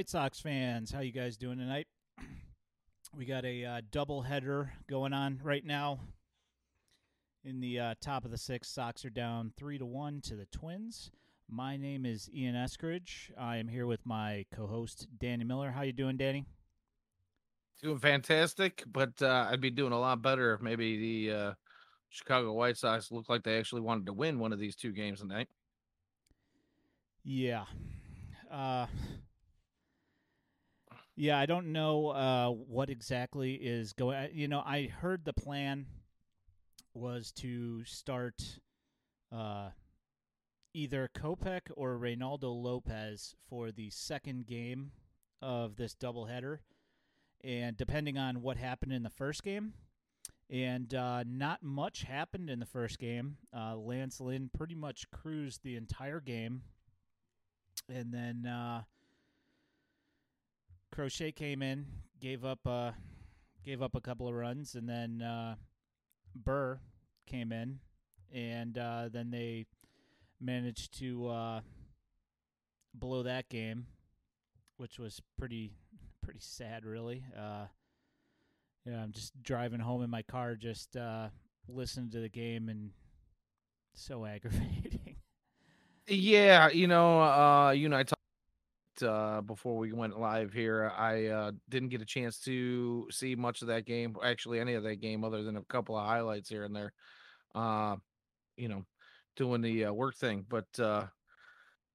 White Sox fans, how you guys doing tonight? We got a uh, double header going on right now. In the uh, top of the sixth, Sox are down three to one to the Twins. My name is Ian Eskridge. I am here with my co-host Danny Miller. How you doing, Danny? Doing fantastic, but uh, I'd be doing a lot better if maybe the uh, Chicago White Sox looked like they actually wanted to win one of these two games tonight. Yeah. Uh, yeah, I don't know uh, what exactly is going. You know, I heard the plan was to start uh, either Kopech or Reynaldo Lopez for the second game of this doubleheader, and depending on what happened in the first game, and uh, not much happened in the first game. Uh, Lance Lynn pretty much cruised the entire game, and then. Uh, Crochet came in, gave up uh gave up a couple of runs, and then uh, Burr came in, and uh, then they managed to uh, blow that game, which was pretty pretty sad, really. Uh, yeah, I'm just driving home in my car, just uh, listening to the game, and so aggravating. Yeah, you know, uh, you and I talked uh, before we went live here. I uh, didn't get a chance to see much of that game, actually any of that game, other than a couple of highlights here and there. Uh, you know, doing the uh, work thing, but uh,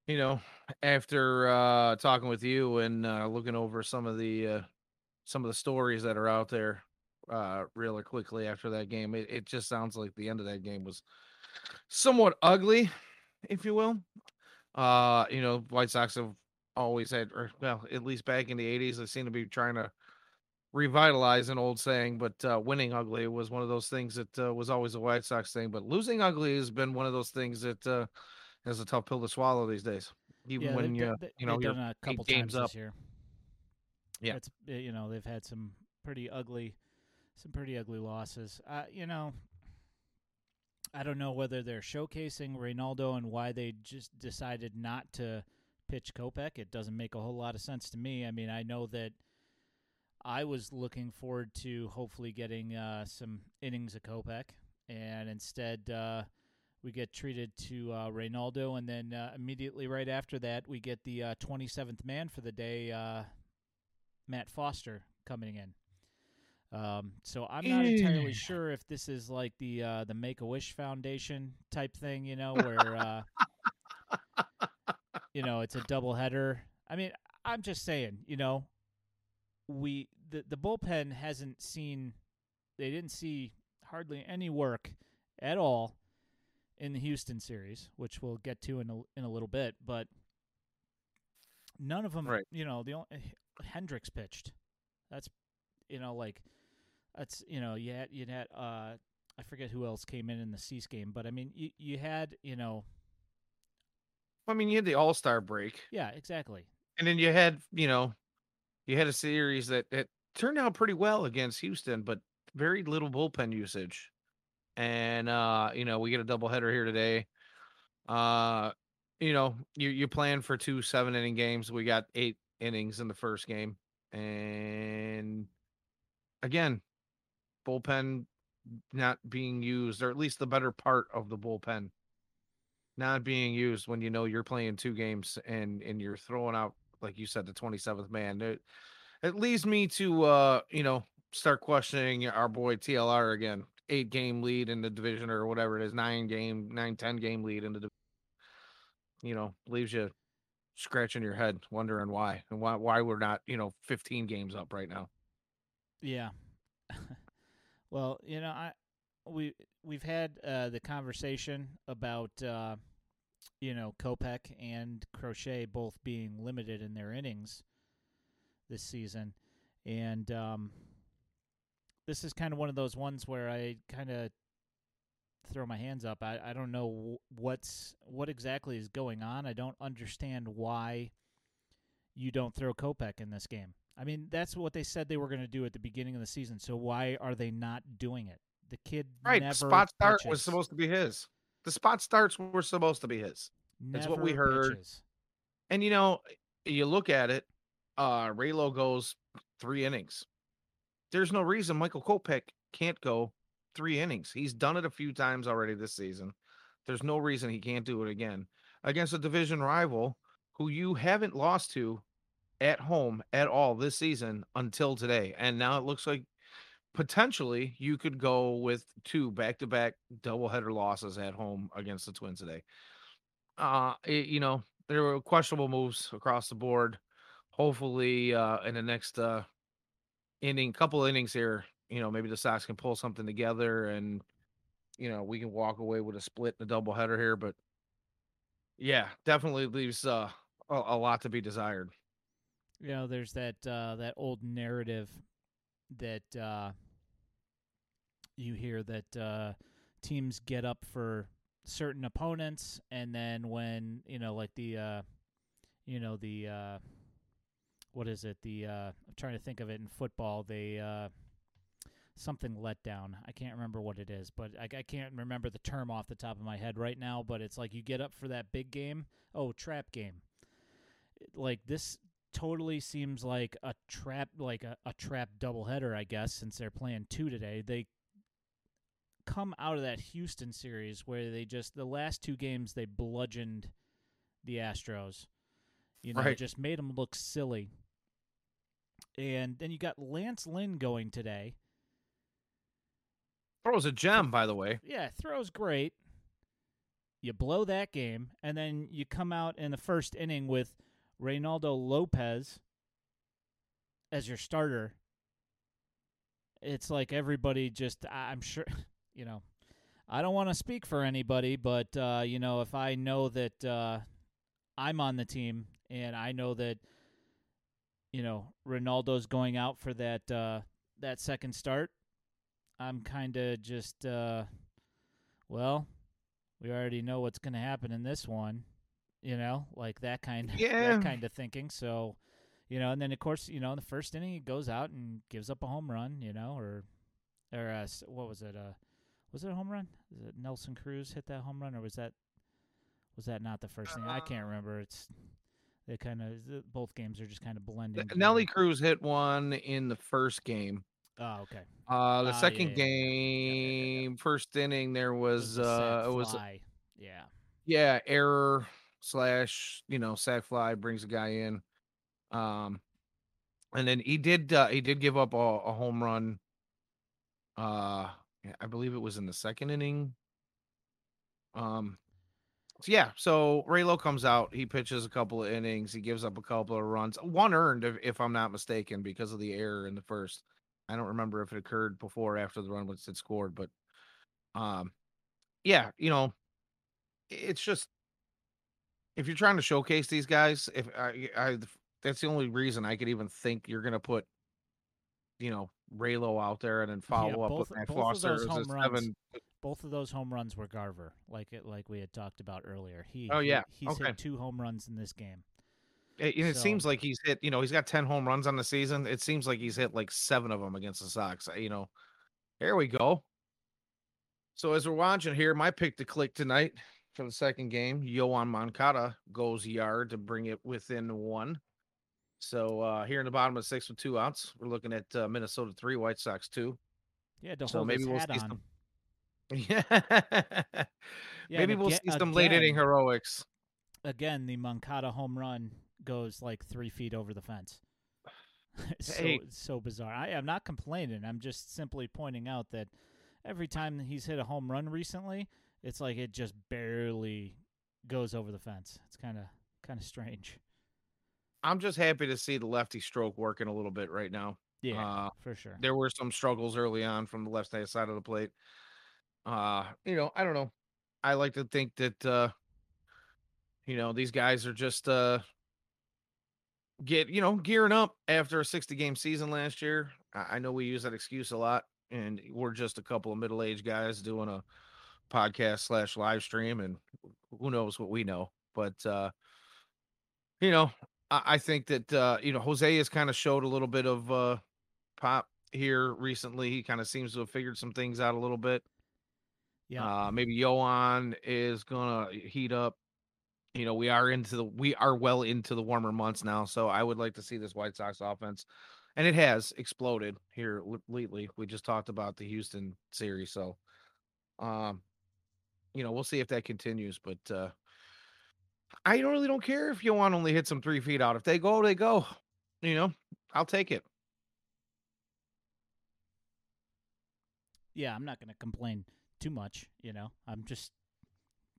you know, after uh, talking with you and uh, looking over some of the uh, some of the stories that are out there, uh, really quickly after that game, it, it just sounds like the end of that game was somewhat ugly, if you will. Uh, you know, White Sox have always had, or well, at least back in the '80s, they seem to be trying to revitalize an old saying. But uh, winning ugly was one of those things that uh, was always a White Sox thing. But losing ugly has been one of those things that uh, is a tough pill to swallow these days. Even yeah, when you they- you know you're done a couple games times up. this year. Yeah. it's uh, you know they've had some pretty ugly, some pretty ugly losses. Uh, you know, I don't know whether they're showcasing Reynaldo and why they just decided not to pitch Kopech. It doesn't make a whole lot of sense to me. I mean, I know that I was looking forward to hopefully getting uh, some innings of Kopech, and instead uh, we get treated to uh, Reynaldo, and then uh, immediately right after that we get the uh, 27th man for the day, uh, Matt Foster coming in. Um, so I'm not entirely sure if this is like the uh, the Make a Wish Foundation type thing, you know, where uh, you know it's a double header. I mean, I'm just saying, you know, we the the bullpen hasn't seen they didn't see hardly any work at all in the Houston series, which we'll get to in a, in a little bit, but none of them, Right. you know, the only, Hendriks pitched. That's you know like that's you know you had you had uh I forget who else came in in the Cease game, but I mean you you had you know I mean, you had the All Star break, yeah exactly and then you had you know you had a series that that turned out pretty well against Houston, but very little bullpen usage. And uh, you know, we get a doubleheader here today. Uh, you know, you you plan for two seven inning games. We got eight innings in the first game. And again, bullpen not being used, or at least the better part of the bullpen not being used when you know you're playing two games and and you're throwing out, like you said, the 27th man. It, it leads me to uh, you know, start questioning our boy TLR again. Eight game lead in the division or whatever it is, nine game, nine, ten game lead in the you know, leaves you scratching your head, wondering why and why why we're not, you know, 15 games up right now. Yeah. well, you know, I we we've had uh, the conversation about uh, you know Kopech and Crochet both being limited in their innings this season, and um, this is kind of one of those ones where I kind of throw my hands up. I, I don't know wh- what's what exactly is going on. I don't understand why you don't throw Kopech in this game. I mean, that's what they said they were going to do at the beginning of the season. So why are they not doing it? The kid Right. never spot start was supposed to be his. The spot starts were supposed to be his. That's what we heard. pitches. And you know, you look at it, uh Raylo goes three innings. There's no reason Michael Kopech can't go three innings. He's done it a few times already this season. There's no reason he can't do it again against a division rival who you haven't lost to at home at all this season until today. And now it looks like potentially you could go with two back-to-back doubleheader losses at home against the Twins today. Uh, it, you know, there were questionable moves across the board. Hopefully, uh, in the next uh inning, couple innings here, you know, maybe the Sox can pull something together and you know we can walk away with a split and a doubleheader here. But yeah, definitely leaves uh a, a lot to be desired. You know, there's that uh, that old narrative that uh, you hear that uh, teams get up for certain opponents, and then when you know, like the uh, you know the uh, what is it? The uh, I'm trying to think of it in football. They uh, something letdown. I can't remember what it is, but I, I can't remember the term off the top of my head right now. But it's like you get up for that big game. Oh, trap game. Like this totally seems like a trap, like a, a trap doubleheader. I guess since they're playing two today, they come out of that Houston series where they just the last two games they bludgeoned the Astros. You know, Right. just made them look silly. And then you got Lance Lynn going today. Throws a gem, by the way. Yeah, throws great. You blow that game, and then you come out in the first inning with Reynaldo Lopez as your starter. It's like everybody just, I'm sure, you know, I don't want to speak for anybody, but, uh, you know, if I know that uh, I'm on the team and I know that, you know, Ronaldo's going out for that uh, that second start, I'm kind of just, uh, well, we already know what's going to happen in this one, you know, like that kind, Yeah. that kind of thinking. So, you know, and then of course, you know, in the first inning, he goes out and gives up a home run, you know, or, or uh, what was it? Uh, was it a home run? Is it Nelson Cruz hit that home run, or was that, was that not the first thing? I can't remember. It's they kind of both games are just kind of blending. Nelly Cruz hit one in the first game. Oh, okay. Uh, the yeah, second yeah, yeah, yeah. Game, first inning, there It was uh, it was yeah. yeah, error slash you know sack fly brings a guy in, um, and then he did uh, he did give up a, a home run. Uh, yeah, I believe it was in the second inning. Um, so yeah, so Raylo comes out, he pitches a couple of innings, he gives up a couple of runs, one earned if, if I'm not mistaken because of the error in the first. I don't remember if it occurred before or after the run was had scored, but um, yeah, you know, it's just if you're trying to showcase these guys, if I, I that's the only reason I could even think you're gonna put, you know, Raylo out there and then follow up both- with Matt both of Foster those home runs seven. Both of those home runs were Garver, like it, like we had talked about earlier. He, Oh, he- yeah. he's Okay. hit two home runs in this game. It, and it So- seems like he's hit, you know, he's got 10 home runs on the season. It seems like he's hit like seven of them against the Sox. You know, there we go. So as we're watching here, my pick to click tonight for the second game, Yoan Moncada goes yard to bring it within one. So uh here in the bottom of the six with two outs, we're looking at uh, Minnesota three, White Sox two. Yeah, to So hold maybe his we'll hat see on. some- Yeah. Yeah, maybe we'll aga- see some late inning heroics. Again, the Moncada home run goes like three feet over the fence. So, Hey. it's so bizarre. I am not complaining. I'm just simply pointing out that every time he's hit a home run recently, it's like it just barely goes over the fence. It's kind of kind of strange. I'm just happy to see the lefty stroke working a little bit right now. Yeah, Uh, for sure. there were some struggles early on from the left hand side of the plate. Uh, you know, I don't know. I like to think that uh you know, these guys are just uh get, you know, gearing up after a 60 game season last year. I, I know we use that excuse a lot, and we're just a couple of middle aged guys doing a podcast slash live stream, and who knows what we know. But uh, you know, I, I think that uh, you know, Jose has kind of showed a little bit of uh pop here recently. He kind of seems to have figured some things out a little bit. Yeah. Uh, maybe Yoan is gonna heat up. you know, we are into the we are well into the warmer months now, so I would like to see this White Sox offense, and it has exploded here lately. We just talked about the Houston series, so um, you know, we'll see if that continues. But uh, I really don't care if Yoan only hits them three feet out. If they go, they go. You know, I'll take it. Yeah, I'm not going to complain too much. You know, I'm just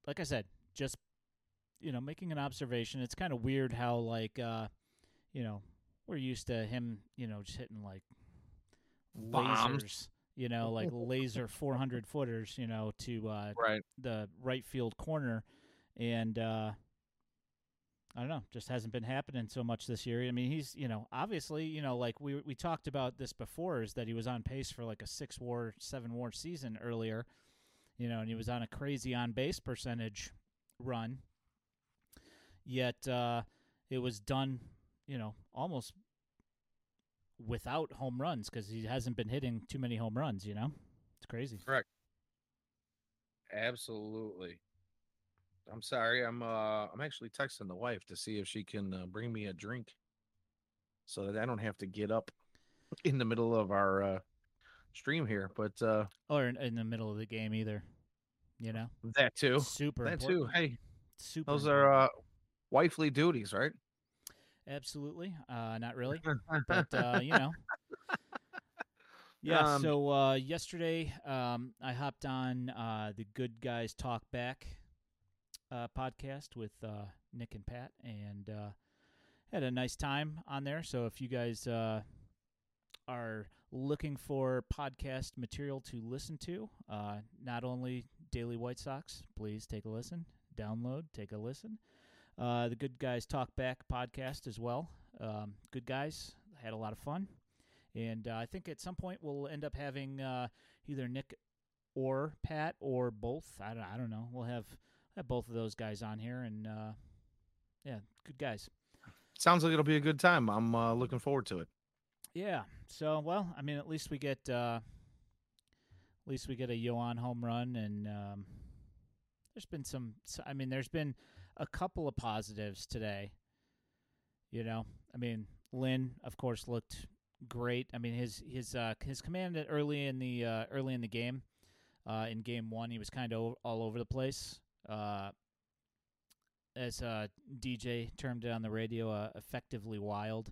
like I said, just you know, making an observation. It's kind of weird how like uh, you know, we're used to him, you know, just hitting like Bombs. lasers, you know, like laser 400 footers, you know, to uh, right. the right field corner, and uh, I don't know, just hasn't been happening so much this year. I mean, he's you know obviously you know like we we talked about this before is that he was on pace for like a six WAR, seven WAR season earlier, you know, and he was on a crazy on base percentage run. Yet uh, it was done, you know, almost without home runs because he hasn't been hitting too many home runs. You know, it's crazy. Correct. Absolutely. I'm sorry. I'm uh I'm actually texting the wife to see if she can uh, bring me a drink, so that I don't have to get up in the middle of our uh, stream here. But uh Or in, in the middle of the game either. You know, that too. super That important. too. Hey, Super. those important. are uh wifely duties, right? Absolutely. Uh, not really, but uh, you know. Yeah. Um, so uh, yesterday, um, I hopped on uh, the Good Guys Talk Back uh, podcast with uh, Nick and Pat, and uh, had a nice time on there. So if you guys uh, are looking for podcast material to listen to, uh, not only Daily White Sox, please take a listen, download, take a listen. Uh, the Good Guys Talk Back podcast as well. Um, good guys, had a lot of fun, and I think at some point we'll end up having uh, either Nick or Pat or both. I don't, I don't know. We'll have have both of those guys on here, and uh, yeah, good guys. Sounds like it'll be a good time. I'm uh, looking forward to it. Yeah. So, well, I mean, at least we get uh, at least we get a Yoan home run, and um, there's been some. I mean, there's been a couple of positives today. You know, I mean, Lynn, of course, looked great. I mean, his his uh, his command early in the uh, early in the game, uh, in game one, he was kind of all over the place. Uh, as uh, DJ termed it on the radio, uh, effectively wild.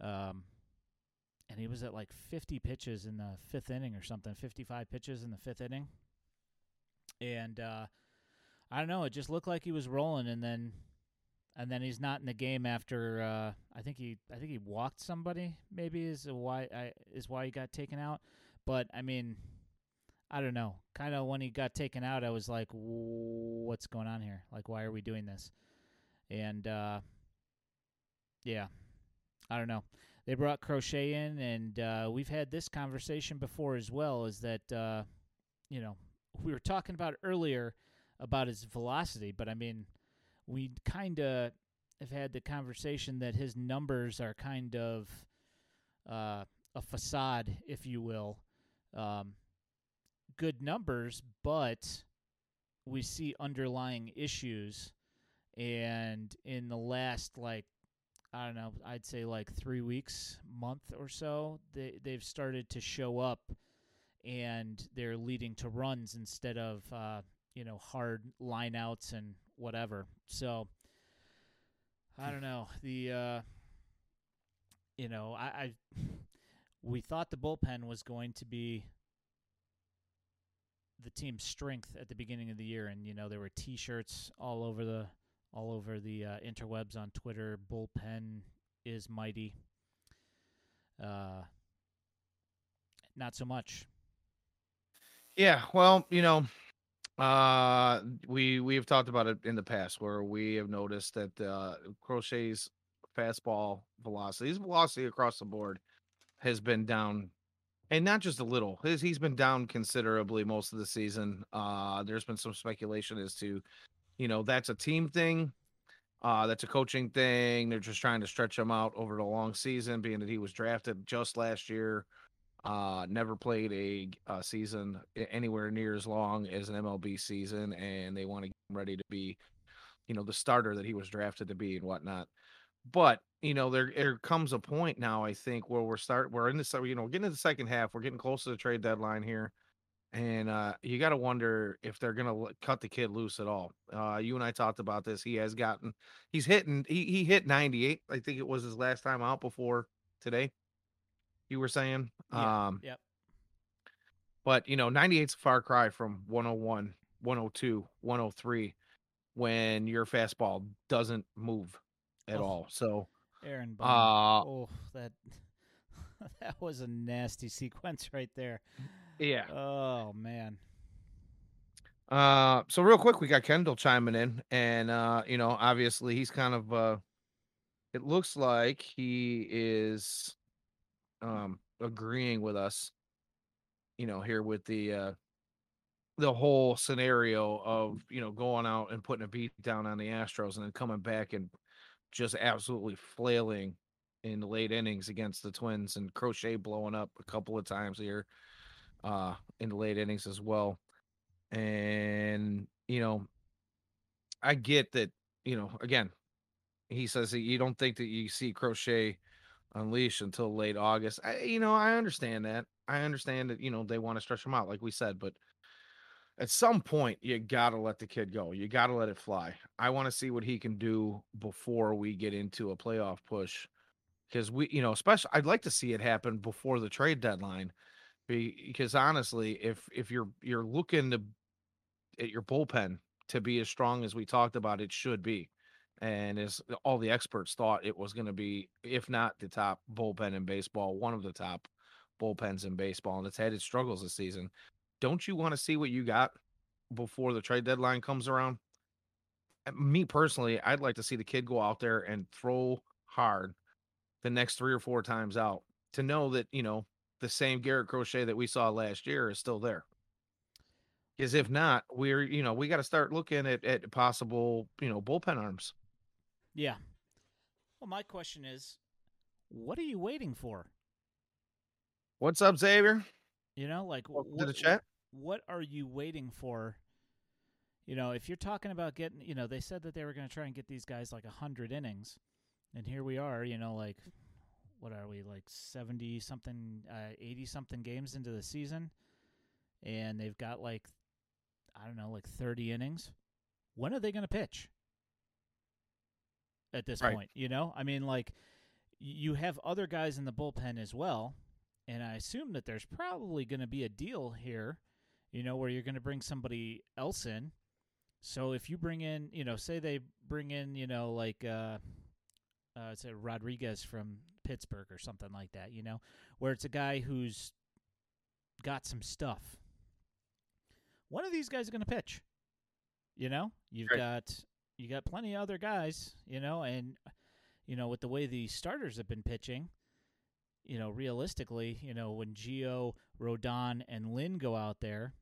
Um, and he was at like 50 pitches in the fifth inning or something, 55 pitches in the fifth inning. And uh, I don't know, it just looked like he was rolling, and then and then he's not in the game after. Uh, I think he I think he walked somebody. Maybe is why I, is why he got taken out. But I mean, I don't know. Kind of when he got taken out, I was like, "What's going on here? Like, why are we doing this?" And uh, yeah, I don't know they brought Crochet in, and uh, we've had this conversation before as well. Is that uh, you know we were talking about earlier about his velocity, but I mean we kind of have had the conversation that his numbers are kind of uh, a facade, if you will. Um, good numbers, but we see underlying issues, and in the last like I don't know, I'd say like three weeks, month or so, they they've started to show up, and they're leading to runs instead of uh, you know hard lineouts and whatever. So I don't know the uh, you know I, I we thought the bullpen was going to be the team's strength at the beginning of the year, and you know there were T-shirts all over the all over the uh, interwebs on Twitter. Bullpen is mighty. Uh, not so much. Yeah, well, you know, uh, we we have talked about it in the past where we have noticed that uh, Crochet's fastball velocity, his velocity across the board, has been down, and not just a little. His he's been down considerably most of the season. Uh, there's been some speculation as to, you know, that's a team thing. Uh, that's a coaching thing. They're just trying to stretch him out over the long season, being that he was drafted just last year uh never played a, a season anywhere near as long as an MLB season and they want to get him ready to be you know, the starter that he was drafted to be and whatnot. But you know, there there comes a point now, I think, where we're start we're in the you know, we're getting to the second half, we're getting close to the trade deadline here. And uh, you got to wonder if they're gonna cut the kid loose at all. Uh, you and I talked about this. He has gotten, he's hitting, he he hit 98. I think it was his last time out before today. You were saying, Yeah. um, Yep. but you know, 98's a far cry from 101, 102, 103 when your fastball doesn't move at Oh. all. So, Aaron Boone. uh, oh, that that was a nasty sequence right there. yeah. Oh man. Uh, so real quick, we got Kendall chiming in, and uh, you know, obviously he's kind of uh, it looks like he is um agreeing with us, you know, here with the uh the whole scenario of you know going out and putting a beat down on the Astros and then coming back and just absolutely flailing in the late innings against the Twins and Crochet blowing up a couple of times here uh in the late innings as well. And you know, I get that, you know, again, he says that you don't think that you see Crochet unleash until late August. I, you know, I understand that. I understand that, you know, they want to stretch him out, like we said, but at some point you gotta let the kid go. You gotta let it fly. I want to see what he can do before we get into a playoff push. Because we, you know, especially I'd like to see it happen before the trade deadline. Because honestly, if if you're you're looking to at your bullpen to be as strong as we talked about it should be, and as all the experts thought it was going to be, if not the top bullpen in baseball, one of the top bullpens in baseball, and it's had its struggles this season. Don't you want to see what you got before the trade deadline comes around? Uh, Me personally, I'd like to see the kid go out there and throw hard the next three or four times out to know that you know the same Garrett Crochet that we saw last year is still there. Because if not, we're you know we got to start looking at at possible you know bullpen arms. Yeah. Well, my question is, what are you waiting for? What's up, Xavier? You know, like what, to the chat. What are you waiting for? You know, if you're talking about getting, you know, they said that they were going to try and get these guys like 100 innings. And here we are, you know, like what are we like 70 something uh 80 something games into the season and they've got like I don't know, like 30 innings. When are they going to pitch? At this Right. point, you know? I mean like you have other guys in the bullpen as well, and I assume that there's probably going to be a deal here, you know, where you're going to bring somebody else in. So if you bring in, you know, say they bring in, you know, like uh uh say Rodriguez from Pittsburgh or something like that, you know, where it's a guy who's got some stuff. One of these guys is going to pitch. You know, you've Right. got you got plenty of other guys, you know, and you know with the way the starters have been pitching, you know, realistically, you know, when Gio, Rodon, and Lynn go out there,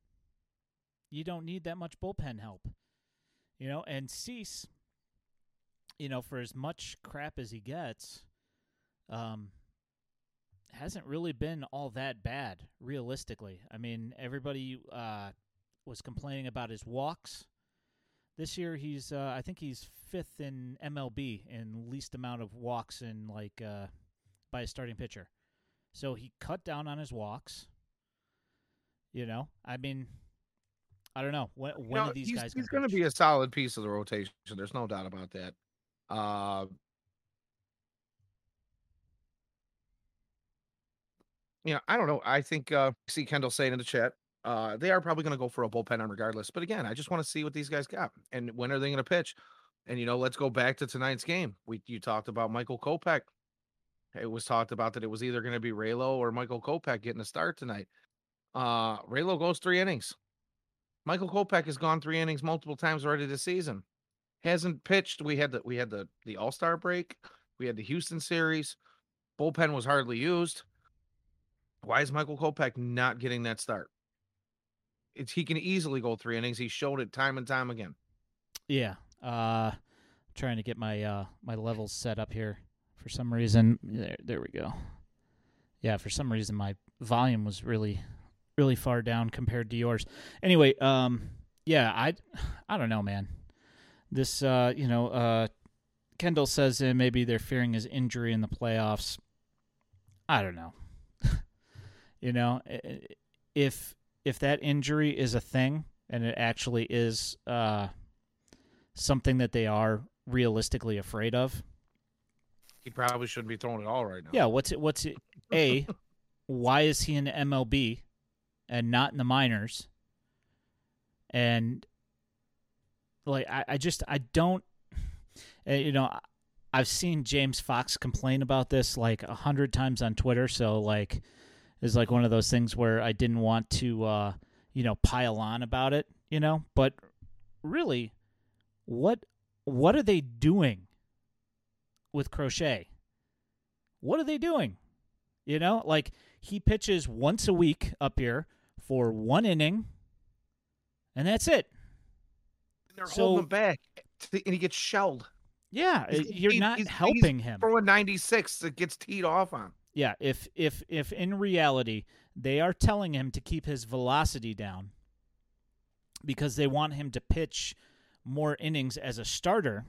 you don't need that much bullpen help. You know, and Cease, you know, for as much crap as he gets, um, hasn't really been all that bad, realistically. I mean, everybody uh, was complaining about his walks. This year, he's uh, I think he's fifth in MLB in least amount of walks in like uh, by a starting pitcher. So he cut down on his walks. You know, I mean, I don't know when, when are these he's, guys he's going to be a solid piece of the rotation. There's no doubt about that. Uh, you know, I don't know. I think uh, I see Kendall saying in the chat, uh, they are probably going to go for a bullpen arm regardless. But again, I just want to see what these guys got and when are they going to pitch. And you know, let's go back to tonight's game. We you talked about Michael Kopech. It was talked about that it was either going to be Raylo or Michael Kopech getting a start tonight. Uh, Raylo goes three innings. Michael Kopech has gone three innings multiple times already this season. Hasn't pitched. We had the we had the the All Star break. We had the Houston series. Bullpen was hardly used. Why is Michael Kopech not getting that start? It's he can easily go three innings. He showed it time and time again. Yeah. Uh trying to get my uh my levels set up here. For some reason there there we go. Yeah, for some reason my volume was really really far down compared to yours. Anyway, um yeah, I I don't know, man. this, uh, you know, uh, Kendall says uh, maybe they're fearing his injury in the playoffs. I don't know. you know, if if that injury is a thing and it actually is uh, something that they are realistically afraid of, he probably shouldn't be throwing it all right now. Yeah, what's it? What's it? A, why is he in MLB and not in the minors? And like, I, I just I don't, uh, you know, I've seen James Fox complain about this like a hundred times on Twitter. So like, it's like one of those things where I didn't want to, uh, you know, pile on about it, you know. But really, what what are they doing with Crochet? What are they doing? You know, like he pitches once a week up here for one inning, and that's it. And they're so, holding him back, and he gets shelled. Yeah, he's, uh, you're he's, not he's, helping him. For a 96 that gets teed off on. Yeah, if if if in reality they are telling him to keep his velocity down because they want him to pitch more innings as a starter,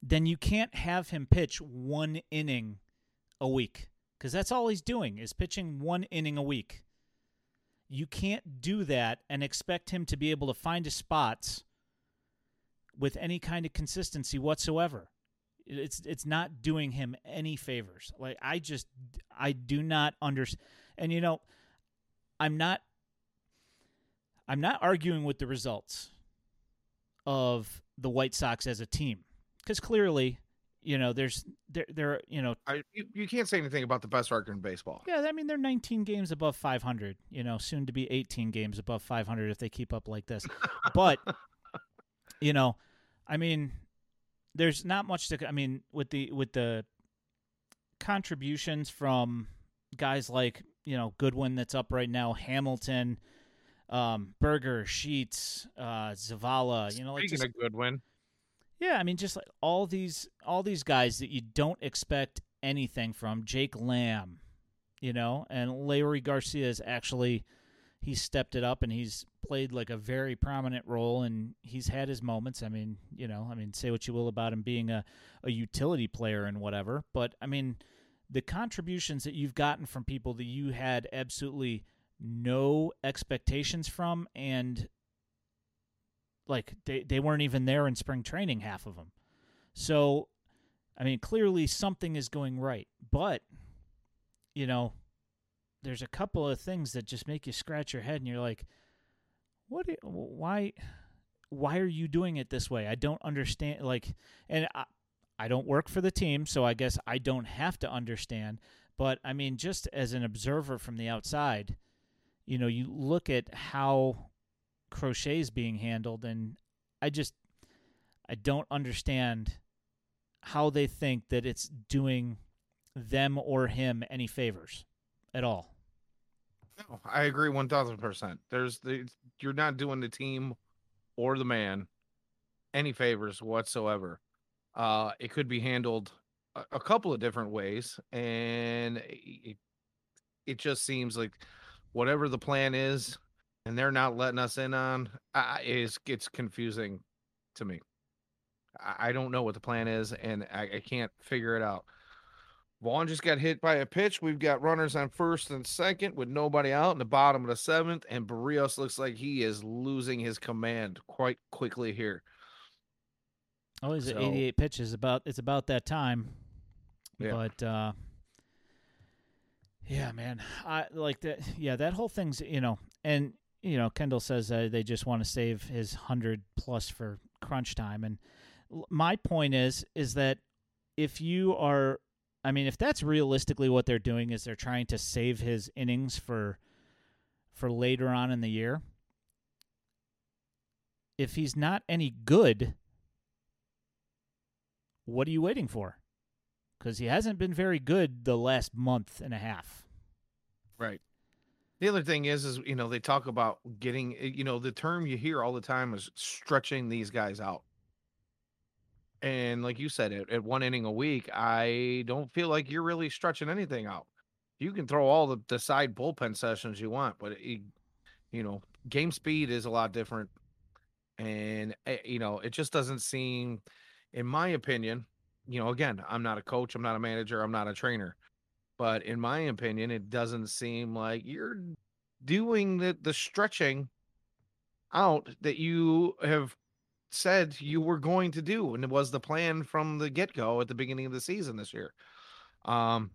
then you can't have him pitch one inning a week because that's all he's doing is pitching one inning a week. You can't do that and expect him to be able to find his spots with any kind of consistency whatsoever. It's it's not doing him any favors. Like I just I do not understand. And you know, I'm not I'm not arguing with the results of the White Sox as a team because clearly, you know, there's there there you know I, you, you can't say anything about the best record in baseball. Yeah, I mean they're 19 games above 500. You know, soon to be 18 games above 500 if they keep up like this. but you know, I mean, there's not much to. I mean, with the with the contributions from guys like you know Goodwin that's up right now, Hamilton, um, Burger, Sheets, uh, Zavala. You know, like speaking just, of Goodwin. Yeah, I mean, just like all these all these guys that you don't expect anything from. Jake Lamb, you know, and Leury Garcia is actually he stepped it up and he's played like a very prominent role and he's had his moments. I mean, you know, I mean, say what you will about him being a, a utility player and whatever, but I mean, the contributions that you've gotten from people that you had absolutely no expectations from and like they, they weren't even there in spring training half of them so i mean clearly something is going right but you know there's a couple of things that just make you scratch your head and you're like what why why are you doing it this way? I don't understand like and I, I don't work for the team so i guess i don't have to understand but i mean just as an observer from the outside you know you look at how crochet is being handled and i just i don't understand how they think that it's doing them or him any favors at all no, I agree one thousand percent. There's the you're not doing the team or the man any favors whatsoever. Uh, it could be handled a, a couple of different ways, and it, it just seems like whatever the plan is, and they're not letting us in on, uh, is gets confusing to me. I, I don't know what the plan is, and I, I can't figure it out. Vaughn just got hit by a pitch. We've got runners on first and second with nobody out in the bottom of the seventh, and Berrios looks like he is losing his command quite quickly here. Oh, he's so, at 88 pitches. About it's about that time. Yeah. But uh, yeah, man, I like that. Yeah, that whole thing's you know, and you know, Kendall says uh, they just want to save his hundred plus for crunch time, and my point is is that if you are I mean, if that's realistically what they're doing is they're trying to save his innings for for later on in the year. If he's not any good, what are you waiting for? Cuz he hasn't been very good the last month and a half. Right. The other thing is is you know, they talk about getting you know, the term you hear all the time is stretching these guys out. And like you said, at, at one inning a week, I don't feel like you're really stretching anything out. You can throw all the, the side bullpen sessions you want, but it, you know, game speed is a lot different and eh, you know it just doesn't seem, in my opinion, you know, again, I'm not a coach, I'm not a manager, I'm not a trainer, but in my opinion, it doesn't seem like you're doing the the stretching out that you have said you were going to do and it was the plan from the get-go at the beginning of the season this year. Um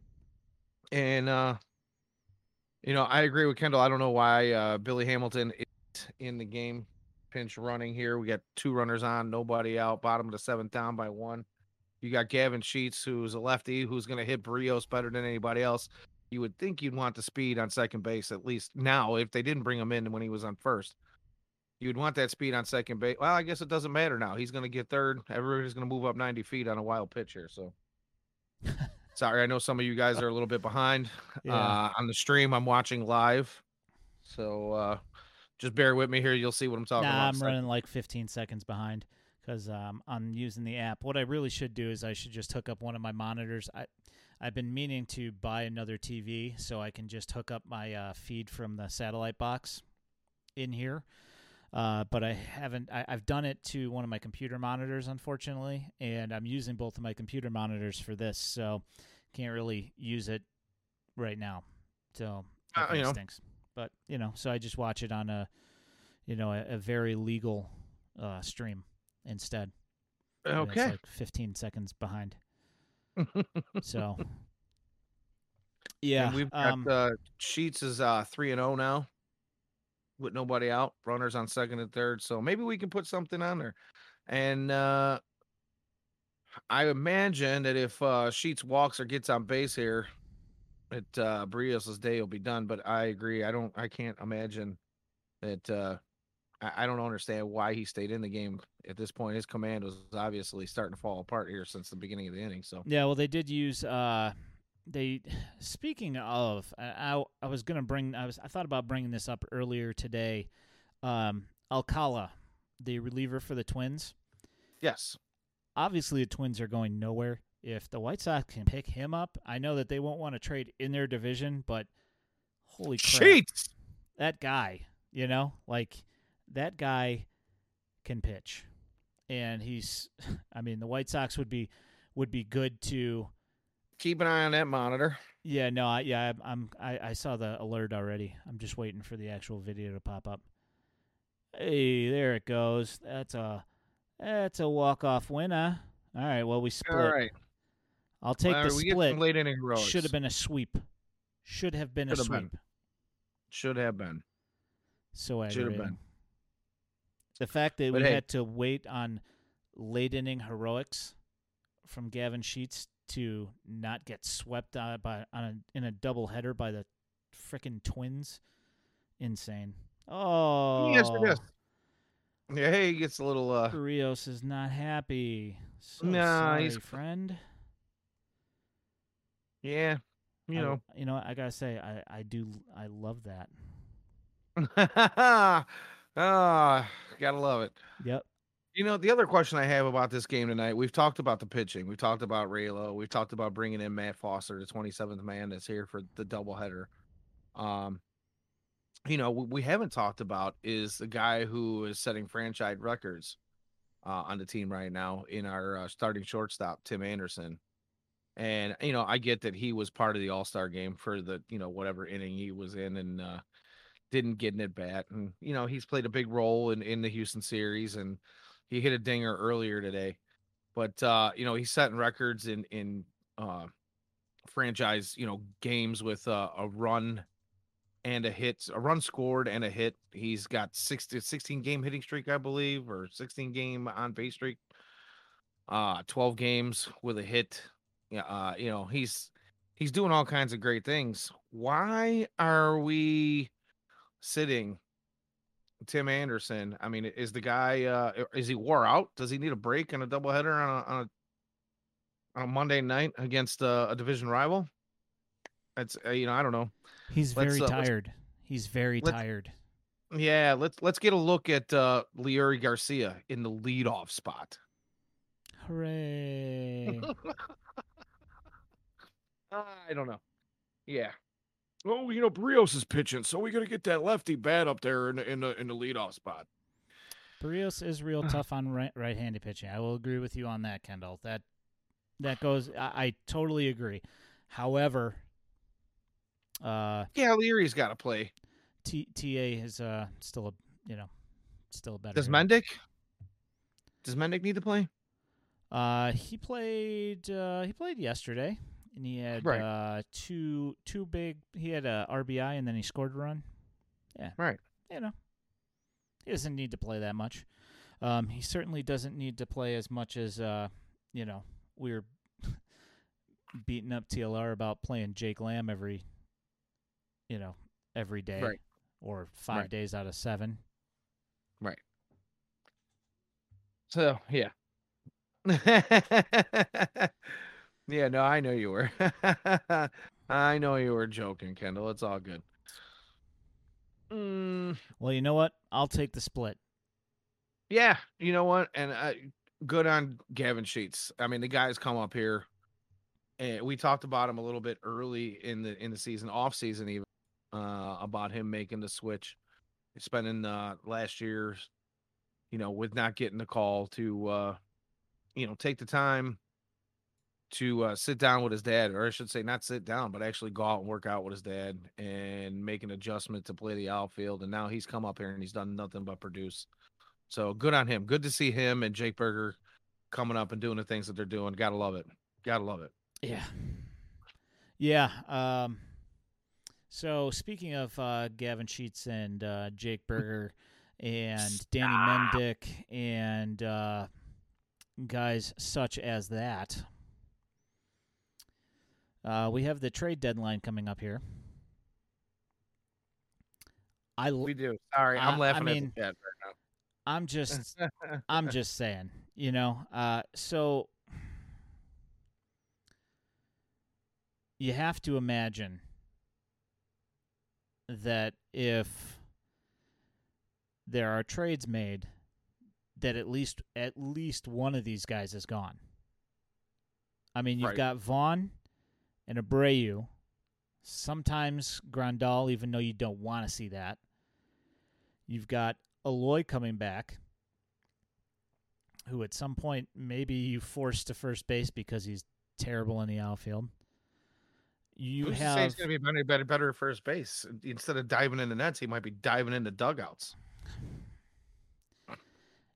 and uh you know i agree with kendall i don't know why uh billy hamilton is in the game pinch running here we got two runners on nobody out bottom of the seventh down by one you got gavin sheets who's a lefty who's going to hit Berrios better than anybody else you would think you'd want the speed on second base at least now if they didn't bring him in when he was on first You'd want that speed on second base. Well, I guess it doesn't matter now. He's going to get third. Everybody's going to move up 90 feet on a wild pitch here. So, sorry, I know some of you guys are a little bit behind yeah. uh, on the stream. I'm watching live, so uh, just bear with me here. You'll see what I'm talking nah, about. I'm running like 15 seconds behind because um, I'm using the app. What I really should do is I should just hook up one of my monitors. I I've been meaning to buy another TV so I can just hook up my uh, feed from the satellite box in here uh, but I haven't. I, have done it to one of my computer monitors, unfortunately, and I'm using both of my computer monitors for this, so can't really use it right now. So uh, you know. stinks. But you know, so I just watch it on a, you know, a, a very legal uh, stream instead. Okay. like 15 seconds behind. so. Yeah, and we've got um, uh, Sheets is uh three and zero oh now with nobody out, runners on second and third. So maybe we can put something on there. And uh I imagine that if uh Sheets walks or gets on base here, it uh Berrios' day will be done. But I agree. I don't I can't imagine that uh I, I don't understand why he stayed in the game at this point. His command was obviously starting to fall apart here since the beginning of the inning. So yeah, well they did use uh they speaking of I, I, was gonna bring I was I thought about bringing this up earlier today. Um, Alcala, the reliever for the Twins. Yes. Obviously, the Twins are going nowhere. If the White Sox can pick him up, I know that they won't want to trade in their division, but holy crap, Cheats. that guy, you know, like that guy can pitch, and he's. I mean, the White Sox would be would be good to keep an eye on that monitor. Yeah, no, I, yeah, I'm, I, I saw the alert already. I'm just waiting for the actual video to pop up. Hey, there it goes. That's a, that's a walk off winner. All right, well we split. All right, I'll take well, the split. late inning heroics. Should have been a sweep. Should have been Should a sweep. Been. Should have been. So Should have been. The fact that but we hey. had to wait on late inning heroics from Gavin Sheets to not get swept out by on a, in a double header by the freaking Twins. Insane. Oh, yes, is. Yeah, hey, he gets a little. uh Rios is not happy. So nah, sorry, he's friend. Yeah, you I, know. You know, I gotta say, I I do I love that. ah, gotta love it. Yep. You know, the other question I have about this game tonight, we've talked about the pitching. We've talked about Raylo. We've talked about bringing in Matt Foster, the 27th man that's here for the doubleheader. Um, you know, what we haven't talked about is the guy who is setting franchise records uh, on the team right now in our uh, starting shortstop, Tim Anderson. And, you know, I get that he was part of the All Star game for the, you know, whatever inning he was in and uh, didn't get an at bat. And, you know, he's played a big role in, in the Houston series. And, he hit a dinger earlier today, but uh, you know he's setting records in in uh, franchise you know games with uh, a run and a hit, a run scored and a hit. He's got 60, 16 game hitting streak, I believe, or 16 game on base streak. Uh, 12 games with a hit. Yeah, uh, you know, he's he's doing all kinds of great things. Why are we sitting Tim Anderson. I mean, is the guy uh is he wore out? Does he need a break and a doubleheader on a, on a on a Monday night against uh, a division rival? That's uh, you know I don't know. He's let's, very uh, tired. He's very tired. Yeah, let's let's get a look at uh Leury Garcia in the leadoff spot. Hooray! I don't know. Yeah, oh, you know, Berrios is pitching, so we got to get that lefty bat up there in the in the in the leadoff spot. Berrios is real tough on right, right-handed pitching. I will agree with you on that, Kendall. That that goes. I, I totally agree. However, uh, Yeah, Leury's got to play. T, TA is uh still a you know still a better. Does hitter. Mendick? Does Mendick need to play? Uh, he played. Uh, he played yesterday, and he had Right. uh two two big. He had a RBI, and then he scored a run. Yeah, Right. You know, he doesn't need to play that much. Um, he certainly doesn't need to play as much as uh, you know, we were beating up TLR about playing Jake Lamb every, you know, every day Right. or five Right. days out of seven. Right. So yeah. yeah, no, I know you were. I know you were joking, Kendall. It's all good. Mm, Well, you know what? I'll take the split. yeah, you know what? And uh, good on Gavin Sheets. I mean, the guy's come up here, and we talked about him a little bit early in the in the season, off season even, uh, about him making the switch, spending uh, last year's, you know, with not getting the call to, uh, you know, take the time to uh, sit down with his dad, or I should say, not sit down, but actually go out and work out with his dad and make an adjustment to play the outfield. And now he's come up here and he's done nothing but produce. So good on him. Good to see him and Jake Burger coming up and doing the things that they're doing. Gotta love it. Gotta love it. Yeah. Yeah. Um, so speaking of uh, Gavin Sheets and uh, Jake Burger and Danny Mendick and uh, guys such as that, uh, we have the trade deadline coming up here. I l- We do. Sorry, I- I'm I laughing mean, at the chat right I'm just. I'm just saying, you know. Uh, so you have to imagine that if there are trades made, that at least at least one of these guys is gone. I mean, you've Right. got Vaughn and Abreu. Sometimes Grandal, even though you don't want to see that. You've got Eloy coming back, who at some point maybe you force to first base because he's terrible in the outfield. You Who's to say have he's gonna be better, better, better at first base? Instead of diving in the nets, he might be diving into dugouts.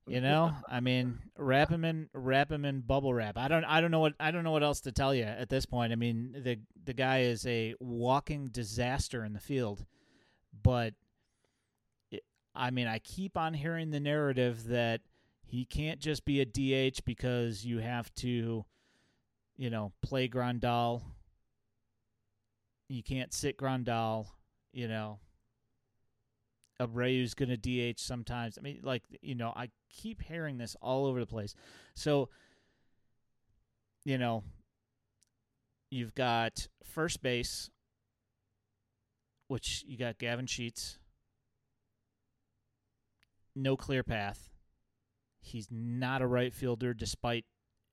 You know, I mean, wrap him in, wrap him in bubble wrap. I don't, I don't know what, I don't know what else to tell you at this point. I mean, the the guy is a walking disaster in the field, but it, I mean, I keep on hearing the narrative that he can't just be a DH because you have to, you know, play Grandal. You can't sit Grandal, you know. Abreu's going to DH sometimes. I mean, like you know, I keep hearing this all over the place. So, you know, you've got first base, which you got Gavin Sheets. No clear path. He's not a right fielder, despite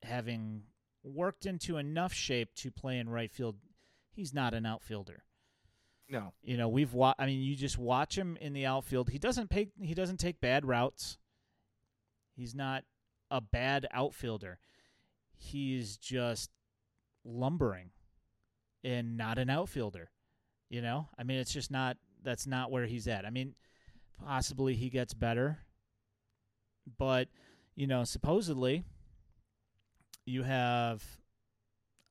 having worked into enough shape to play in right field. He's not an outfielder. No, You know, we've wa- I mean, you just watch him in the outfield. He doesn't take he doesn't take bad routes. He's not a bad outfielder. He's just lumbering and not an outfielder. You know? I mean, it's just not that's not where he's at. I mean, possibly he gets better. But, you know, supposedly you have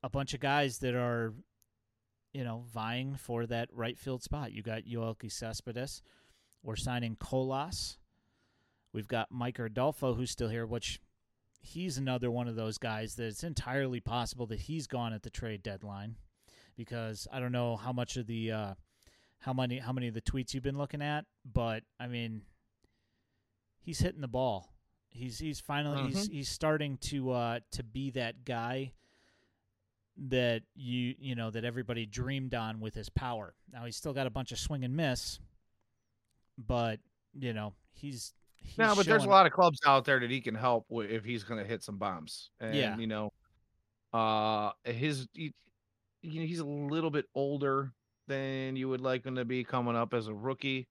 a bunch of guys that are you know, vying for that right field spot. You got Yoelqui Cespedes. We're signing Colas. We've got Micker Adolfo, who's still here, which he's another one of those guys that it's entirely possible that he's gone at the trade deadline because I don't know how much of the uh, how many how many of the tweets you've been looking at, but I mean, he's hitting the ball. He's he's finally he's he's starting to uh, to be that guy that you you know that everybody dreamed on with his power. Now he's still got a bunch of swing and miss, but you know he's, he's no, but there's a lot of clubs out there that he can help with if he's going to hit some bombs. And, Yeah. you know, uh, his he, you know, he's a little bit older than you would like him to be coming up as a rookie,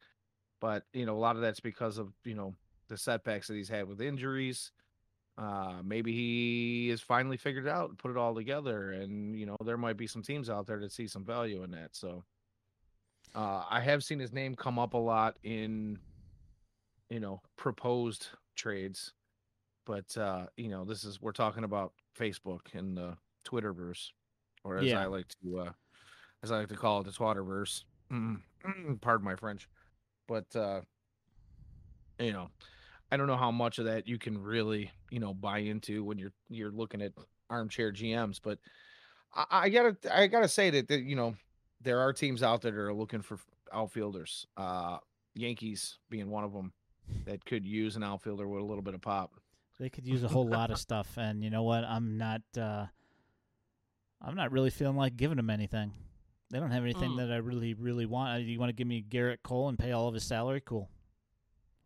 but you know, a lot of that's because of you know the setbacks that he's had with injuries. Uh, maybe he has finally figured it out and put it all together. And you know, there might be some teams out there that see some value in that. So uh, I have seen his name come up a lot in you know proposed trades, but uh, you know, this is we're talking about Facebook and the Twitterverse, or as Yeah. I like to uh, as I like to call it, the Twatterverse. Mm, pardon my French, but uh, you know, I don't know how much of that you can really, you know, buy into when you're you're looking at armchair GMs. But I, I gotta I gotta say that, that you know there are teams out there that are looking for outfielders. Uh, Yankees being one of them that could use an outfielder with a little bit of pop. They could use a whole lot of stuff, and you know what? I'm not. Uh, I'm not really feeling like giving them anything. They don't have anything Mm. that I really, really want. Uh, You want to give me Gerrit Cole and pay all of his salary? Cool,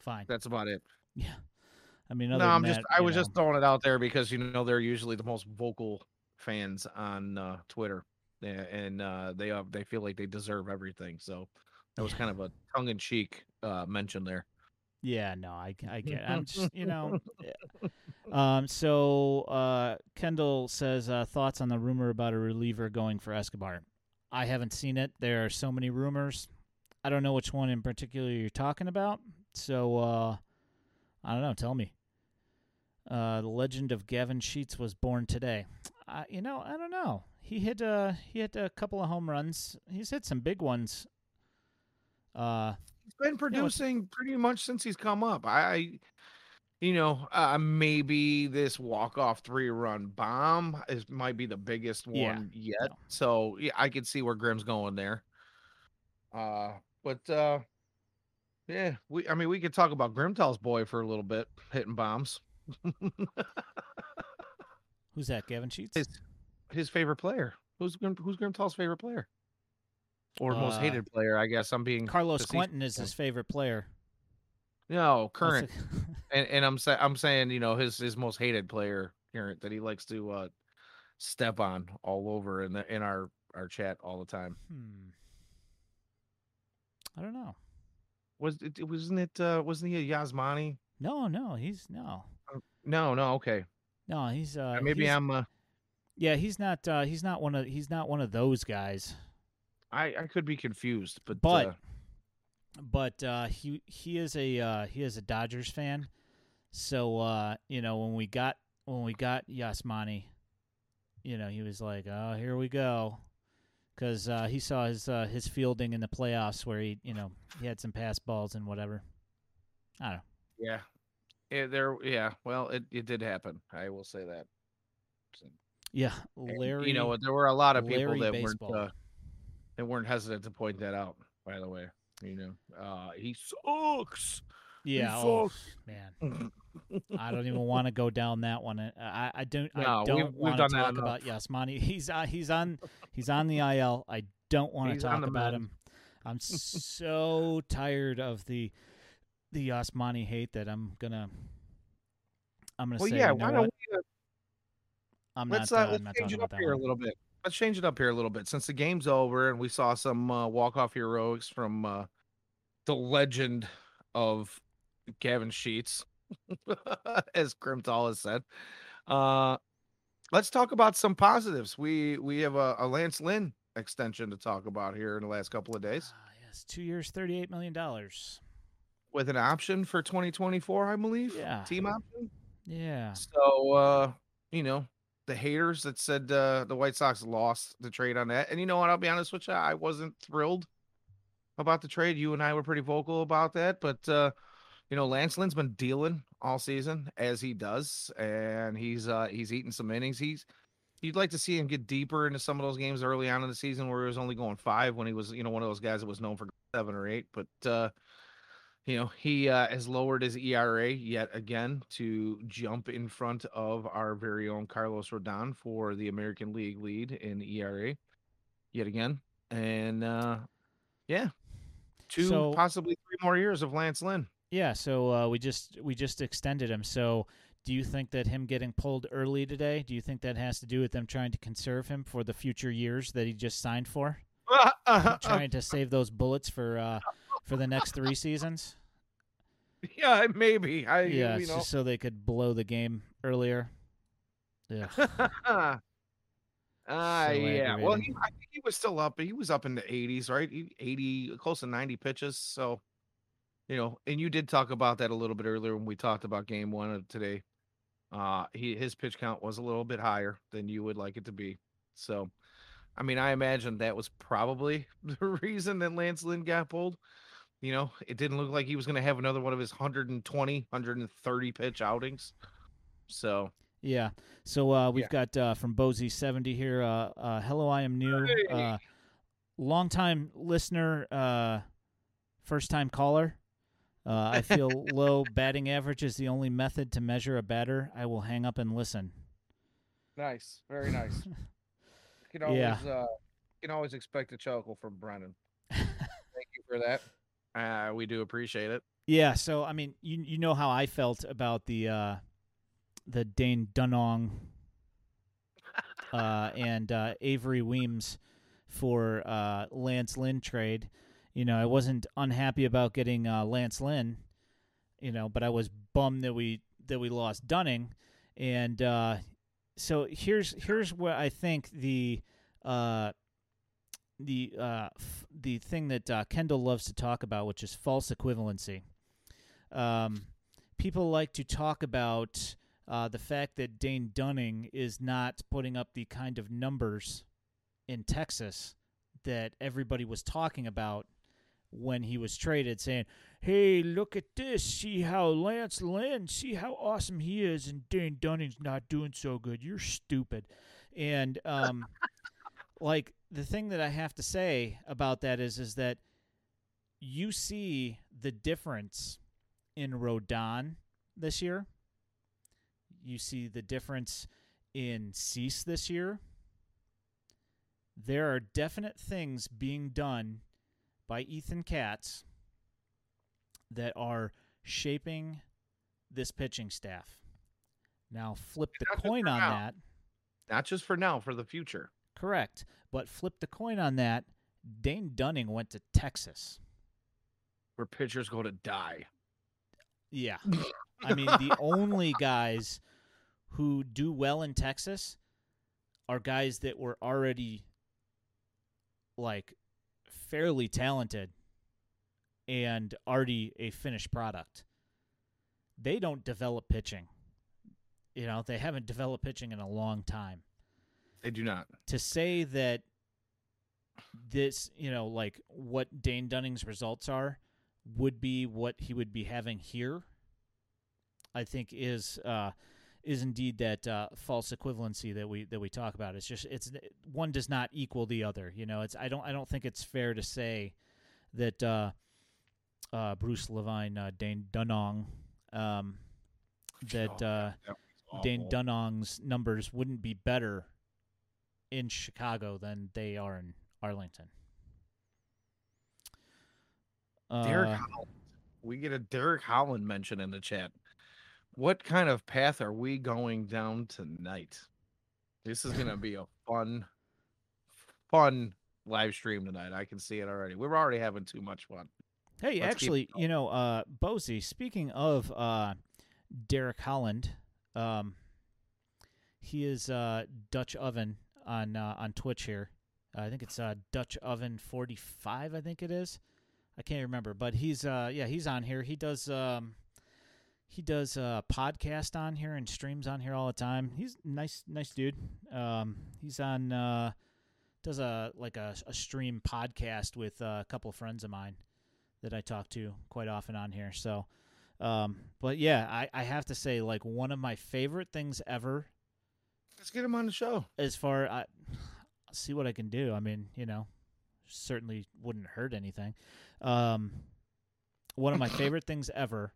fine. That's about it. Yeah, I mean, No, I'm than just I was know, just throwing it out there because you know they're usually the most vocal fans on uh, Twitter, and uh, they uh, they feel like they deserve everything. So that was kind of a tongue in cheek uh, mention there. Yeah, no, I, I get. I'm just, you know. yeah. Um. So, uh, Kendall says uh, thoughts on the rumor about a reliever going for Escobar. I haven't seen it. There are so many rumors. I don't know which one in particular you're talking about. So, uh, I don't know. Tell me. Uh, the legend of Gavin Sheets was born today. Uh, you know, I don't know. He hit uh he hit a couple of home runs. He's hit some big ones. Uh, He's been producing pretty much since he's come up. I, you know, uh, maybe this walk off three run bomb is might be the biggest one Yeah. yet. So yeah, I could see where Grimm's going there. Uh, but uh, yeah, we I mean we could talk about Grimtall's boy for a little bit hitting bombs. who's that? Gavin Sheets. his his favorite player. Who's Grim, who's Grimtall's favorite player? Or most Uh, hated player, I guess. I'm being Carlos Quentin is his favorite player. no current. and, and I'm saying I'm saying you know his his most hated player current that he likes to uh step on all over in the in our our chat all the time. hmm. I don't know. Was it wasn't it uh wasn't he a Yasmani? No, no, he's no, No, no, okay. no, he's uh, Maybe he's- I'm uh, yeah, he's not, uh, he's not one of, he's not one of those guys. I I could be confused, but But, uh, but uh, he he is a uh, he is a Dodgers fan, so uh, you know when we got when we got Yasmani, you know he was like, oh, here we go, because uh, he saw his uh, his fielding in the playoffs where he you know he had some pass balls and whatever. I don't know. yeah. Yeah, there yeah, well it, it did happen. I will say that. So- Yeah, And, Larry. you know, there were a lot of people Larry that baseball. weren't uh, that weren't hesitant to point that out. By the way, you know, uh, he sucks. Yeah, oh, man. I don't even want to go down that one. I I, I don't No, I don't we've want to talk about Yasmani. He's uh, he's on he's on the IL. I don't want to He's talk about him. I'm so tired of the the Yasmani hate that I'm gonna I'm gonna well, say yeah. you know Why don't we, uh, I'm let's not uh, uh, I'm let's not change it up here a little bit. Let's change it up here a little bit since the game's over and we saw some uh, walk off heroics from uh, the legend of Gavin Sheets, as Grimtall has said. Uh, let's talk about some positives. We we have a, a Lance Lynn extension to talk about here in the last couple of days Ah, yes, two years, thirty eight million dollars. with an option for 2024, I believe. Yeah. Team option. Yeah. So uh, you know, the haters that said uh, the White Sox lost the trade on that. And you know what? I'll be honest with you, I wasn't thrilled about the trade. You and I were pretty vocal about that, but uh, you know, Lance Lynn's been dealing all season as he does, and he's uh he's eating some innings. He's you'd like to see him get deeper into some of those games early on in the season where he was only going five when he was, you know, one of those guys that was known for seven or eight. But uh you know, he uh, has lowered his ERA yet again to jump in front of our very own Carlos Rodon for the American League lead in ERA yet again. And uh, yeah, two, So- possibly three more years of Lance Lynn. Yeah, so uh, we just we just extended him. So, do you think that him getting pulled early today? Do you think that has to do with them trying to conserve him for the future years that he just signed for, trying to save those bullets for uh, for the next three seasons? Yeah, maybe. I Yeah, you know. just so they could blow the game earlier. Yeah. Ah, yeah. Well, he. I think he was still up. He was up in the 80s, right? 80, close to 90 pitches. So, you know, and you did talk about that a little bit earlier when we talked about game one of today. Uh, he his pitch count was a little bit higher than you would like it to be. So, I mean, I imagine that was probably the reason that Lance Lynn got pulled. You know, it didn't look like he was going to have another one of his 120, 130 pitch outings. So, Yeah. So uh, we've Yeah. got uh, from Bozy seventy here. Uh, uh, hello, I am new. Uh, longtime listener, uh, first time caller. Uh, I feel low batting average is the only method to measure a batter. I will hang up and listen. Nice, very nice. You can Yeah. always uh you can always expect a chuckle from Brennan. Thank you for that. Uh we do appreciate it. Yeah, so I mean, you you know how I felt about the uh, the Dane Dunning uh, and uh, Avery Weems for uh, Lance Lynn trade. You know, I wasn't unhappy about getting uh, Lance Lynn. You know, but I was bummed that we that we lost Dunning, and uh, so here's here's what I think the uh, the uh, f- the thing that uh, Kendall loves to talk about, which is false equivalency. Um, people like to talk about uh, the fact that Dane Dunning is not putting up the kind of numbers in Texas that everybody was talking about when he was traded, saying, "Hey, look at this! See how Lance Lynn, see how awesome he is, and Dane Dunning's not doing so good. You're stupid." And um, like the thing that I have to say about that is, is that you see the difference in Rodon this year. You see the difference in Cease this year. There are definite things being done by Ethan Katz that are shaping this pitching staff. Now flip the Not coin on now. that. Not just for now, for the future. Correct. But flip the coin on that. Dane Dunning went to Texas. Where pitchers go to die. Yeah. I mean, the only guys who do well in Texas are guys that were already like fairly talented and already a finished product. They don't develop pitching. You know, they haven't developed pitching in a long time. They do not. To say that this, you know, like what Dane Dunning's results are would be what he would be having here, I think is uh, is indeed that uh, false equivalency that we that we talk about. It's just it's one does not equal the other. You know, it's I don't I don't think it's fair to say that uh, uh, Bruce Levine, uh, Dane Dunning, um, that Oh, uh, that was Dane. Dunning's numbers wouldn't be better in Chicago than they are in Arlington. Derek Uh, Holland. We get a Derek Holland mention in the chat. What kind of path are we going down tonight? This is gonna be a fun, fun live stream tonight. I can see it already. We're already having too much fun. Hey, Let's actually, you know, uh, Bozy, speaking of uh, Derek Holland, um, he is uh, Dutch Oven on uh, on Twitch here. I think it's uh, Dutch Oven forty five. I think it is. I can't remember, but he's uh, yeah, he's on here. He does um, he does a podcast on here and streams on here all the time. He's nice, nice dude. Um, he's on uh, does a like a, a stream podcast with uh, a couple of friends of mine that I talk to quite often on here. So, um, but yeah, I, I have to say, like one of my favorite things ever, Let's get him on the show. as far I I'll see what I can do. I mean, you know, certainly wouldn't hurt anything. Um, one of my favorite things ever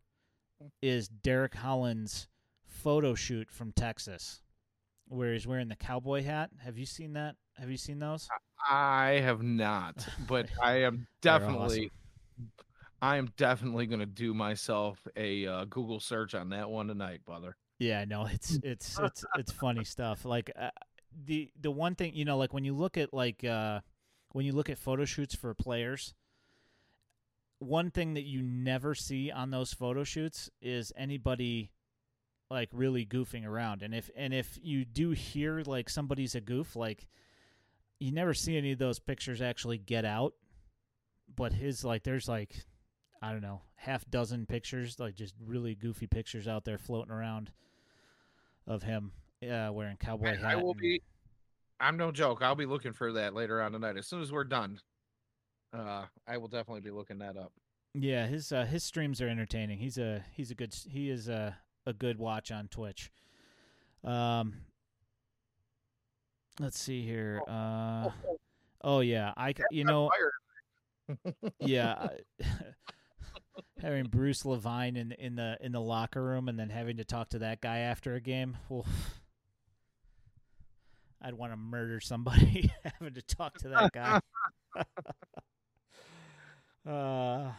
is Derek Holland's photo shoot from Texas, where he's wearing the cowboy hat. Have you seen that? Have you seen those? I have not, but I am definitely, I am definitely gonna do myself a uh, Google search on that one tonight, brother. Yeah, no, it's it's it's it's funny stuff. Like uh, the the one thing you know, like when you look at like uh, when you look at photo shoots for players, one thing that you never see on those photo shoots is anybody like really goofing around. And if and if you do hear like somebody's a goof, like you never see any of those pictures actually get out. But his like there's like I don't know, half dozen pictures, like just really goofy pictures out there floating around of him uh, wearing cowboy hat. I will and- be. I'm no joke. I'll be looking for that later on tonight. As soon as we're done, uh, I will definitely be looking that up. Yeah, his uh, his streams are entertaining. He's a he's a good he is a a good watch on Twitch. Um, let's see here. Uh, oh yeah, I you know yeah, having Bruce Levine in in the in the locker room and then having to talk to that guy after a game. oof. I'd want to murder somebody having to talk to that guy. Uh,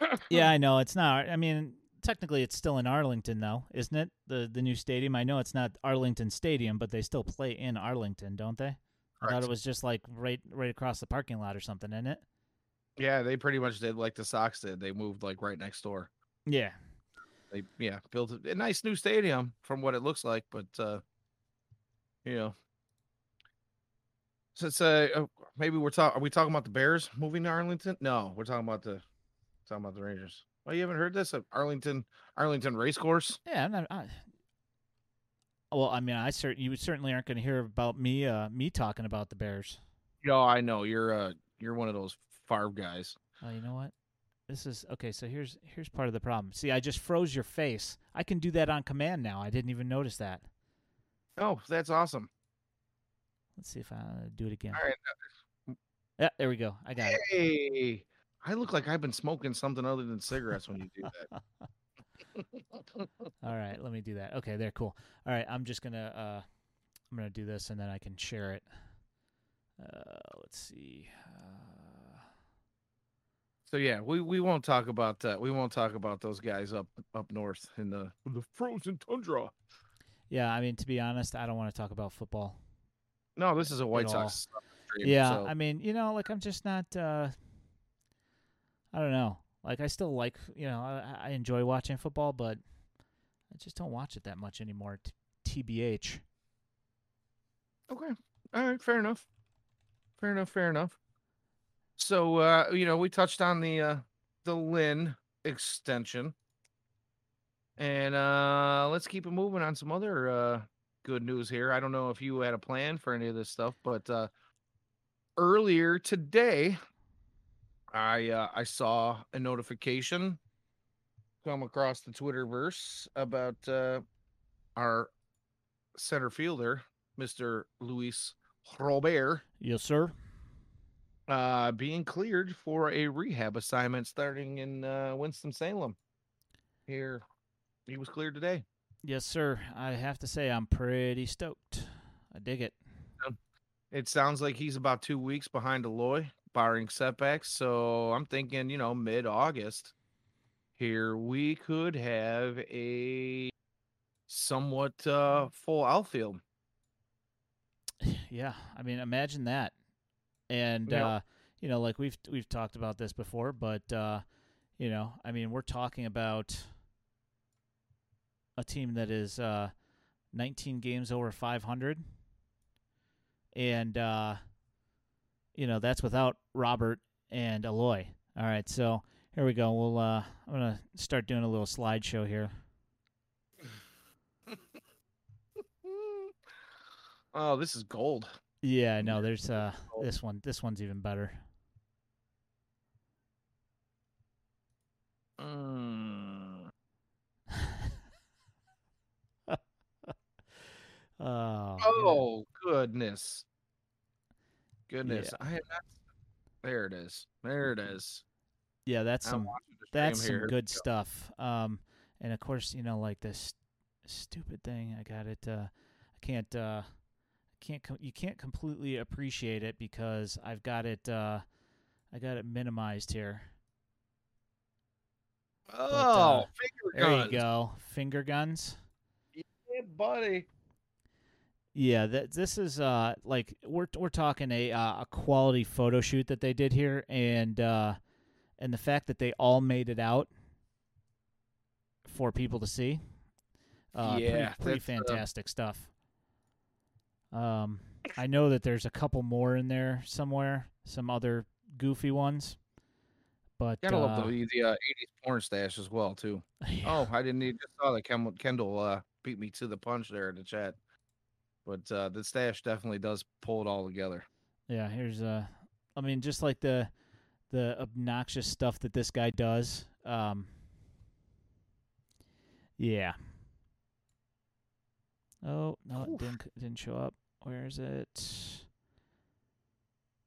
yeah, I know it's not. I mean, technically, it's still in Arlington, though, isn't it? The the new stadium. I know it's not Arlington Stadium, but they still play in Arlington, don't they? I thought it was just like right right across the parking lot or something, isn't it? Yeah, they pretty much did like the Sox did. They moved like right next door. Yeah. They yeah built a, a nice new stadium from what it looks like, but uh, you know, since uh, uh, maybe we're talking, are we talking about the Bears moving to Arlington? No, we're talking about the talking about the Rangers. Well, you haven't heard this at Arlington Arlington Racecourse? Yeah, I'm not, I, well, I mean, I cert- you certainly aren't going to hear about me uh me talking about the Bears. No, I know you're uh you're one of those Favre guys. Oh, you know what? This is okay. So here's here's part of the problem. See, I just froze your face. I can do that on command now. I didn't even notice that. Oh, that's awesome. Let's see if I uh, do it again. All right. Yeah, there we go. I got it. Hey, I look like I've been smoking something other than cigarettes when you do that. All right, let me do that. Okay, there, cool. All right, I'm just gonna uh, I'm gonna do this and then I can share it. Uh, let's see. Uh, So yeah, we, we won't talk about that. We won't talk about those guys up up north in the the frozen tundra. yeah, I mean, to be honest, I don't want to talk about football. No, this is a White. Sox. stream, Yeah, so- I mean, you know, like I'm just not. uh I don't know. Like I still like, you know, I, I enjoy watching football, but I just don't watch it that much anymore. T- TBH. okay. All right, fair enough. Fair enough. Fair enough. So uh, you know, we touched on the uh the Lynn extension. And uh let's keep it moving on some other uh good news here. I don't know if you had a plan for any of this stuff, but uh earlier today I uh I saw a notification come across the Twitterverse about uh our center fielder, Mr. Luis Robert, Yes, sir. uh being cleared for a rehab assignment starting in uh Winston-Salem. Here he was cleared today. Yes, sir. I have to say, I'm pretty stoked. I dig it. It sounds like he's about two weeks behind Eloy, barring setbacks. So I'm thinking, you know, mid August here we could have a somewhat uh full outfield. yeah, I mean, imagine that. And Yeah. uh, you know, like we've we've talked about this before, but uh, you know, I mean, we're talking about a team that is uh, 19 games over 500, and uh, you know that's without Robert and Eloy. All right, so here we go. We'll uh, I'm gonna start doing a little slideshow here. Oh, this is gold. Yeah, no, there's uh this one. This one's even better. Mm. Oh. Oh goodness. Goodness. I had not there it is. There it is. Yeah, that's some watching the stream that's some here. Good go. stuff. Um, and of course, you know, like this stupid thing. I got it. Uh, I can't. Uh, can't. Com- you can't completely appreciate it because I've got it. Uh, I got it minimized here. Oh, uh, finger There you go. Finger guns. Yeah, buddy. Yeah, that this is uh like we're we're talking a uh, a quality photo shoot that they did here, and uh, and the fact that they all made it out for people to see. Uh, Yeah, pretty, pretty that's, uh, fantastic stuff. Um, I know that there's a couple more in there somewhere, some other goofy ones, but Gotta uh, love the the uh, '80s porn stash as well too. yeah. Oh, I didn't even just saw that Ken- Kendall uh, beat me to the punch there in the chat. But uh, the stash definitely does pull it all together. Yeah, here's uh I mean just like the the obnoxious stuff that this guy does. Um Yeah. Oh, no, it didn't c- didn't show up. Where is it?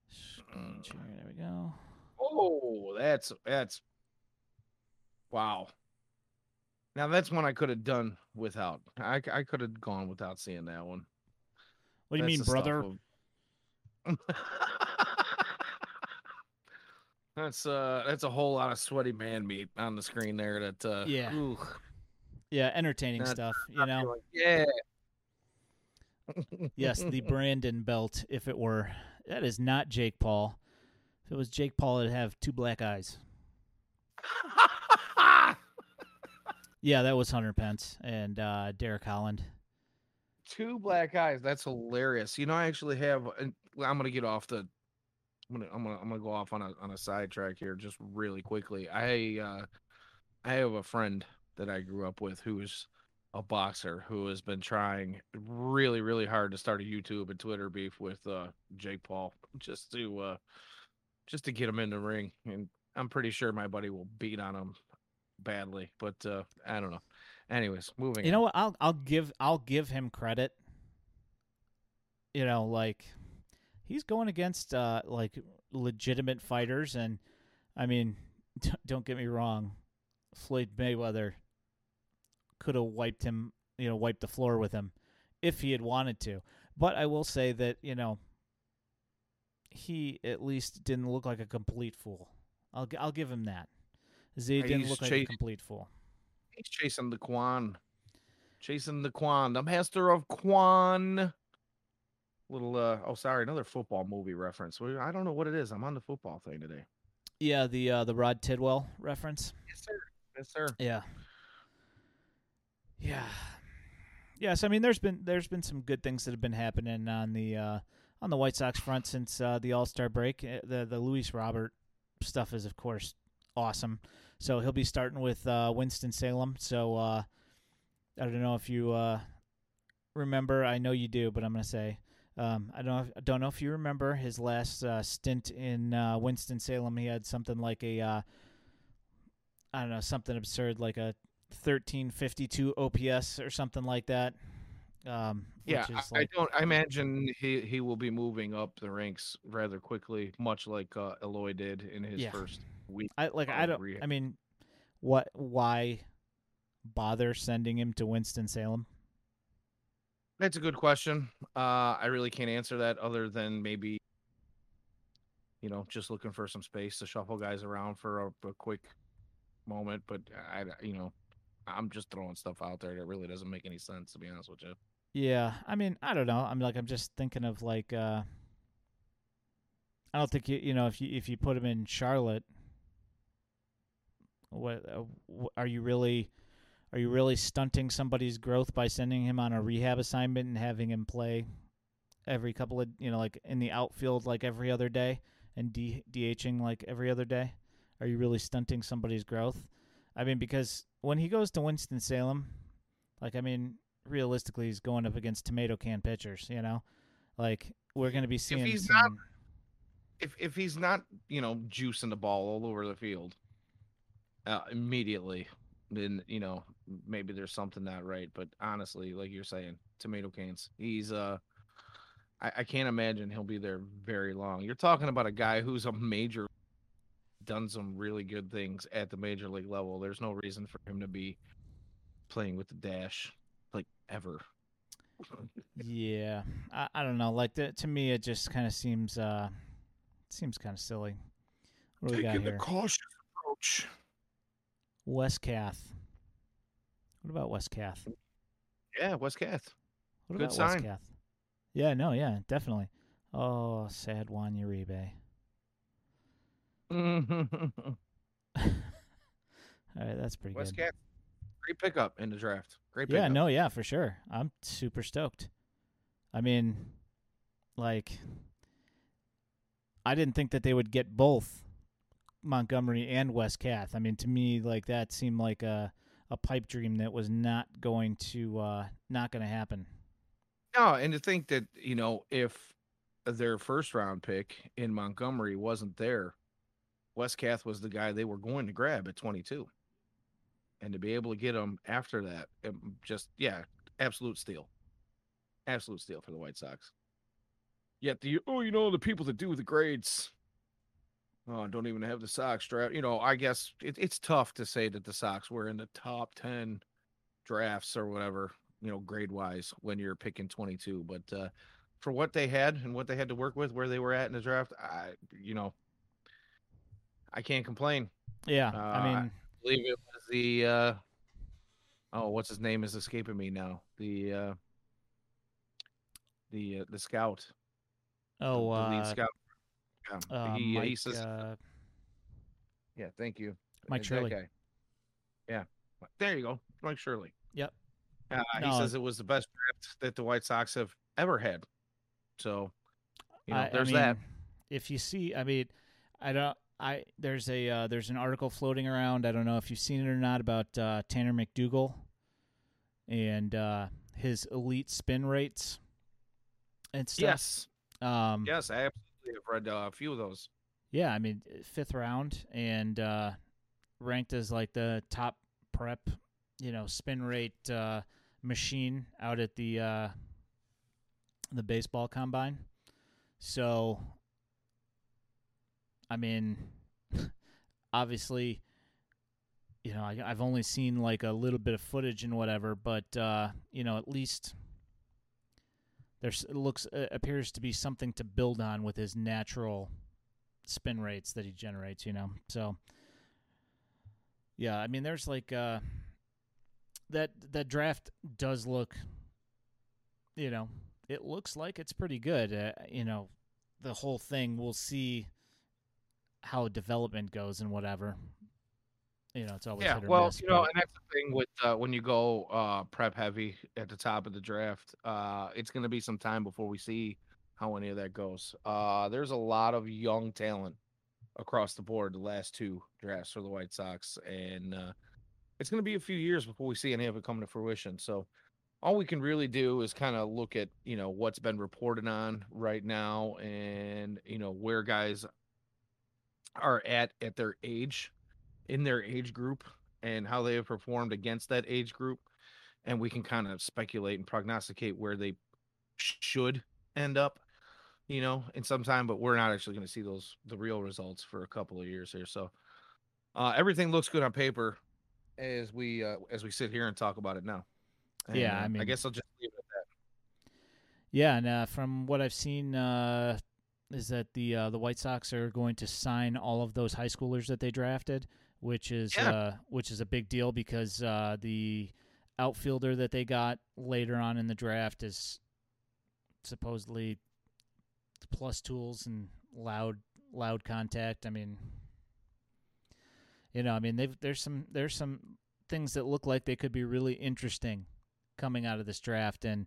Screen share, there we go. Oh, that's that's wow. Now that's one I could have done without. I, I could have gone without seeing that one. What do you mean, brother? of- that's uh that's a whole lot of sweaty man meat on the screen there. That uh, Yeah. ooh, Yeah, entertaining That's stuff, you know. like, yeah. yes, the Brandon belt if it were. That is not Jake Paul. If it was Jake Paul, it'd have two black eyes. Yeah, that was Hunter Pence and uh, Derek Holland. Two black eyes. That's hilarious. You know, I actually have. and I'm gonna get off the. I'm gonna. I'm gonna. I'm gonna go off on a on a sidetrack here, just really quickly. I. uh I have a friend that I grew up with who is a boxer who has been trying really, really hard to start a YouTube and Twitter beef with uh Jake Paul just to uh just to get him in the ring. And I'm pretty sure my buddy will beat on him badly, but uh I don't know. Anyways, moving. You on. know what? I'll I'll give I'll give him credit. You know, like he's going against uh like legitimate fighters and I mean, don't get me wrong, Floyd Mayweather could have wiped him, you know, wiped the floor with him if he had wanted to. But I will say that, you know, he at least didn't look like a complete fool. I'll I'll give him that. Z didn't look like a complete fool. He's chasing the Quan. Chasing the Quan, the master of Quan. Little uh oh sorry, another football movie reference. Well, I don't know what it is. I'm on the football thing today. Yeah, the uh, the Rod Tidwell reference. Yes, sir. Yes, sir. Yeah. Yeah. Yes, I mean there's been there's been some good things that have been happening on the uh, on the White Sox front since uh, the All Star break. Uh, The the Luis Robert stuff is of course awesome. So he'll be starting with uh, Winston Salem. So uh, I don't know if you uh, remember. I know you do, but I'm gonna say um, I don't know if, I don't know if you remember his last uh, stint in uh, Winston Salem. He had something like a uh, I don't know something absurd like a 1352 OPS or something like that. Um, Yeah, which is I, like, I don't. I imagine he he will be moving up the ranks rather quickly, much like uh, Eloy did in his Yeah. first week. I like I don't. I mean, what? Why bother sending him to Winston Salem? That's a good question. Uh, I really can't answer that other than maybe, you know, just looking for some space to shuffle guys around for a, a quick moment. But I, you know, I'm just throwing stuff out there that really doesn't make any sense to be honest with you. Yeah, I mean, I don't know. I'm like, I'm just thinking of like, uh I don't think you, you know, if you if you put him in Charlotte, what uh, are you really, are you really stunting somebody's growth by sending him on a rehab assignment and having him play every couple of, you know, like in the outfield like every other day and D- DHing like every other day? Are you really stunting somebody's growth? I mean, because when he goes to Winston Salem, like I mean, realistically, he's going up against tomato can pitchers. You know, like we're going to be seeing. If he's some, not- If if he's not, you know, juicing the ball all over the field, uh, immediately, then you know maybe there's something not right. But honestly, like you're saying, tomato cans. He's uh, I, I can't imagine he'll be there very long. You're talking about a guy who's a major, done some really good things at the major league level. There's no reason for him to be playing with the dash like ever. yeah, I, I don't know. Like the, to me, it just kind of seems uh, seems kind of silly. What do we got Taking the cautious approach. Wes Kath. What about Wes Kath? Yeah, West Kath. What Good about sign. Kath? Yeah, no, yeah, definitely. Oh, sad Juan Uribe. All right, that's pretty West good. Cat, great pickup in the draft. Great Yeah, no, yeah, for sure. I'm super stoked. I mean, like, I didn't think that they would get both Montgomery and West Kath. I mean, to me, like that seemed like a a pipe dream that was not going to uh not going to happen. No, and to think that you know if their first round pick in Montgomery wasn't there, West Kath was the guy they were going to grab at 22, and to be able to get him after that, just yeah, absolute steal, absolute steal for the White Sox. Yet the oh, you know the people that do the grades, oh, don't even have the Sox draft. You know, I guess it, it's tough to say that the Sox were in the top 10 drafts or whatever you know, grade wise when you're picking 22. But uh, for what they had and what they had to work with, where they were at in the draft, I, you know, I can't complain. Yeah, Uh, I mean, I believe it was the, uh, oh, what's his name is escaping me now. The, uh, the, uh, the scout. oh, the, the lead uh, scout. Yeah. uh, he, Mike, he says, uh, yeah, thank you. Mike Uh, Shirley. guy. Yeah. There you go. Mike Shirley. Yep. Uh, No. He says it was the best draft that the White Sox have ever had. So, you know, I- I there's that. If you see, I mean, I don't. I there's a uh, there's an article floating around. I don't know if you've seen it or not about uh, Tanner McDougal and uh, his elite spin rates and stuff. Yes. Um, Yes, I absolutely have read uh, a few of those. Yeah, I mean fifth round and uh, ranked as like the top prep, you know, spin rate uh, machine out at the uh, the baseball combine. So, I mean, obviously, you know, I, I've only seen like a little bit of footage and whatever, but uh, you know, at least there's it looks uh, appears to be something to build on with his natural spin rates that he generates, you know. So yeah, I mean there's like uh that that draft does look you know, it looks like it's pretty good. Uh, you know, the whole thing we'll see how development goes and whatever. You know, it's always Yeah, well, miss, you know, but- and that's the thing with uh, when you go uh, prep heavy at the top of the draft, uh, it's going to be some time before we see how any of that goes. Uh, there's a lot of young talent across the board the last two drafts for the White Sox, and uh, it's going to be a few years before we see any of it come to fruition. So all we can really do is kind of look at you know what's been reported on right now, and you know where guys are at at their age in their age group and how they have performed against that age group and we can kind of speculate and prognosticate where they should end up you know in some time but we're not actually going to see those the real results for a couple of years here. So uh everything looks good on paper as we uh as we sit here and talk about it now. Yeah, I uh, mean- i guess i'll just leave it at that. Yeah, and uh, from what I've seen, uh, is that the uh, the White Sox are going to sign all of those high schoolers that they drafted, which is Yeah. uh, which is a big deal because uh, the outfielder that they got later on in the draft is supposedly plus tools and loud loud contact. I mean, you know, I mean, they've there's some there's some things that look like they could be really interesting coming out of this draft, and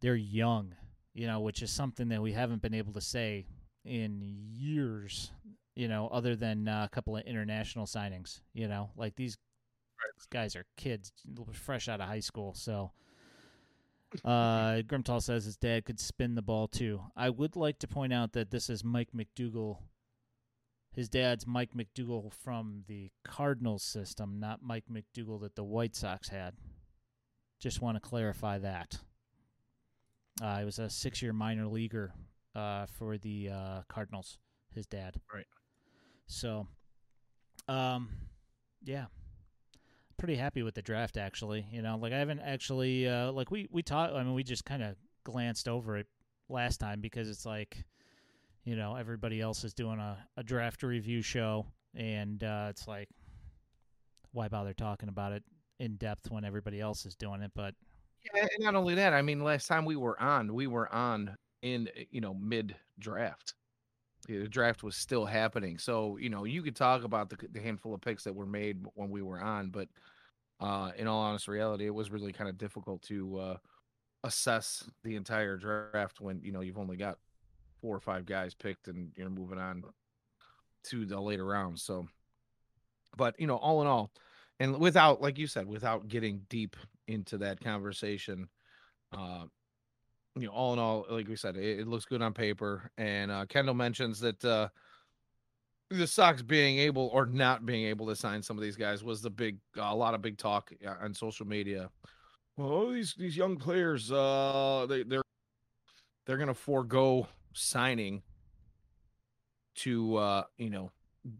they're young, you know, which is something that we haven't been able to say in years, you know, other than uh, a couple of international signings, you know, like these, these guys are kids fresh out of high school. So, uh, Grimtall says his dad could spin the ball too. I would like to point out that this is Mike McDougal. His dad's Mike McDougal from the Cardinals system, not Mike McDougal that the White Sox had. Just want to clarify that. Uh, he was a six-year minor leaguer uh, for the uh, Cardinals. His dad. Right. So, um, yeah, pretty happy with the draft. Actually, you know, like I haven't actually uh, like we we talked. I mean, we just kind of glanced over it last time because it's like, you know, everybody else is doing a, a draft review show, and uh, it's like, why bother talking about it in depth when everybody else is doing it? But Yeah, and not only that, I mean, last time we were on, we were on in you know mid draft. The draft was still happening. So you know, you could talk about the, the handful of picks that were made when we were on, but uh, in all honest reality, it was really kind of difficult to uh, assess the entire draft when you know you've only got four or five guys picked and you're moving on to the later rounds. So, but you know, all in all, and without, like you said, without getting deep into that conversation, uh, you know, all in all, like we said, it, it looks good on paper. And uh, Kendall mentions that uh, the Sox being able or not being able to sign some of these guys was the big, uh, a lot of big talk uh, on social media. Well, these these young players, uh, they they're they're gonna forego signing to uh, you know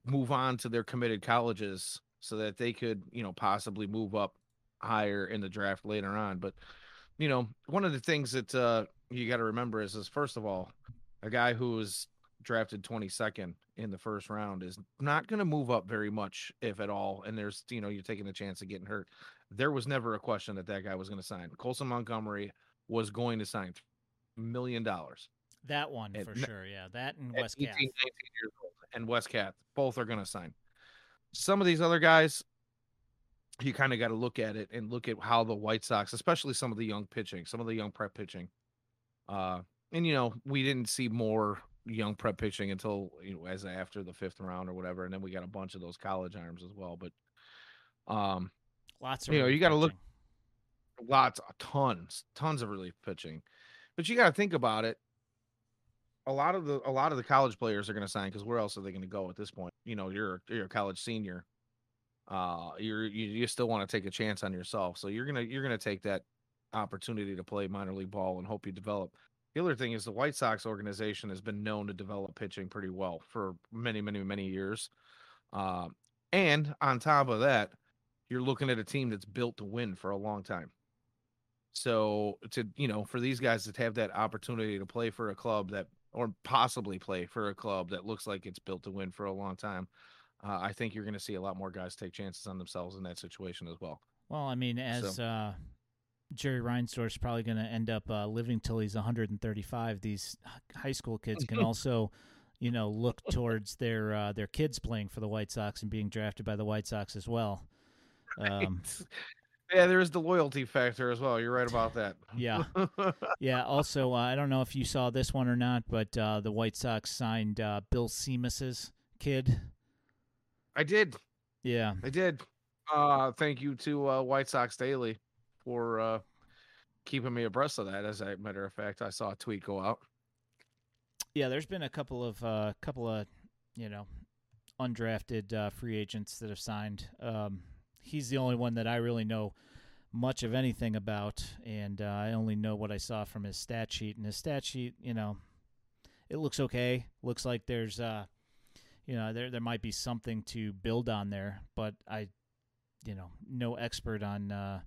move on to their committed colleges so that they could you know possibly move up higher in the draft later on. But you know, one of the things that uh, you got to remember is, is first of all, a guy who was drafted 22nd in the first round is not going to move up very much, if at all. And there's, you know, you're taking a chance of getting hurt. There was never a question that that guy was going to sign. Colson Montgomery was going to sign million dollars. That one for sure. Yeah, that and Wes Kath. and Wes Kath both are going to sign. Some of these other guys, you kind of got to look at it and look at how the White Sox, especially some of the young pitching, some of the young prep pitching, uh, and you know, we didn't see more young prep pitching until you know as after the fifth round or whatever, and then we got a bunch of those college arms as well. But um, lots of you know, you got to look lots, tons, tons of relief pitching, but you got to think about it. A lot of the a lot of the college players are going to sign because where else are they going to go at this point? You know, you're you're a college senior. Uh, you're you, you still want to take a chance on yourself, so you're gonna you're gonna take that opportunity to play minor league ball and hope you develop. The other thing is the White Sox organization has been known to develop pitching pretty well for many, many, many years. Uh, and on top of that, you're looking at a team that's built to win for a long time. So to you know, for these guys to have that opportunity to play for a club that, or possibly play for a club that looks like it's built to win for a long time, uh, I think you're going to see a lot more guys take chances on themselves in that situation as well. Well, I mean, as so. uh, Jerry Reinsdorf's probably going to end up uh, living till he's 135. These high school kids can also, you know, look towards their uh, their kids playing for the White Sox and being drafted by the White Sox as well. Um, yeah, there is the loyalty factor as well. You're right about that. yeah, yeah. Also, uh, I don't know if you saw this one or not, but uh, the White Sox signed uh, Bill Simas's kid. I did. Yeah, I did. Uh, thank you to uh, White Sox Daily for uh, keeping me abreast of that. As a matter of fact, I saw a tweet go out. Yeah, there's been a couple of uh, couple of you know undrafted uh, free agents that have signed. Um, he's the only one that I really know much of anything about, and uh, I only know what I saw from his stat sheet. And his stat sheet, you know, it looks okay. Looks like there's, uh, you know, there there might be something to build on there, but I, you know, no expert on uh,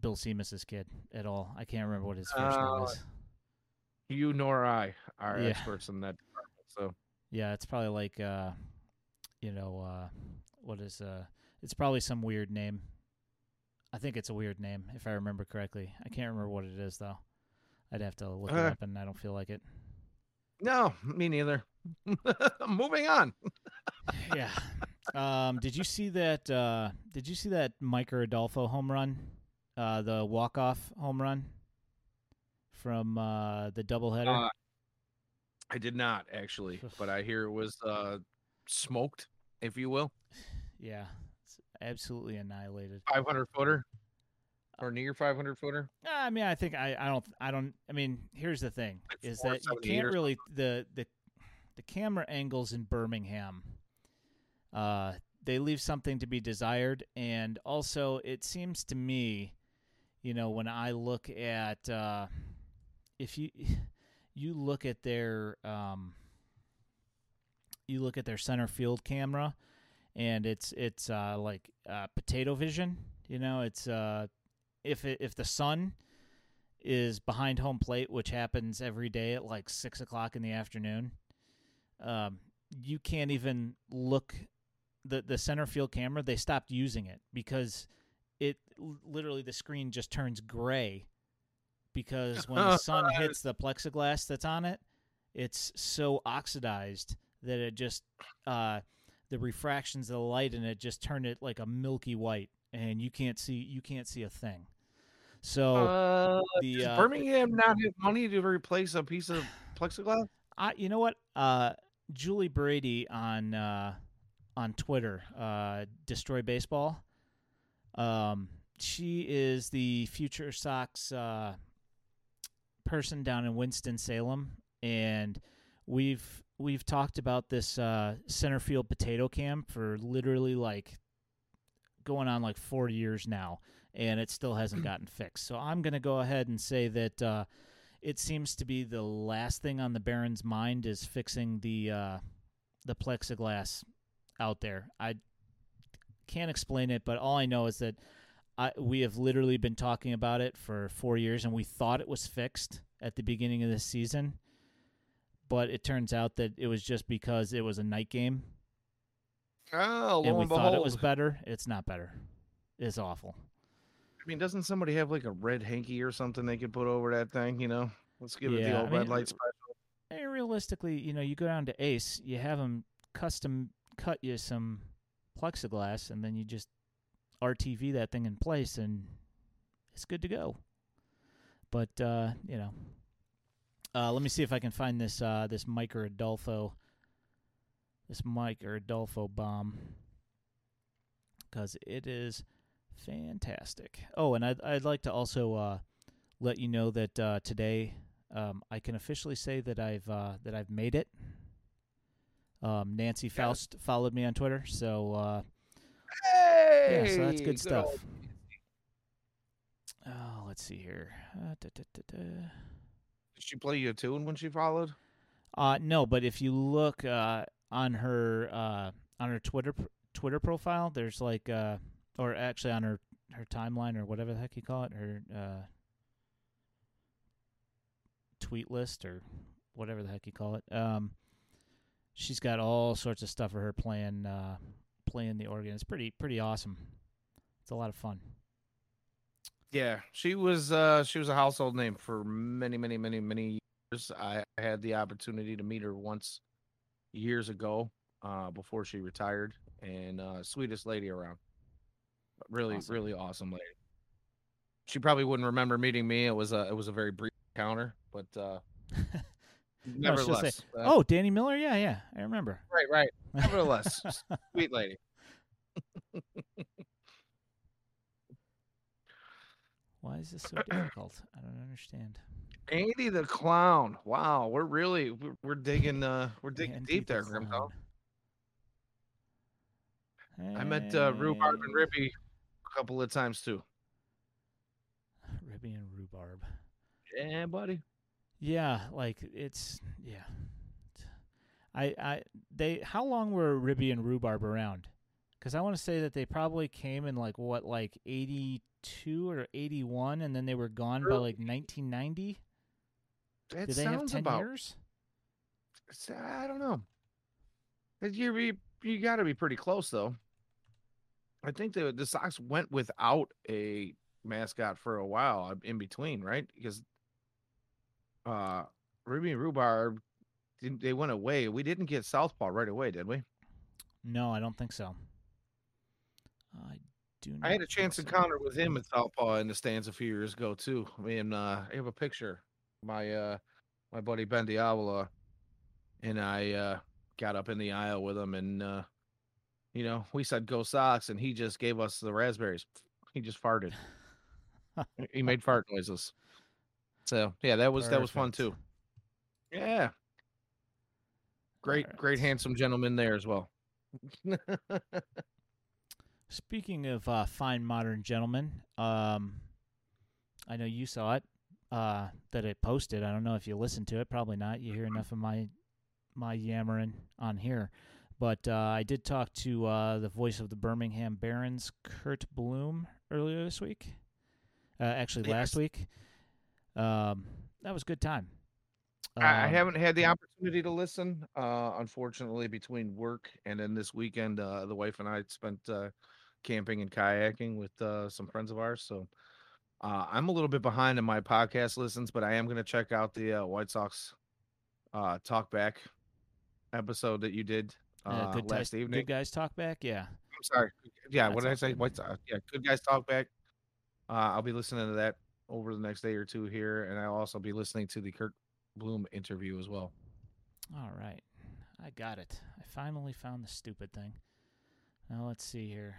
Bill Simas's kid at all. I can't remember what his first uh, name is. You nor I are yeah. experts in that. So yeah, it's probably like uh, you know, uh, what is uh, it's probably some weird name. I think it's a weird name if I remember correctly. I can't remember what it is though. I'd have to look uh, it up, and I don't feel like it. No, me neither. Moving on. yeah. Um, did you see that? Uh, did you see that Micker Adolfo home run? uh, the walk off home run from uh, the doubleheader? Uh, I did not actually, but I hear it was uh, smoked, if you will. Yeah, it's absolutely annihilated. 500 footer or near 500 footer. I mean, I think I, I don't I don't I mean, here's the thing like is that you can't really the the the camera angles in Birmingham. Uh, they leave something to be desired, and also it seems to me you know, when I look at uh, if you you look at their um, you look at their center field camera, and it's it's uh, like uh, potato vision. You know, it's uh, if it, if the sun is behind home plate, which happens every day at like six o'clock in the afternoon, um, you can't even look the the center field camera. They stopped using it because it literally the screen just turns gray because when the sun hits the plexiglass that's on it, it's so oxidized that it just uh, the refractions of the light in it just turn it like a milky white, and you can't see you can't see a thing. So Uh, the does uh, Birmingham not have money to replace a piece of plexiglass? I, you know what? Uh, Julie Brady on uh, on Twitter, uh, Destroy Baseball. Um, she is the Future Sox uh, person down in Winston Salem, and we've we've talked about this uh, center field potato cam for literally like going on like four years now, and it still hasn't gotten fixed. So I'm gonna go ahead and say that. Uh, it seems to be the last thing on the Baron's mind is fixing the uh, the plexiglass out there. I can't explain it, but all I know is that I, we have literally been talking about it for four years, and we thought it was fixed at the beginning of this season, but it turns out that it was just because it was a night game, Oh, and we and thought it was better. It's not better. It's awful. I mean, doesn't somebody have like a red hanky or something they could put over that thing? You know, let's give it the Yeah, old I red mean, light special. And realistically, you know, you go down to Ace, you have them custom cut you some plexiglass, and then you just RTV that thing in place, and it's good to go. But uh, you know, uh, let me see if I can find this uh, this Micker Adolfo, this Micker Adolfo bomb, because it is fantastic. Oh, and I'd I'd like to also uh, let you know that uh, today um, I can officially say that I've uh, that I've made it. Um, Nancy Faust followed me on Twitter, so uh, Hey, yeah, so that's good stuff. old- Oh, let's see here. Uh, da, da, da, da. Did she play you a tune when she followed? Uh, no, but if you look uh, on her uh, on her Twitter Twitter profile, there's like, uh, or actually on her her timeline or whatever the heck you call it, her uh, tweet list or whatever the heck you call it. Um, she's got all sorts of stuff for her playing uh, playing the organ. It's pretty pretty awesome. It's a lot of fun. Yeah, she was. uh She was a household name for many, many, many, many years. I had the opportunity to meet her once years ago, uh, before she retired, and uh sweetest lady around. Really, Awesome. really awesome lady. She probably wouldn't remember meeting me. It was a it was a very brief encounter, but uh she'll say, nevertheless. uh, oh, Danny Miller, yeah, yeah, I remember. right, right. Nevertheless, sweet lady. Why is this so difficult? I don't understand. Andy the clown. Wow, we're really we're, we're digging uh we're digging Andy deep the there, Grimco. Clown. I met uh, Rhubarb and Hey. Ribby couple of times too. Ribby and rhubarb. Yeah, buddy. Yeah, like it's yeah. I I they how long were Ribby and rhubarb around? Because I want to say that they probably came in like what like eighty two or eighty one, and then they were gone by like nineteen ninety. That Did they have sounds ten about. years? I don't know. You you got to be pretty close though. I think the the Sox went without a mascot for a while uh, in between, right? Because uh Ribby and Rhubarb didn't they went away. We didn't get Southpaw right away, did we? No, I don't think so. I do. Not I had a chance so. encounter with him at Southpaw in the stands a few years ago too. I mean, uh, I have a picture. My uh, my buddy Ben Diavola and I uh, got up in the aisle with him, and uh, you know, we said "Go socks, and he just gave us the raspberries. He just farted. he made fart noises. So yeah, that was that was fun too. Yeah, great, Alright. great, handsome gentleman there as well. Speaking of uh, fine modern gentlemen, um, I know you saw it. Uh, that it posted. I don't know if you listened to it. Probably not. You hear enough of my my yammering on here. But uh, I did talk to uh, the voice of the Birmingham Barons, Curt Bloom, earlier this week. Uh, actually, last Yes. week. Um, that was a good time. I, I Um, haven't had the opportunity to listen. Uh, unfortunately, between work and then this weekend, uh, the wife and I spent uh, camping and kayaking with uh, some friends of ours. So uh, I'm a little bit behind in my podcast listens, but I am going to check out the uh, White Sox uh talk back episode that you did uh, good last guys, evening. Good guys talk back. Yeah. I'm sorry. Yeah, what That's did I say? good. What's uh, yeah, good guys talk back. Uh, I'll be listening to that over the next day or two here, and I'll also be listening to the Curt Bloom interview as well. All right. I got it. I finally found the stupid thing. Now let's see here.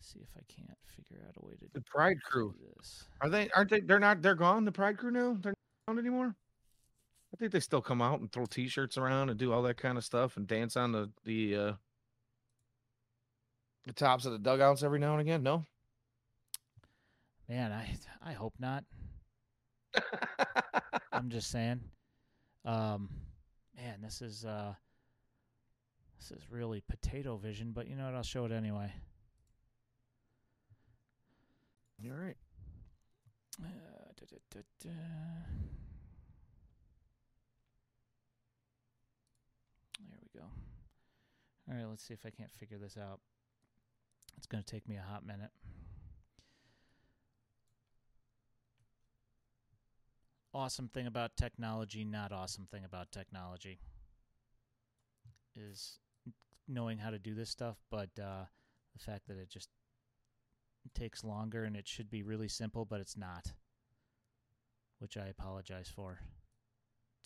See if I can't figure out a way to The Pride do Crew this. are they? Aren't they? They're not. They're gone. The Pride Crew now. They're not anymore. I think they still come out and throw T-shirts around and do all that kind of stuff and dance on the the uh, the tops of the dugouts every now and again. No. Man, I I hope not. I'm just saying. Um, man, this is uh, this is really potato vision, but you know what? I'll show it anyway. You're right. Uh, da, da, da, da. There we go. All right, let's see if I can't figure this out. It's going to take me a hot minute. Awesome thing about technology, not awesome thing about technology is knowing how to do this stuff, but uh, the fact that it just takes longer and it should be really simple, but it's not. Which I apologize for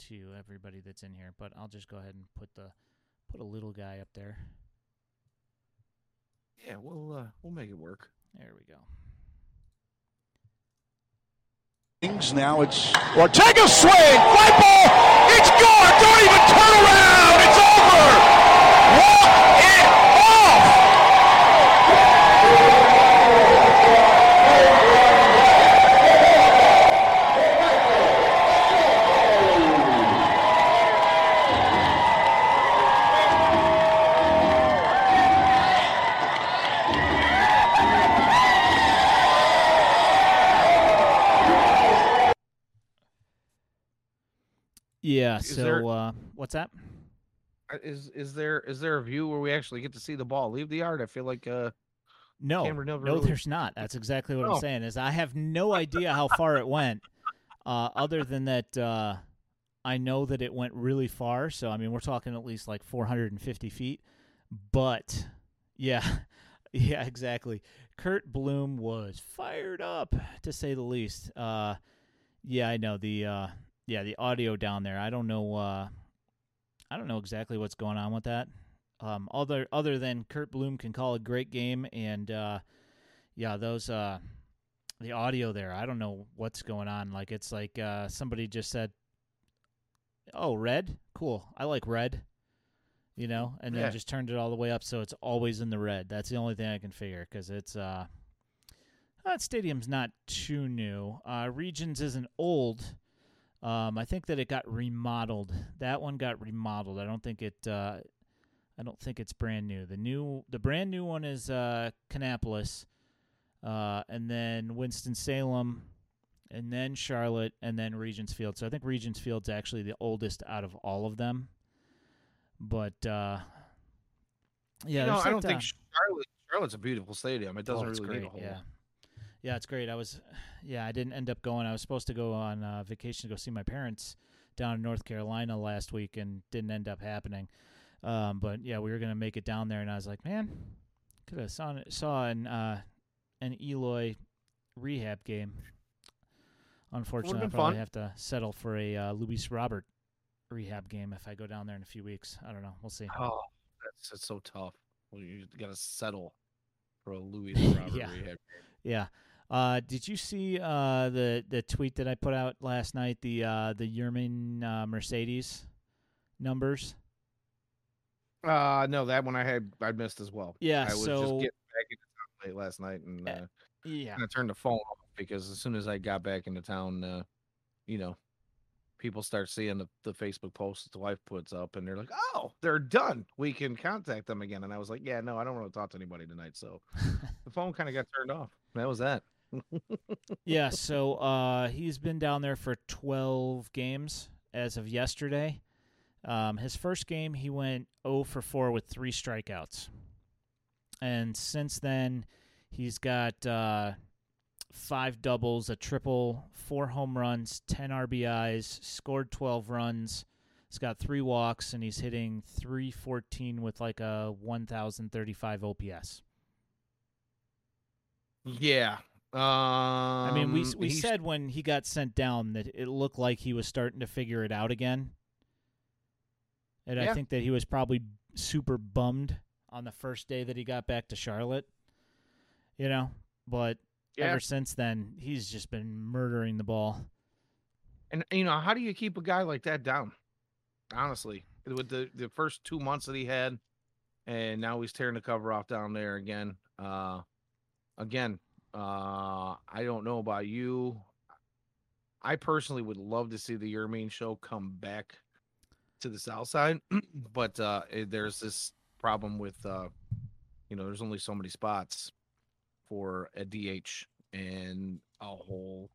to everybody that's in here, but I'll just go ahead and put the put a little guy up there. Yeah, we'll uh, we'll make it work. There we go. Now it's Ortega swing, fly ball, it's gone. Don't even turn around. It's over. Walk so there- uh, what's that? Uh, Is is there is there a view where we actually get to see the ball leave the yard? I feel like uh No, no, really- there's not. That's exactly what Oh. I'm saying. Is I have no idea how far it went, uh, other than that uh, I know that it went really far. So I mean, we're talking at least like 450 feet. But yeah, yeah, exactly. Curt Bloom was fired up to say the least. Uh, yeah, I know the uh, yeah the audio down there. I don't know. Uh, I don't know exactly what's going on with that. Um, other other than Curt Bloom can call a great game, and uh, yeah, those uh, the audio there. I don't know what's going on. Like it's like uh, somebody just said, "Oh, red, cool. I like red," you know, and then Yeah. just turned it all the way up so it's always in the red. That's the only thing I can figure because it's uh, that stadium's not too new. Uh, Regions isn't old. Um, I think that it got remodeled. That one got remodeled. I don't think it. Uh, I don't think it's brand new. The new, the brand new one is uh, Kannapolis, uh, and then Winston Salem, and then Charlotte, and then Regions Field. So I think Regions Field's actually the oldest out of all of them. But uh, yeah, you know, I don't that, think uh, Charlotte Charlotte's a beautiful stadium. It doesn't oh, really great. need a whole Yeah, yeah, it's great. I was, yeah, I didn't end up going. I was supposed to go on uh, vacation to go see my parents down in North Carolina last week, and didn't end up happening. Um, but yeah, we were gonna make it down there, and I was like, man, could have saw saw an uh, an Eloy rehab game. Unfortunately, I'll probably fun. have to settle for a uh, Luis Robert rehab game if I go down there in a few weeks. I don't know. We'll see. Oh, that's that's so tough. Well, you got to settle for a Luis Robert Yeah. rehab. Game. Yeah. Uh, did you see uh, the the tweet that I put out last night? The uh, the Yermín uh, Mercedes numbers. Uh no, that one I had I missed as well. Yeah. I was just getting back into town late last night and Uh, uh, yeah, of turned the phone off because as soon as I got back into town, uh, you know, people start seeing the, the Facebook posts that the wife puts up and they're like, Oh, they're done. We can contact them again. And I was like, Yeah, no, I don't want to talk to anybody tonight. So the phone kind of got turned off. That was that. Yeah. So uh, he's been down there for twelve games as of yesterday. Um, his first game, he went 0 for 4 with three strikeouts, and since then, he's got uh, five doubles, a triple, four home runs, 10 RBIs, scored 12 runs. He's got three walks, and he's hitting 314 with like a 1,035 OPS. Yeah. Um, I mean, we we said when he got sent down that it looked like he was starting to figure it out again. And I think that he was probably super bummed on the first day that he got back to Charlotte. You know, but Yeah. ever since then, he's just been murdering the ball. And you know, how do you keep a guy like that down? Honestly, with the the first two months that he had, and now he's tearing the cover off down there again. Uh, again, uh, I don't know about you. I personally would love to see the Yermín show come back to the South Side, but uh, eh, there's this problem with, uh, you know, there's only so many spots for a DH and a whole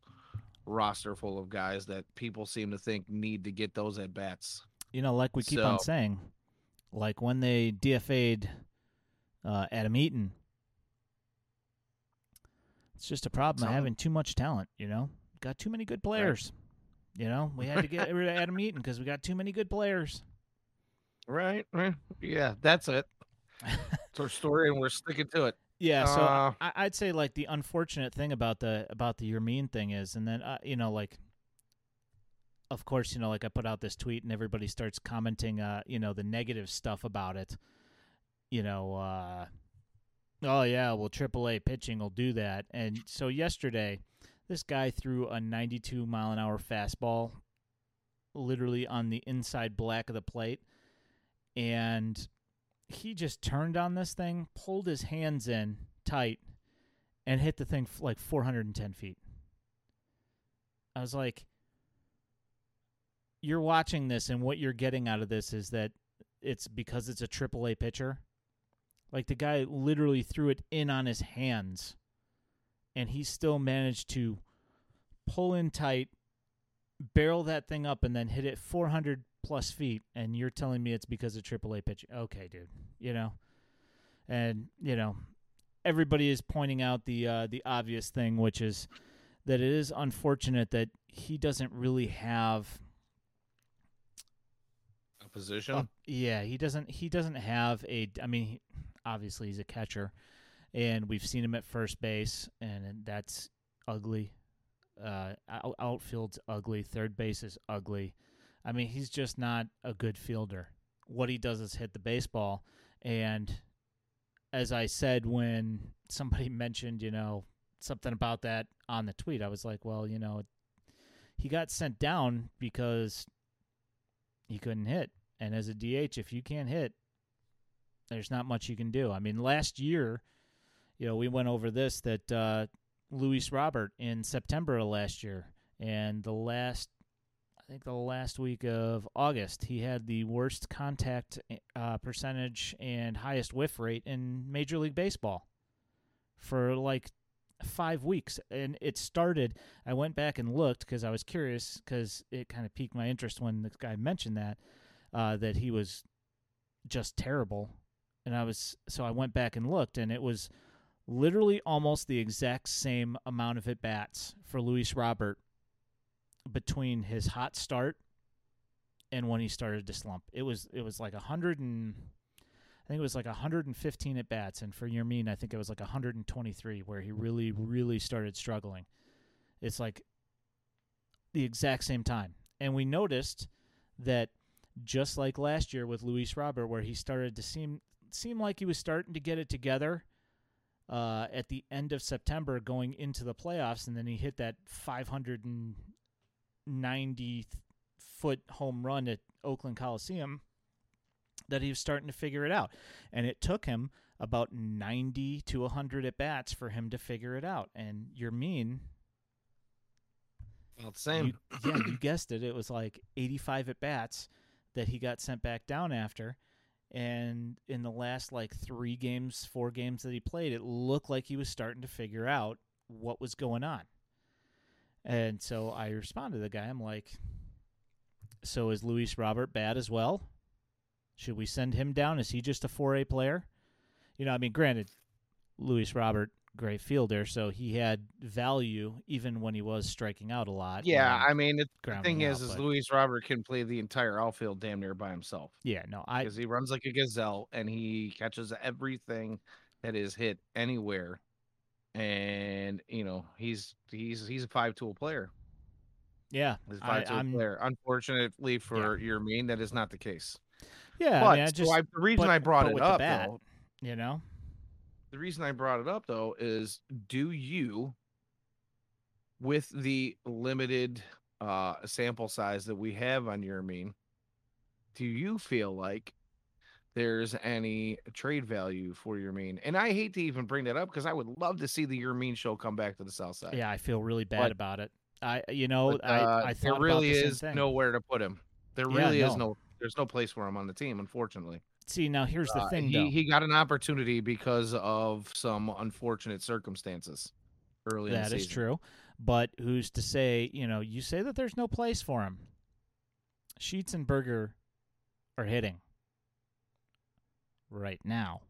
roster full of guys that people seem to think need to get those at bats. You know, like we keep on saying, like when they DFA'd uh, Adam Eaton, it's just a problem of having too much talent. You know, got too many good players. You know, we had to get rid of Adam Eaton because we got too many good players. Right, right. Yeah, that's it. It's our story, and we're sticking to it. Yeah, so Uh, I, I'd say like the unfortunate thing about the about the Yermín thing is, and then uh, you know like, of course you know like I put out this tweet and everybody starts commenting, uh, you know the negative stuff about it. You know, uh, oh yeah, well AAA pitching will do that, and so yesterday, this guy threw a 92 mile an hour fastball, literally on the inside black of the plate, and he just turned on this thing, pulled his hands in tight, and hit the thing like 410 feet. I was like, you're watching this, and what you're getting out of this is that it's because it's a AAA pitcher. Like the guy literally threw it in on his hands, and he still managed to pull in tight, barrel that thing up, and then hit it 400 plus feet. And you're telling me it's because of AAA pitch? Okay, dude. You know, and you know, everybody is pointing out the uh, the obvious thing, which is that it is unfortunate that he doesn't really have A position. Uh, yeah, he doesn't. He doesn't have a. I mean, he, obviously he's a catcher, and we've seen him at first base, and that's ugly. Uh, out, outfield's ugly. Third base is ugly. I mean, he's just not a good fielder. What he does is hit the baseball, and as I said when somebody mentioned, you know, something about that on the tweet, I was like, well, you know, he got sent down because he couldn't hit. And as a DH, if you can't hit, there's not much you can do. I mean, last year, you know, we went over this that uh, Luis Robert in September of last year, and the last, I think the last week of August, he had the worst contact uh, percentage and highest whiff rate in Major League Baseball for like five weeks. And it started, I went back and looked because I was curious because it kind of piqued my interest when this guy mentioned that uh, that he was just terrible. And I was so I went back and looked, and it was literally almost the exact same amount of at bats for Luis Robert between his hot start and when he started to slump. It was it was like a hundred and I think it was like 115 at bats, and for Yermín, I think it was like 123 where he really really started struggling. It's like the exact same time, and we noticed that just like last year with Luis Robert, where he started to seem seem like he was starting to get it together uh, at the end of September, going into the playoffs, and then he hit that 590 foot home run at Oakland Coliseum. That he was starting to figure it out, and it took him about 90 to 100 at bats for him to figure it out. And Yermín Well, same. you, yeah, you guessed it. It was like 85 at bats that he got sent back down after. And in the last like three games, four games that he played, it looked like he was starting to figure out what was going on. And so I responded to the guy. I'm like, so is Luis Robert bad as well? Should we send him down? Is he just a 4A player? You know, I mean, granted, Luis Robert great fielder, so he had value even when he was striking out a lot. Yeah, I mean, it, the thing out, is, is but- Luis Robert can play the entire outfield damn near by himself yeah, no, I because he runs like a gazelle and he catches everything that is hit anywhere. And you know, he's he's he's a five tool player. yeah, He's five tool player. Unfortunately for Yermín, that is not the case. yeah. but I mean, I so just I, the reason but- I brought it up, though, you know, the reason I brought it up though is do you with the limited uh sample size that we have on Yermín do you feel like there's any trade value for Yermín and i hate to even bring that up because i would love to see the Yermín show come back to the south side yeah, I feel really bad But- about it. I, you know, But, I, uh, I there thought really the is thing. nowhere to put him there Yeah, really is no. no there's no place for him on the team unfortunately See, now here's the Uh, thing, he, he got an opportunity because of some unfortunate circumstances early in That is true. But who's to say, you know, you say that there's no place for him. Sheets and Burger are hitting right now.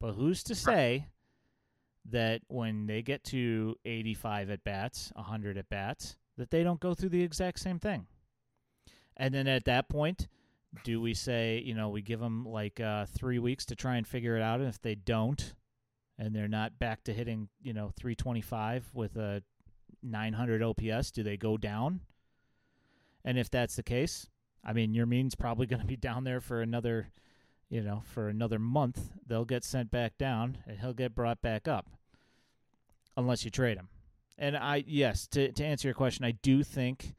But who's to say that when they get to 85 at bats, 100 at bats, that they don't go through the exact same thing? And then at that point, do we say, you know, we give them like uh, three weeks to try and figure it out? And if they don't, and they're not back to hitting, you know, 325 with a 900 OPS, do they go down? And if that's the case, I mean, Yermín's probably going to be down there for another, you know, for another month. They'll get sent back down, and he'll get brought back up, unless you trade him. And I, yes, to to answer your question, I do think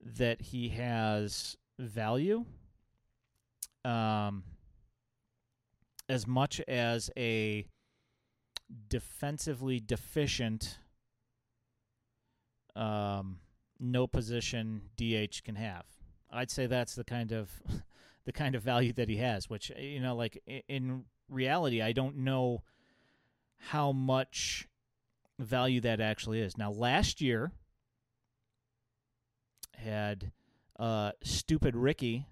that he has value. Um, as much as a defensively deficient um, no position DH can have. I'd say that's the kind of the kind of value that he has, which you know like in reality I don't know how much value that actually is. Now last year had uh stupid Ricky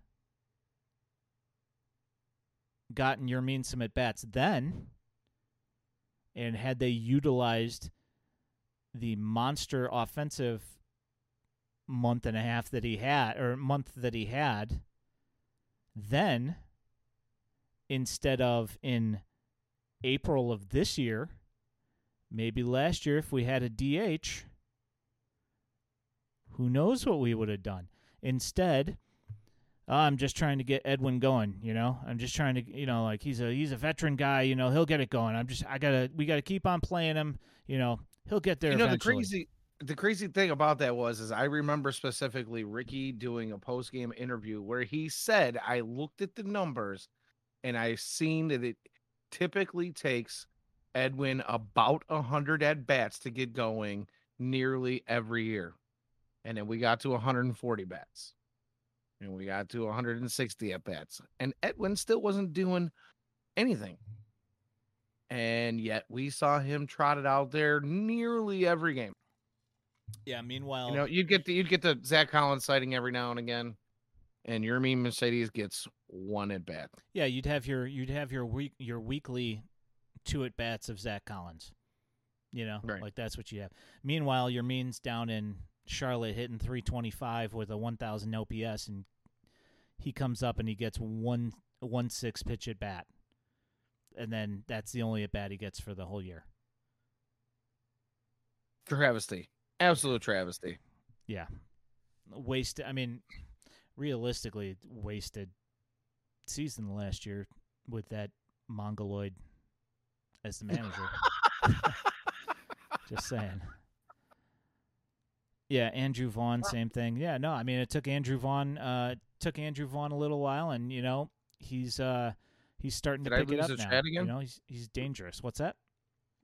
gotten Yermín some at bats then and had they utilized the monster offensive month and a half that he had or month that he had then instead of in April of this year maybe last year if we had a DH who knows what we would have done. Instead "Oh, I'm just trying to get Edwin going, you know. I'm just trying to, you know, like he's a he's a veteran guy, you know. He'll get it going. I'm just I gotta we gotta keep on playing him, you know. He'll get there. You know eventually. the crazy the crazy thing about that was is I remember specifically Ricky doing a post game interview where he said I looked at the numbers and I've seen that it typically takes Edwin about a hundred at bats to get going nearly every year. And then we got to 140 bats. And we got to 160 at bats. And Edwin still wasn't doing anything. And yet we saw him trotted out there nearly every game. Yeah. Meanwhile, You know, you'd get the you'd get the Zach Collins sighting every now and again, and Yermín Mercedes gets one at bat. yeah, you'd have your you'd have your week your weekly two at bats of Zach Collins. You know, Right. like that's what you have. Meanwhile, Yermín's down in Charlotte hitting 325 with a 1,000 OPS, and he comes up and he gets one one six pitch at bat, and then that's the only at bat he gets for the whole year. Travesty, absolute travesty. Yeah, wasted. I mean, realistically, wasted season last year with that mongoloid as the manager. Just saying. Yeah, Andrew Vaughn, same thing. Yeah, no, I mean it took Andrew Vaughn uh took Andrew Vaughn a little while and you know, he's uh he's starting Did to I pick it up the now. chat You again? know, he's he's dangerous. What's that?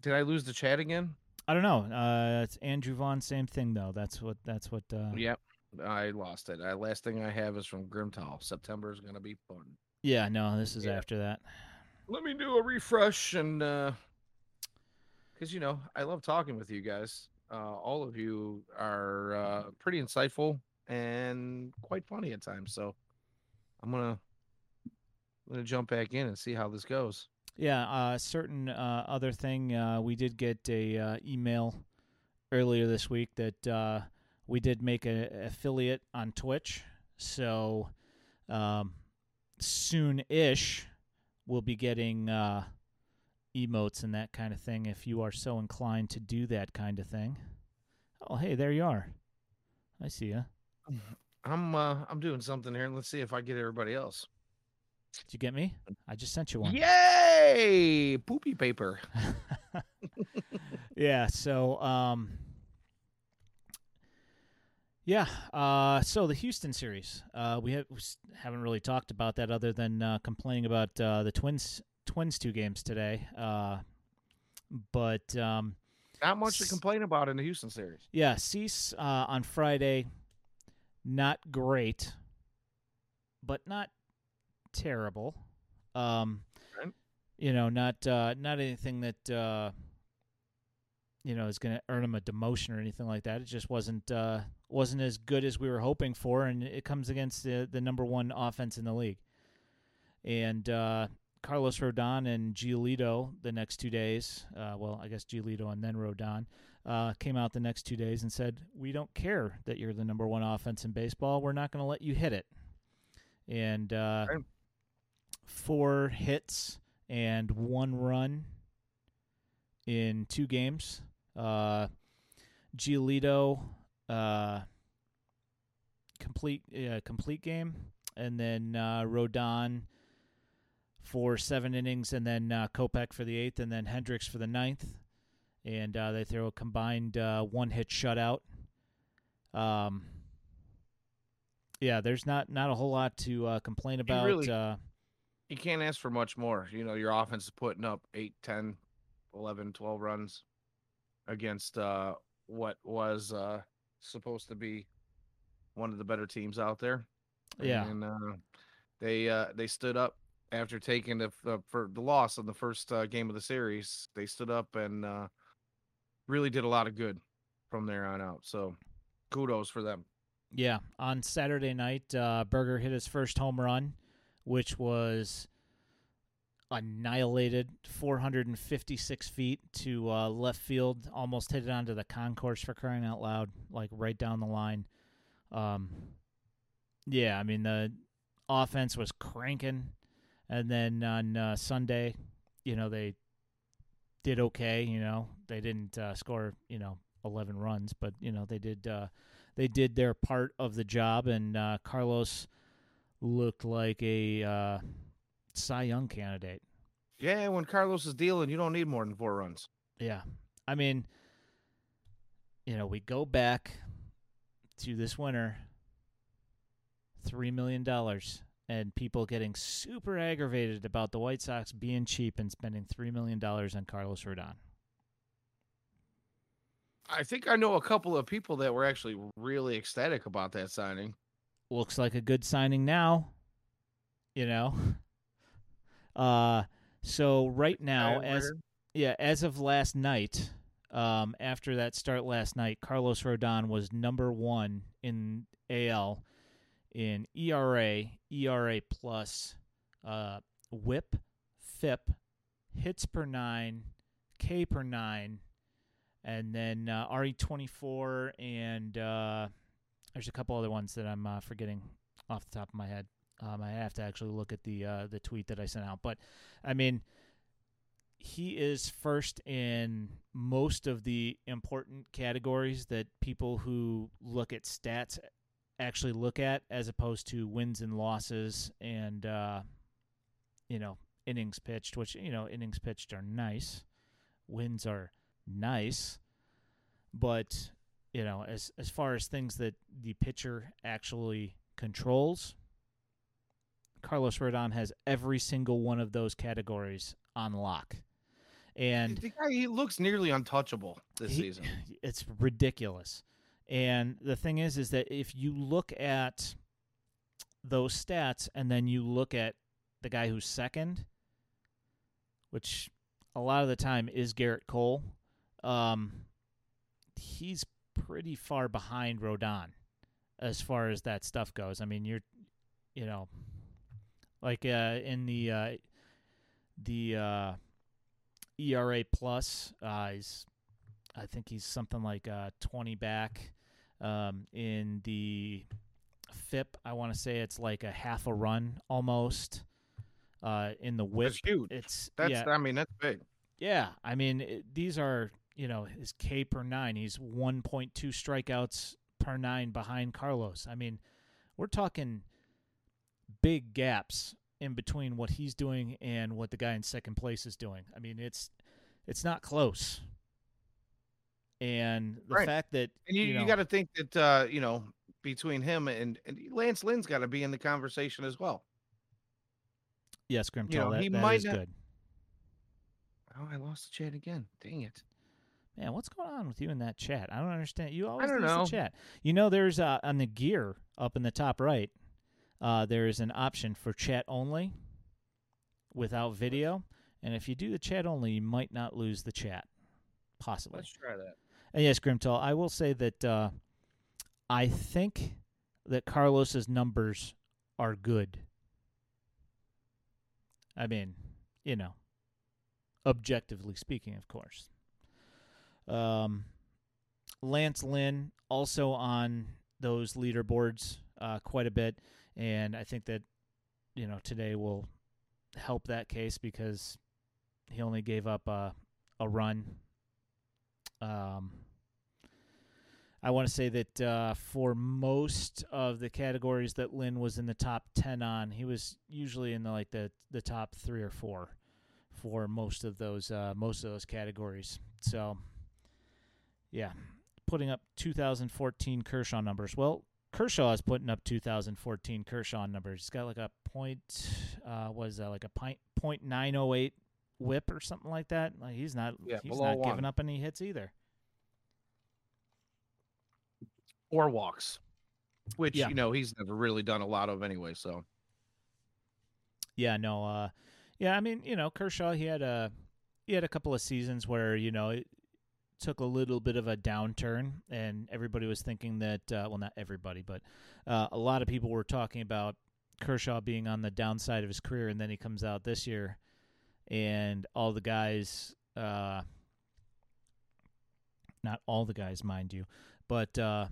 Did I lose the chat again? I don't know. Uh it's Andrew Vaughn, same thing though. That's what that's what uh Yep, I lost it. Uh, last thing I have is from Grimtal. September is gonna be fun. Yeah, no, this is Yeah. after that. Let me do a refresh and uh because you know I love talking with you guys. Uh, all of you are uh, pretty insightful and quite funny at times. So I'm gonna I'm gonna jump back in and see how this goes. Yeah, uh, certain uh, other thing. Uh, we did get a uh, email earlier this week that uh, we did make an affiliate on Twitch. So um, soon-ish, we'll be getting uh, emotes and that kind of thing. If you are so inclined to do that kind of thing. Oh, hey, there you are. I see you. I'm uh I'm doing something here. and Let's see if I get everybody else. Did you get me? I just sent you one. Yay! Poopy paper. yeah. So, um, yeah. Uh, so the Houston series, uh, we, have, haven't really talked about that other than uh, complaining about uh, the Twins Twins two games today. Uh, but um, Not much to complain about in the Houston series. yeah, Cease uh, on Friday, not great, but not terrible. Um, Right. You know, not uh, not anything that uh, you know is going to earn him a demotion or anything like that. It just wasn't uh, wasn't as good as we were hoping for, and it comes against the the number one offense in the league. And uh, Carlos Rodon and Giolito the next two days. Uh, well, I guess Giolito and then Rodon uh, came out the next two days and said, "We don't care that you're the number one offense in baseball. We're not going to let you hit it." And uh, Right. four hits and one run in two games. Uh, Giolito, uh, complete uh, complete game, and then uh, Rodon for seven innings, and then uh, Kopech for the eighth, and then Hendriks for the ninth, and uh, they throw a combined uh, one hit shutout. Um, yeah, there's not not a whole lot to uh, complain about. really- uh, You can't ask for much more. You know, your offense is putting up 8, 10, 11, 12 runs against uh what was uh supposed to be one of the better teams out there. Yeah. And uh they uh they stood up after taking the f- for the loss in the first uh, game of the series. They stood up and uh really did a lot of good from there on out. So kudos for them. Yeah, on Saturday night, uh, Burger hit his first home run, which was annihilated 456 feet to uh, left field. Almost hit it onto the concourse for crying out loud, like right down the line. Um, yeah, I mean the offense was cranking, and then on uh, Sunday, you know they did okay. You know they didn't uh, score, you know, 11 runs, but you know they did. Uh, they did their part of the job, and uh, Carlos looked like a uh, Cy Young candidate. Yeah, when Carlos is dealing, you don't need more than four runs. Yeah, I mean, you know, we go back to this winter, three million dollars, and people getting super aggravated about the White Sox being cheap and spending three million dollars on Carlos Rodon. I think I know a couple of people that were actually really ecstatic about that signing. looks like a good signing now. You know. Uh so right now as heard. yeah, as of last night, um after that start last night, Carlos Rodon was number 1 in AL in ERA, ERA plus, uh whip, FIP, hits per 9, K per 9, and then uh, RE24 and uh there's a couple other ones that I'm uh, forgetting off the top of my head. Um, I have to actually look at the uh, the tweet that I sent out, but I mean, he is first in most of the important categories that people who look at stats actually look at, as opposed to wins and losses and uh, you know innings pitched. Which you know innings pitched are nice, wins are nice, but you know, as as far as things that the pitcher actually controls, Carlos Rodon has every single one of those categories on lock. And the guy he looks nearly untouchable this he- season. It's ridiculous. And the thing is is that if you look at those stats and then you look at the guy who's second, which a lot of the time is Gerrit Cole, um, he's pretty far behind Rodon as far as that stuff goes. I mean, you're, you know, like uh, in the uh, the uh, ERA plus. Uh, he's, I think he's something like uh, 20 back. Um, in the FIP, I want to say it's like a half a run almost. Uh, in the whip, That's huge. it's That's yeah, I mean that's big. yeah. I mean it, these are you know his K per nine. He's 1.2 strikeouts per nine behind Carlos. I mean, we're talking big gaps in between what he's doing and what the guy in second place is doing. I mean, it's it's not close. And the Right. fact that And you, you, you, got to think that uh, you know between him and, and Lance Lynn's got to be in the conversation as well. yes, Grimtel, you know, that, he that might is not- good. Oh, I lost the chat again. Dang it. Man, what's going on with you in that chat? I don't understand. You always don't lose know. the chat. You know, there's uh, on the gear up in the top right. Uh, there is an option for chat only, without video, and if you do the chat only, you might not lose the chat, possibly. Let's try that. And yes, Grimtal, I will say that uh, I think that Carlos's numbers are good. I mean, you know, objectively speaking, of course. Um, Lance Lynn also on those leaderboards uh, quite a bit, and I think that you know today will help that case because he only gave up a a run. Um, I want to say that uh, for most of the categories that Lynn was in the top ten on, he was usually in the like the the top three or four for most of those uh, most of those categories. So, yeah, putting up 2014 Kershaw numbers. Well, Kershaw is putting up 2014 Kershaw numbers. He's got like a point, uh, was that like a point point nine oh eight whip or something like that. Like he's not Yeah, he's not one. giving up any hits either. Or walks, which Yeah. you know he's never really done a lot of anyway. So Yeah, no, uh, yeah, I mean, you know, Kershaw, he had a he had a couple of seasons where you know took a little bit of a downturn, and everybody was thinking that, uh, well, not everybody, but uh, a lot of people were talking about Kershaw being on the downside of his career, and then he comes out this year, and all the guys, uh, not all the guys, mind you, but uh,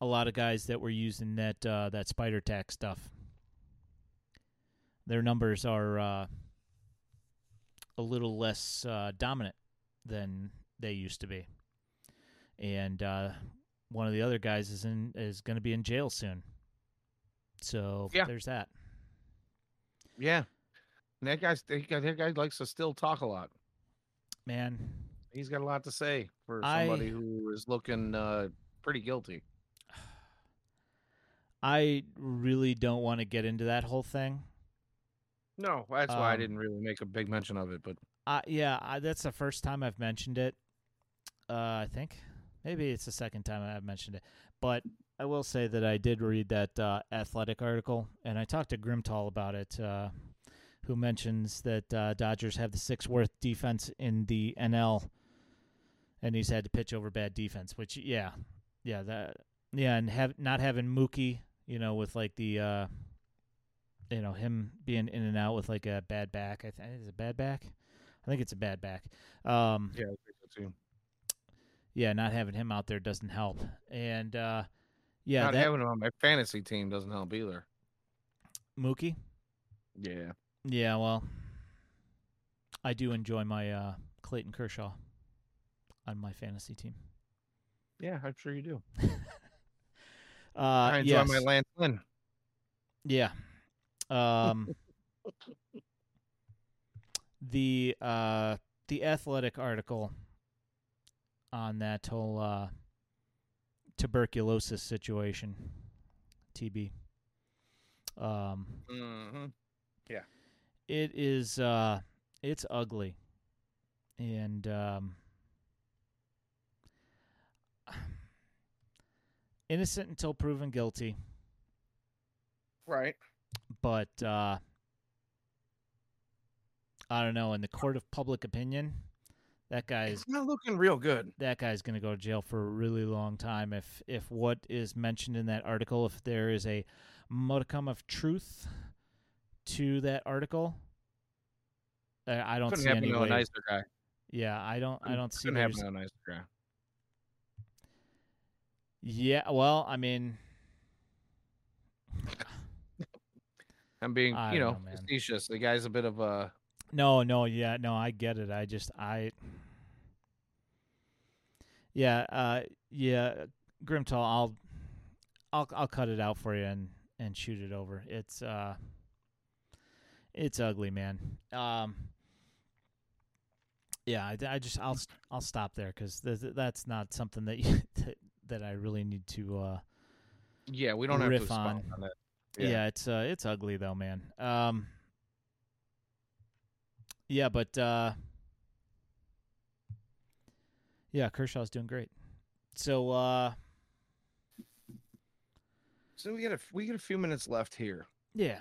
a lot of guys that were using that uh, that spider tack stuff their numbers are uh, a little less uh, dominant than they used to be. And uh, one of the other guys is in is going to be in jail soon. So Yeah. there's that. yeah, and that guy's that guy, that guy likes to still talk a lot. Man, He's got a lot to say for I- somebody who is looking uh, pretty guilty. I really don't want to get into that whole thing. No, that's why I Um, didn't really make a big mention of it. But Uh, yeah, I, that's the first time I've mentioned it. Uh, I think maybe it's the second time I've mentioned it, but I will say that I did read that uh, athletic article, and I talked to Grimtall about it, uh, who mentions that uh, Dodgers have the sixth worst defense in the NL, and he's had to pitch over bad defense. Which, yeah, yeah, that, yeah, and have not having Mookie, you know, with like the. Uh, you know him being in and out with like a bad back. I think it's a bad back. I think it's a bad back. Um, yeah, I think so too. Yeah, not having him out there doesn't help. And uh, yeah, Not that having him on my fantasy team doesn't help either. Mookie. Yeah, Yeah, well, I do enjoy my uh, Clayton Kershaw on my fantasy team. yeah, I'm sure you do. Uh, I enjoy yes. my Lance Lynn. Yeah. Um, the uh, the athletic article on that whole uh, tuberculosis situation, TB. Um, Mm-hmm. it is uh, it's ugly, and um, innocent until proven guilty. Right. but uh, I don't know. In the court of public opinion, that guy's not looking real good. that guy's going to go to jail for a really long time. If if what is mentioned in that article, if there is a modicum of truth to that article, I I don't Couldn't see happen any to a way. nicer guy. Yeah, I don't. I don't see. Couldn't happen there's- to a nicer guy. Yeah, well, I mean, I'm being, I you know, know, facetious. The guy's a bit of a. no, no, yeah, no, I get it. I just, I, yeah, uh, yeah, Grimtall, I'll, I'll, I'll cut it out for you and and shoot it over. It's, uh, it's ugly, man. Um, yeah, I, I just, I'll, I'll stop there because th- that's not something that you that, that I really need to. uh Yeah, we don't have to on. on that. Yeah, Yeah. it's uh it's ugly though, man. Um Yeah, but uh Yeah, Kershaw's doing great. So uh So we got a we got a few minutes left here. yeah.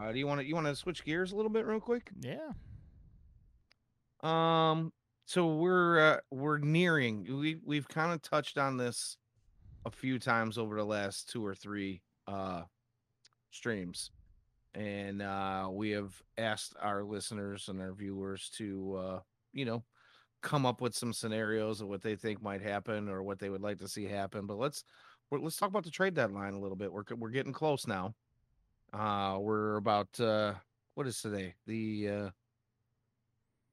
Uh, do you want to you want to switch gears a little bit real quick? Yeah. Um, so we're uh, we're nearing. We we've kind of touched on this a few times over the last two or three uh streams, and uh, we have asked our listeners and our viewers to uh, you know come up with some scenarios of what they think might happen or what they would like to see happen. But let's we're, let's talk about the trade deadline a little bit. We're we're getting close now. Uh, we're about uh, what is today? The uh,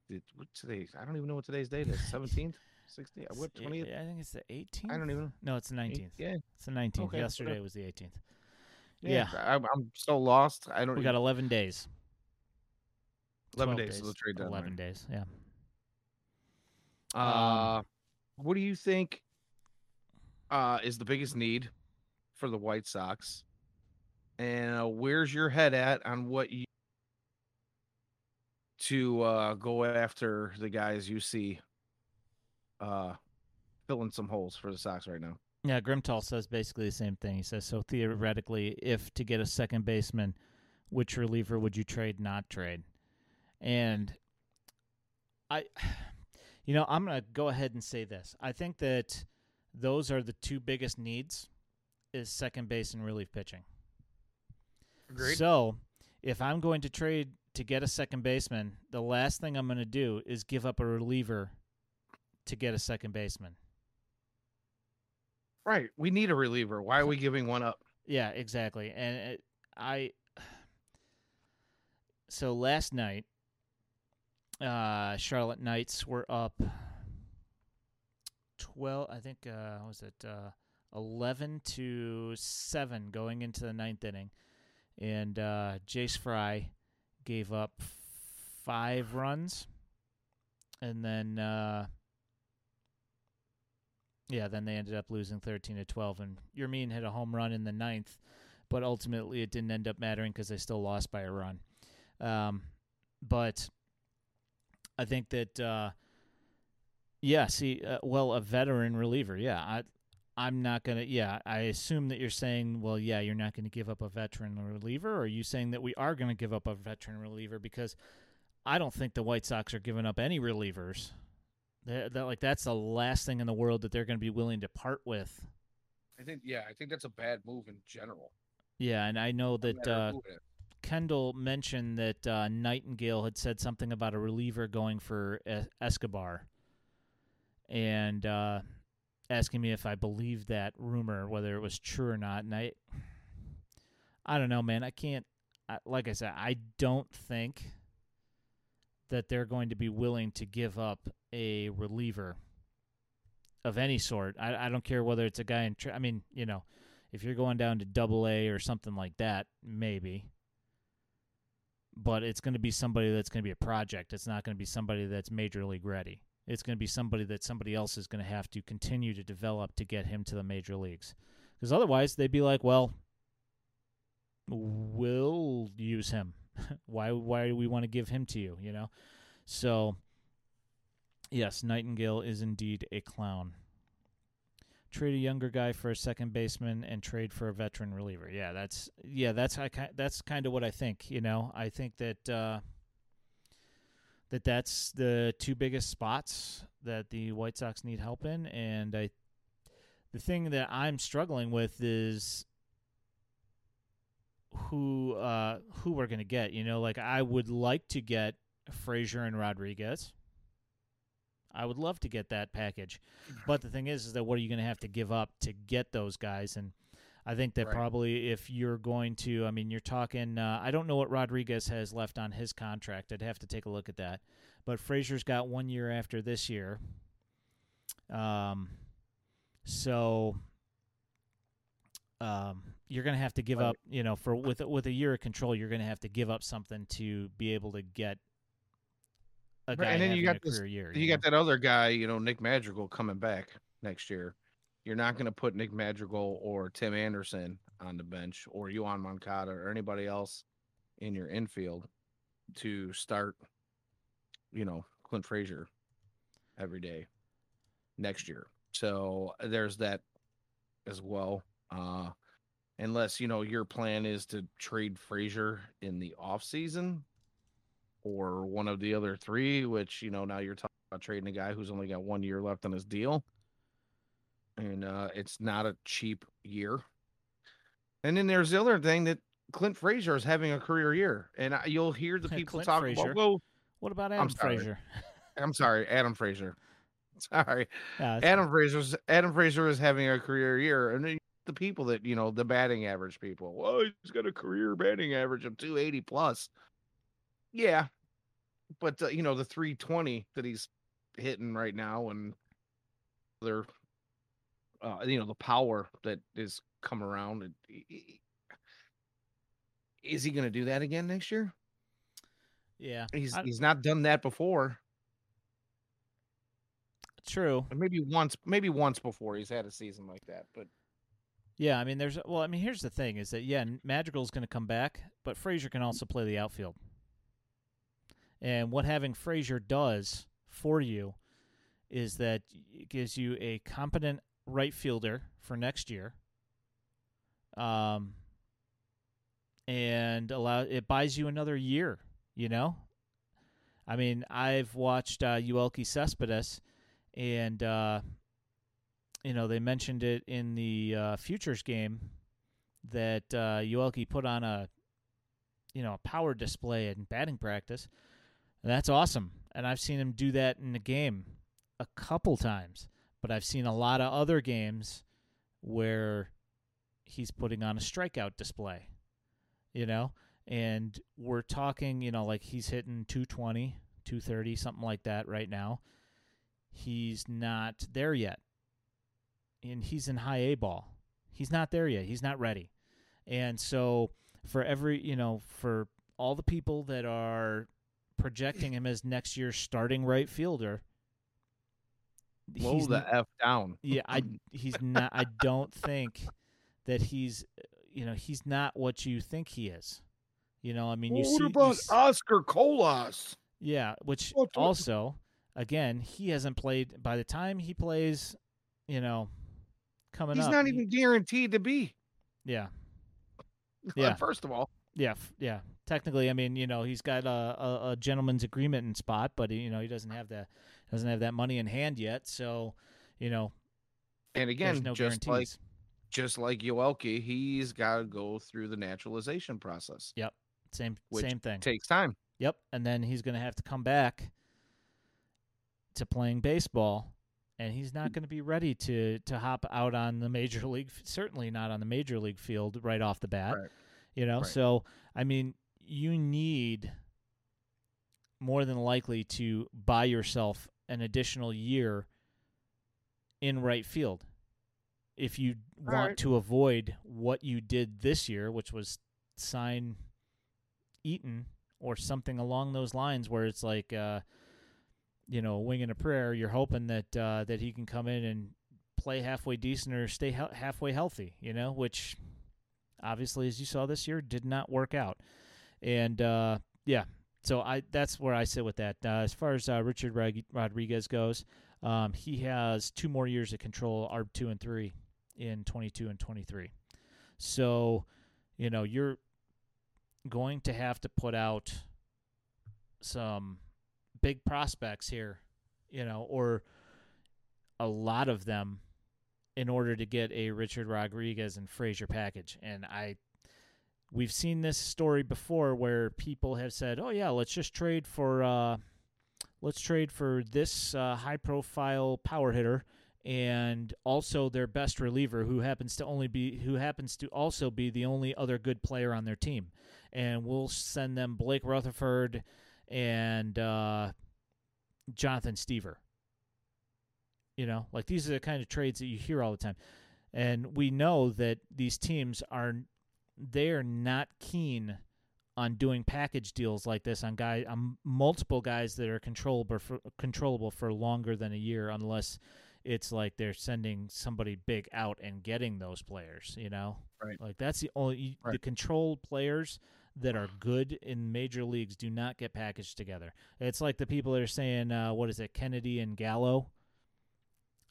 the, what today? I don't even know what today's date is. Seventeenth, sixteenth, what It's- twentieth? I think it's the 18th. I don't even. know. No, it's the Eight- 19th. Yeah, It's the 19th. Okay, Yesterday whatever. was the 18th. Yeah. I'm, I'm so lost. I don't. We got 11 days. eleven 12 days, of the trade 11 deadline. days. Yeah. Uh, what do you think? Uh, is the biggest need for the White Sox, and uh, where's your head at on what you to uh, go after the guys you see uh, filling some holes for the Sox right now? Yeah, Grimtall says basically the same thing. He says, so theoretically, if to get a second baseman, which reliever would you trade, not trade? And I, you know, I'm going to go ahead and say this. I think that those are the two biggest needs is second base and relief pitching. So, if I'm going to trade to get a second baseman, the last thing I'm going to do is give up a reliever to get a second baseman. Right. We need a reliever. Why are we giving one up? Yeah, exactly. And it, I so last night uh Charlotte Knights were up 12 I think uh what was it uh 11 to 7 going into the ninth inning and uh Jace Fry gave up 5 runs and then uh yeah, then they ended up losing 13 to 12 and Yermín hit a home run in the ninth, but ultimately it didn't end up mattering because they still lost by a run. Um, but I think that, uh, yeah, see, uh, well, a veteran reliever, yeah, I, I'm not gonna. Yeah, I assume that you're saying, well, yeah, you're not going to give up a veteran reliever, or are you saying that we are going to give up a veteran reliever? Because I don't think the White Sox are giving up any relievers. That, that like that's the last thing in the world that they're going to be willing to part with. I think yeah, I think that's a bad move in general. Yeah, and I know that uh, who it is. Kendall mentioned that uh, Nightingale had said something about a reliever going for es- Escobar, and uh, asking me if I believed that rumor, whether it was true or not. And I, I don't know, man. I can't. I, like I said, I don't think that they're going to be willing to give up a reliever of any sort. I, I don't care whether it's a guy in. Tra- I mean, you know, if you're going down to Double A or something like that, maybe. But it's going to be somebody that's going to be a project. It's not going to be somebody that's major league ready. It's going to be somebody that somebody else is going to have to continue to develop to get him to the major leagues. Because otherwise, they'd be like, well, we'll use him. why? Why do we want to give him to you? You know. So, yes, Nightingale is indeed a clown. Trade a younger guy for a second baseman and trade for a veteran reliever. Yeah, that's yeah, that's I, that's kind of what I think. You know, I think that uh, that that's the two biggest spots that the White Sox need help in, and I the thing that I'm struggling with is who uh, who we're gonna get. You know, like I would like to get Frazier and Rodriguez. I would love to get that package, but the thing is, is that what are you going to have to give up to get those guys? And I think that Right. probably if you're going to, I mean, you're talking. Uh, I don't know what Rodriguez has left on his contract. I'd have to take a look at that. But Frazier's got one year after this year. Um, so um, you're going to have to give up, you know, for with with a year of control, you're going to have to give up something to be able to get a Right, guy and then you got this- year. You got that other guy, you know, Nick Madrigal coming back next year. You're not going to put Nick Madrigal or Tim Anderson on the bench or Yoan Moncada or anybody else in your infield to start, you know, Clint Frazier every day next year. So there's that as well. Uh, unless, you know, your plan is to trade Frazier in the off season or one of the other three, which, you know, now you're talking about trading a guy who's only got one year left on his deal. And uh, it's not a cheap year. And then there's the other thing that Clint Frazier is having a career year. And I, you'll hear the people Clint talk Frazier. about, well, What about I'm Adam sorry. Frazier? I'm sorry, Adam Frazier. Sorry. That's Adam Frazier's Adam Frazier is having a career year, and then the people that you know, the batting average people. Well, he's got a career batting average of 280 plus. Yeah, but uh, you know the 320 that he's hitting right now, and they're, uh, you know, the power that is come around. and i- i- Is he going to do that again next year? yeah, He's I- he's not done that before. true. Maybe once, maybe once before he's had a season like that, but. Yeah, I mean, there's well, I mean, here's the thing: is that yeah, Madrigal's going to come back, but Frazier can also play the outfield. And what having Frazier does for you is that it gives you a competent right fielder for next year. Um, and allow it buys you another year. You know, I mean, I've watched uh, Yoelqui Cespedes, and uh, you know they mentioned it in the uh, futures game that uh, Yoelqui put on a you know a power display in batting practice. That's awesome, and I've seen him do that in the game a couple times. But I've seen a lot of other games where he's putting on a strikeout display. You know, and we're talking, you know, like he's hitting 220, 230, something like that right now. He's not there yet. And he's in high A ball. He's not there yet. He's not ready. And so for every, you know, for all the people that are projecting him as next year's starting right fielder, Slow he's the f down. yeah, I he's not. I don't think that he's, you know, he's not what you think he is. You know, I mean, you Well, see, what you about Oscar Colas? yeah, which also, again, he hasn't played. By the time he plays, you know, coming up He's up, not he- even guaranteed to be. yeah, Yeah. First of all, yeah, yeah. Technically, I mean, you know, he's got a, a, a gentleman's agreement in spot, but you know, he doesn't have the doesn't have that money in hand yet. So, you know, and again, no just guarantees. like just like Yoelqui, he's got to go through the naturalization process. Yep, same same thing. Takes time. Yep, and then he's going to have to come back to playing baseball, and he's not mm. going to be ready to to hop out on the major league. Certainly not on the major league field right off the bat. Right. You know, Right. so I mean, you need more than likely to buy yourself an additional year in right field if you All want right. to avoid what you did this year, which was sign Eaton or something along those lines, where it's like, uh, you know, a wing and a prayer. You're hoping that uh, that he can come in and play halfway decent or stay hel- halfway healthy. You know, which obviously, as you saw this year, did not work out. And uh, yeah, so I that's where I sit with that. Uh, as far as uh, Richard Rod- Rodriguez goes, um, he has two more years of control, ARB two and three in 22 and 23. So, you know, you're going to have to put out some big prospects here, you know, or a lot of them in order to get a Richard Rodriguez and Frazier package. And I we've seen this story before where people have said, "Oh yeah, let's just trade for uh, let's trade for this uh, high-profile power hitter." And also their best reliever, who happens to only be who happens to also be the only other good player on their team, and we'll send them Blake Rutherford and uh, Jonathan Stiever. You know, like these are the kind of trades that you hear all the time. And we know that these teams are they are not keen on doing package deals like this on guy on multiple guys that are controllable for controllable for longer than a year unless it's like they're sending somebody big out and getting those players, you know? Right. Like that's the only the Right. controlled players that are good in major leagues do not get packaged together. It's like the people that are saying, uh, what is it, Kennedy and Gallo,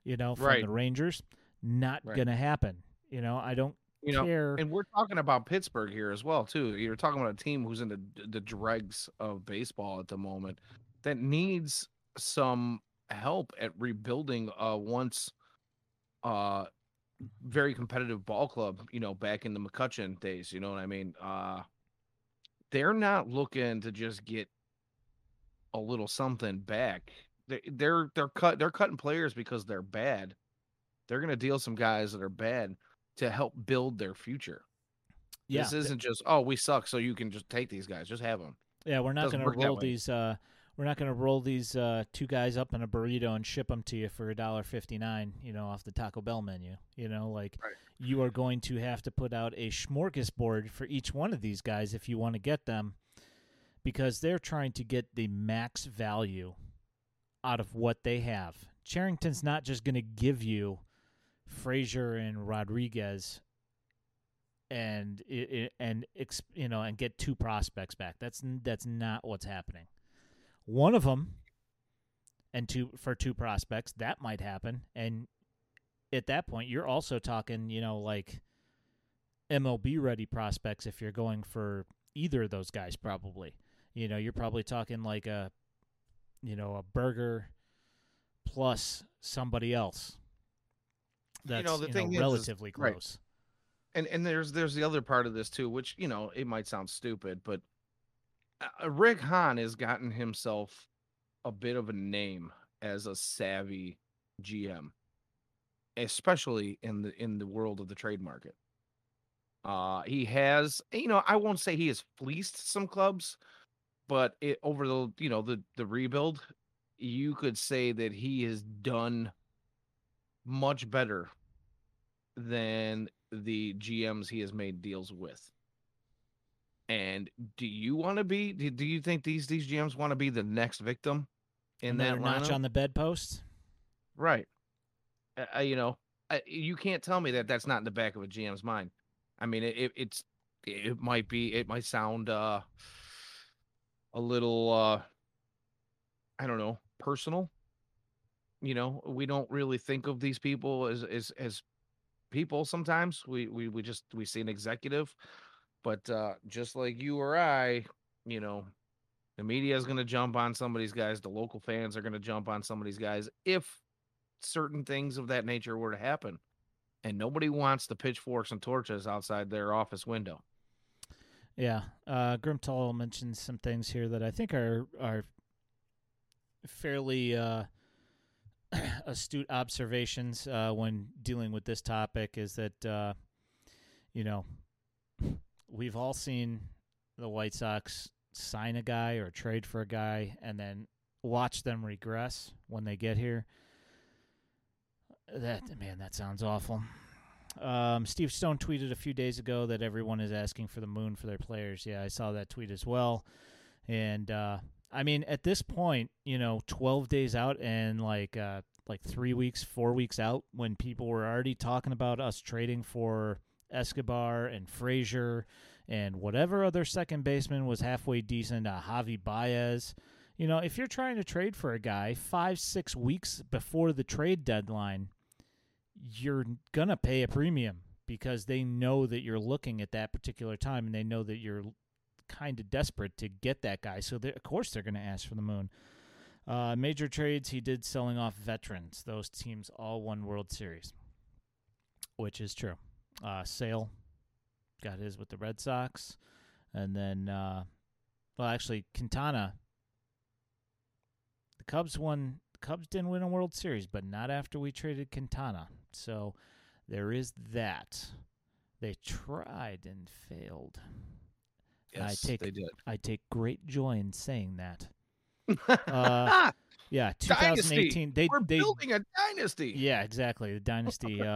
you know, from Right. the Rangers. Not Right. gonna happen. You know, I don't You know, care. and we're talking about Pittsburgh here as well too. You're talking about a team who's in the the dregs of baseball at the moment that needs some help at rebuilding a once uh very competitive ball club, you know, back in the McCutchen days, you know what I mean? Uh they're not looking to just get a little something back. They, they're they're cut they're cutting players because they're bad. They're going to deal some guys that are bad to help build their future. yeah, This isn't just oh we suck, so you can just take these guys, just have them. yeah, we're not gonna roll these. Uh, we're not gonna roll these uh, two guys up in a burrito and ship them to you for a dollar fifty nine. You know, off the Taco Bell menu. You know, like Right. you are going to have to put out a smorgasbord for each one of these guys if you want to get them, because they're trying to get the max value out of what they have. Cherington's not just going to give you Frazier and Rodriguez and and you know and get two prospects back. That's that's not what's happening. One of them and two for two prospects that might happen and at that point you're also talking, you know, like MLB ready prospects if you're going for either of those guys probably. You know, you're probably talking like a you know, a Burger plus somebody else. That's know, the you thing is- is- relatively right. close. And and there's there's the other part of this too, which you know it might sound stupid, but uh, Rick Hahn has gotten himself a bit of a name as a savvy GM, especially in the in the world of the trade market. Uh, he has, you know, I won't say he has fleeced some clubs, but it, over the you know the the rebuild, you could say that he has done much better than the GMs he has made deals with. And do you want to be? Do, do you think these these GMs want to be the next victim in that notch on the bedpost. Right. Uh, you know, uh, you can't tell me that that's not in the back of a GM's mind. I mean, it, it it's it might be it might sound uh a little uh I don't know, personal. You know, we don't really think of these people as as as people sometimes. We we we just we see an executive, but uh just like you or I, you know, the media is going to jump on some of these guys. The local fans are going to jump on some of these guys if certain things of that nature were to happen. And nobody wants the pitchforks and torches outside their office window. Yeah, uh, Grimtall mentioned some things here that I think are are fairly uh, astute observations uh, when dealing with this topic. Is that uh, you know we've all seen the White Sox sign a guy or trade for a guy and then watch them regress when they get here. That man, that sounds awful. Um, Steve Stone tweeted a few days ago that everyone is asking for the moon for their players. Yeah, I saw that tweet as well. And uh, I mean, at this point, you know, 12 days out and like uh, like three weeks, four weeks out, when people were already talking about us trading for Escobar and Frazier and whatever other second baseman was halfway decent, uh, Javi Baez. You know, if you're trying to trade for a guy five, six weeks before the trade deadline, you're going to pay a premium because they know that you're looking at that particular time and they know that you're kind of desperate to get that guy. So, of course, they're going to ask for the moon. Uh, major trades, he did selling off veterans. Those teams all won World Series, which is true. Uh, Sale, got his with the Red Sox, and then uh, well, actually Quintana. The Cubs won. The Cubs didn't win a World Series, but not after we traded Quintana. So there is that. They tried and failed. I take- they did. I take great joy in saying that. Uh, Yeah, Dynasty. 2018. They We're they building a dynasty. yeah, exactly. The dynasty.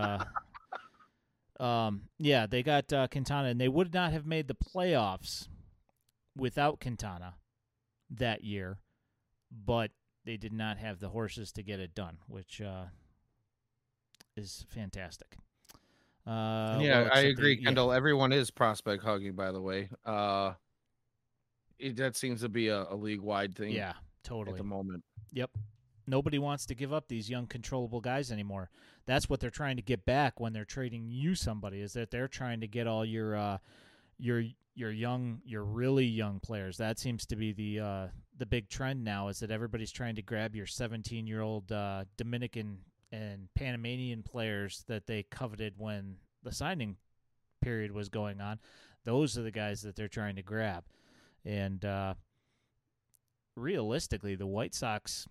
Uh, um, yeah, they got uh, Quintana, and they would not have made the playoffs without Quintana that year, but they did not have the horses to get it done, which uh, is fantastic. Uh, yeah, well, I agree, yeah. Kendall. Everyone is prospect hugging, by the way. Uh, it, that seems to be a, a league wide thing Yeah, totally. at the moment. Yep. Nobody wants to give up these young controllable guys anymore. That's what they're trying to get back when they're trading you somebody is that they're trying to get all your uh your your young your really young players. That seems to be the uh the big trend now is that everybody's trying to grab your 17-year-old uh Dominican and Panamanian players that they coveted when the signing period was going on. Those are the guys that they're trying to grab. And uh realistically, the White Sox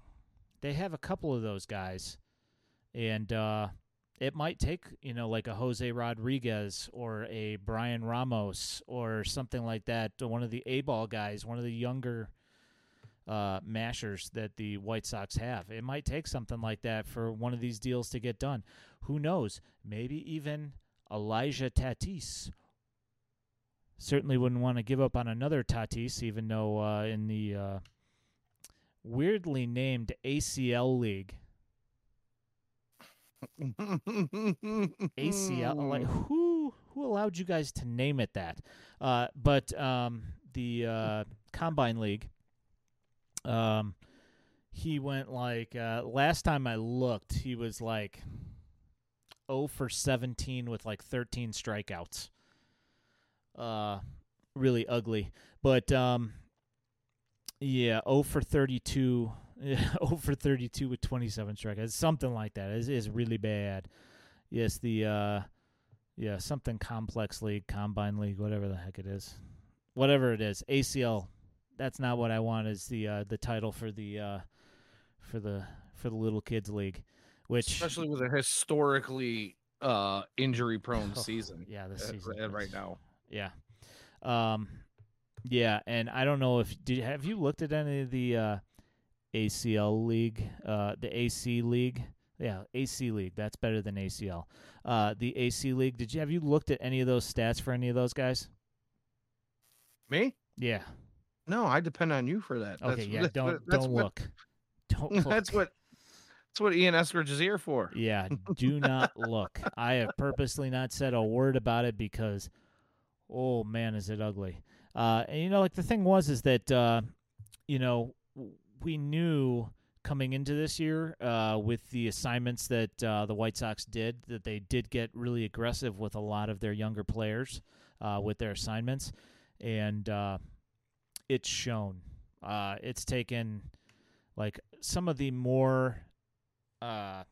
they have a couple of those guys, and uh, it might take you know like a Jose Rodriguez or a Bryan Ramos or something like that, one of the A ball guys, one of the younger uh, mashers that the White Sox have. It might take something like that for one of these deals to get done. Who knows? Maybe even Elijah Tatis. Certainly wouldn't want to give up on another Tatis, even though uh, in the uh, weirdly named ACL league. ACL, like who who allowed you guys to name it that? Uh, but um, the uh, Combine League, um, he went like uh, last time I looked, he was like 0 for 17 with like 13 strikeouts. Uh, really ugly, but um, yeah, 0 for 32. Yeah, 0 for 32 with 27 strikeouts. Something like that. It is really bad. Yes, the uh yeah, something complex league, combine league, whatever the heck it is. Whatever it is. ACL. That's not what I want is the uh the title for the uh for the for the little kids league. Which especially with a historically uh injury prone Oh, season yeah, this season at right now. Yeah. Um yeah, and I don't know if did have you looked at any of the uh ACL league, uh the AC league? Yeah, AC league. That's better than ACL. Uh the AC league. Did you have you looked at any of those stats for any of those guys? Me? Yeah. No, I depend on you for that. Okay, That's, yeah, that's don't that's don't what, look. Don't look. That's what that's what Ian Eskridge is here for. Yeah, do not look. I have purposely not said a word about it because, oh man, is it ugly. Uh, and you know, like the thing was is that, uh, you know, we knew coming into this year uh, with the assignments that uh, the White Sox did that they did get really aggressive with a lot of their younger players uh, with their assignments, and uh, it's shown. Uh, it's taken like some of the more uh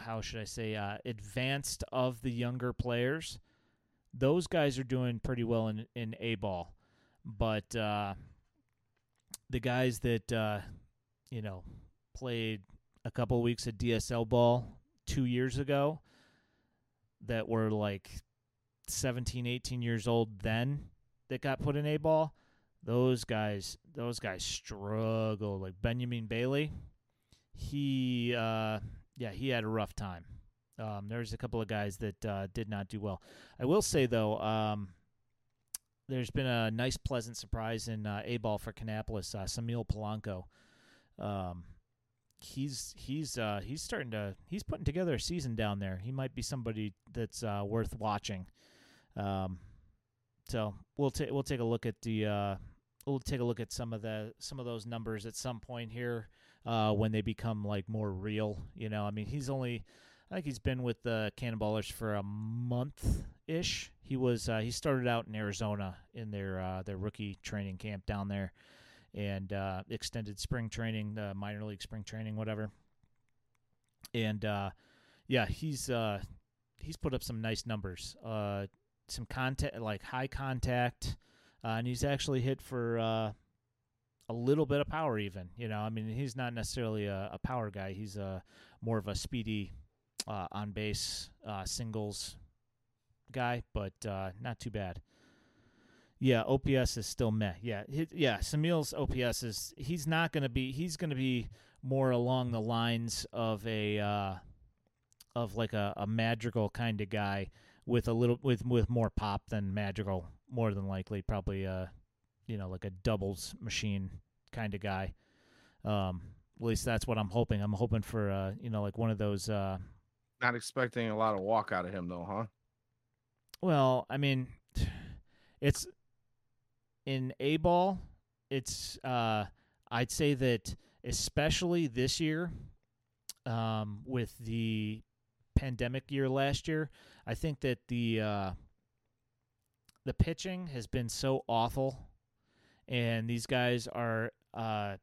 how should I say uh advanced of the younger players those guys are doing pretty well in in A ball but uh the guys that uh you know played a couple weeks of DSL ball 2 years ago that were like 17 18 years old then that got put in A ball those guys those guys struggle like Benyamin Bailey he uh yeah he had a rough time. Um there's a couple of guys that uh did not do well. I will say though um there's been a nice pleasant surprise in uh, a ball for Kannapolis uh Samil Polanco. Um he's he's uh he's starting to he's putting together a season down there. He might be somebody that's uh worth watching. Um so we'll take we'll take a look at the uh we'll take a look at some of the some of those numbers at some point here uh, when they become like more real. You know, I mean, he's only, I think he's been with the Cannonballers for a month ish. He was uh, he started out in Arizona in their uh, their rookie training camp down there, and uh, extended spring training, minor league spring training, whatever. And uh, yeah, he's uh, he's put up some nice numbers. Some contact, like high contact, uh, and he's actually hit for uh, a little bit of power. Even you know, I mean, he's not necessarily a, a power guy. He's a more of a speedy uh, on base uh, singles guy, but uh, not too bad. Yeah, OPS is still meh. Yeah, hi- yeah. Samil's OPS is he's not going to be. He's going to be more along the lines of a uh, of like a, a Madrigal kind of guy with a little with with more pop than Madrigal. More than likely, probably uh, you know, like a doubles machine kind of guy. Um, at least that's what I'm hoping. I'm hoping for uh, you know, like one of those. Uh, Not expecting a lot of walk out of him though, huh? Well, I mean, it's in A ball. It's uh, I'd say that especially this year, um, with the pandemic year last year, I think that the uh, the pitching has been so awful, and these guys are uh,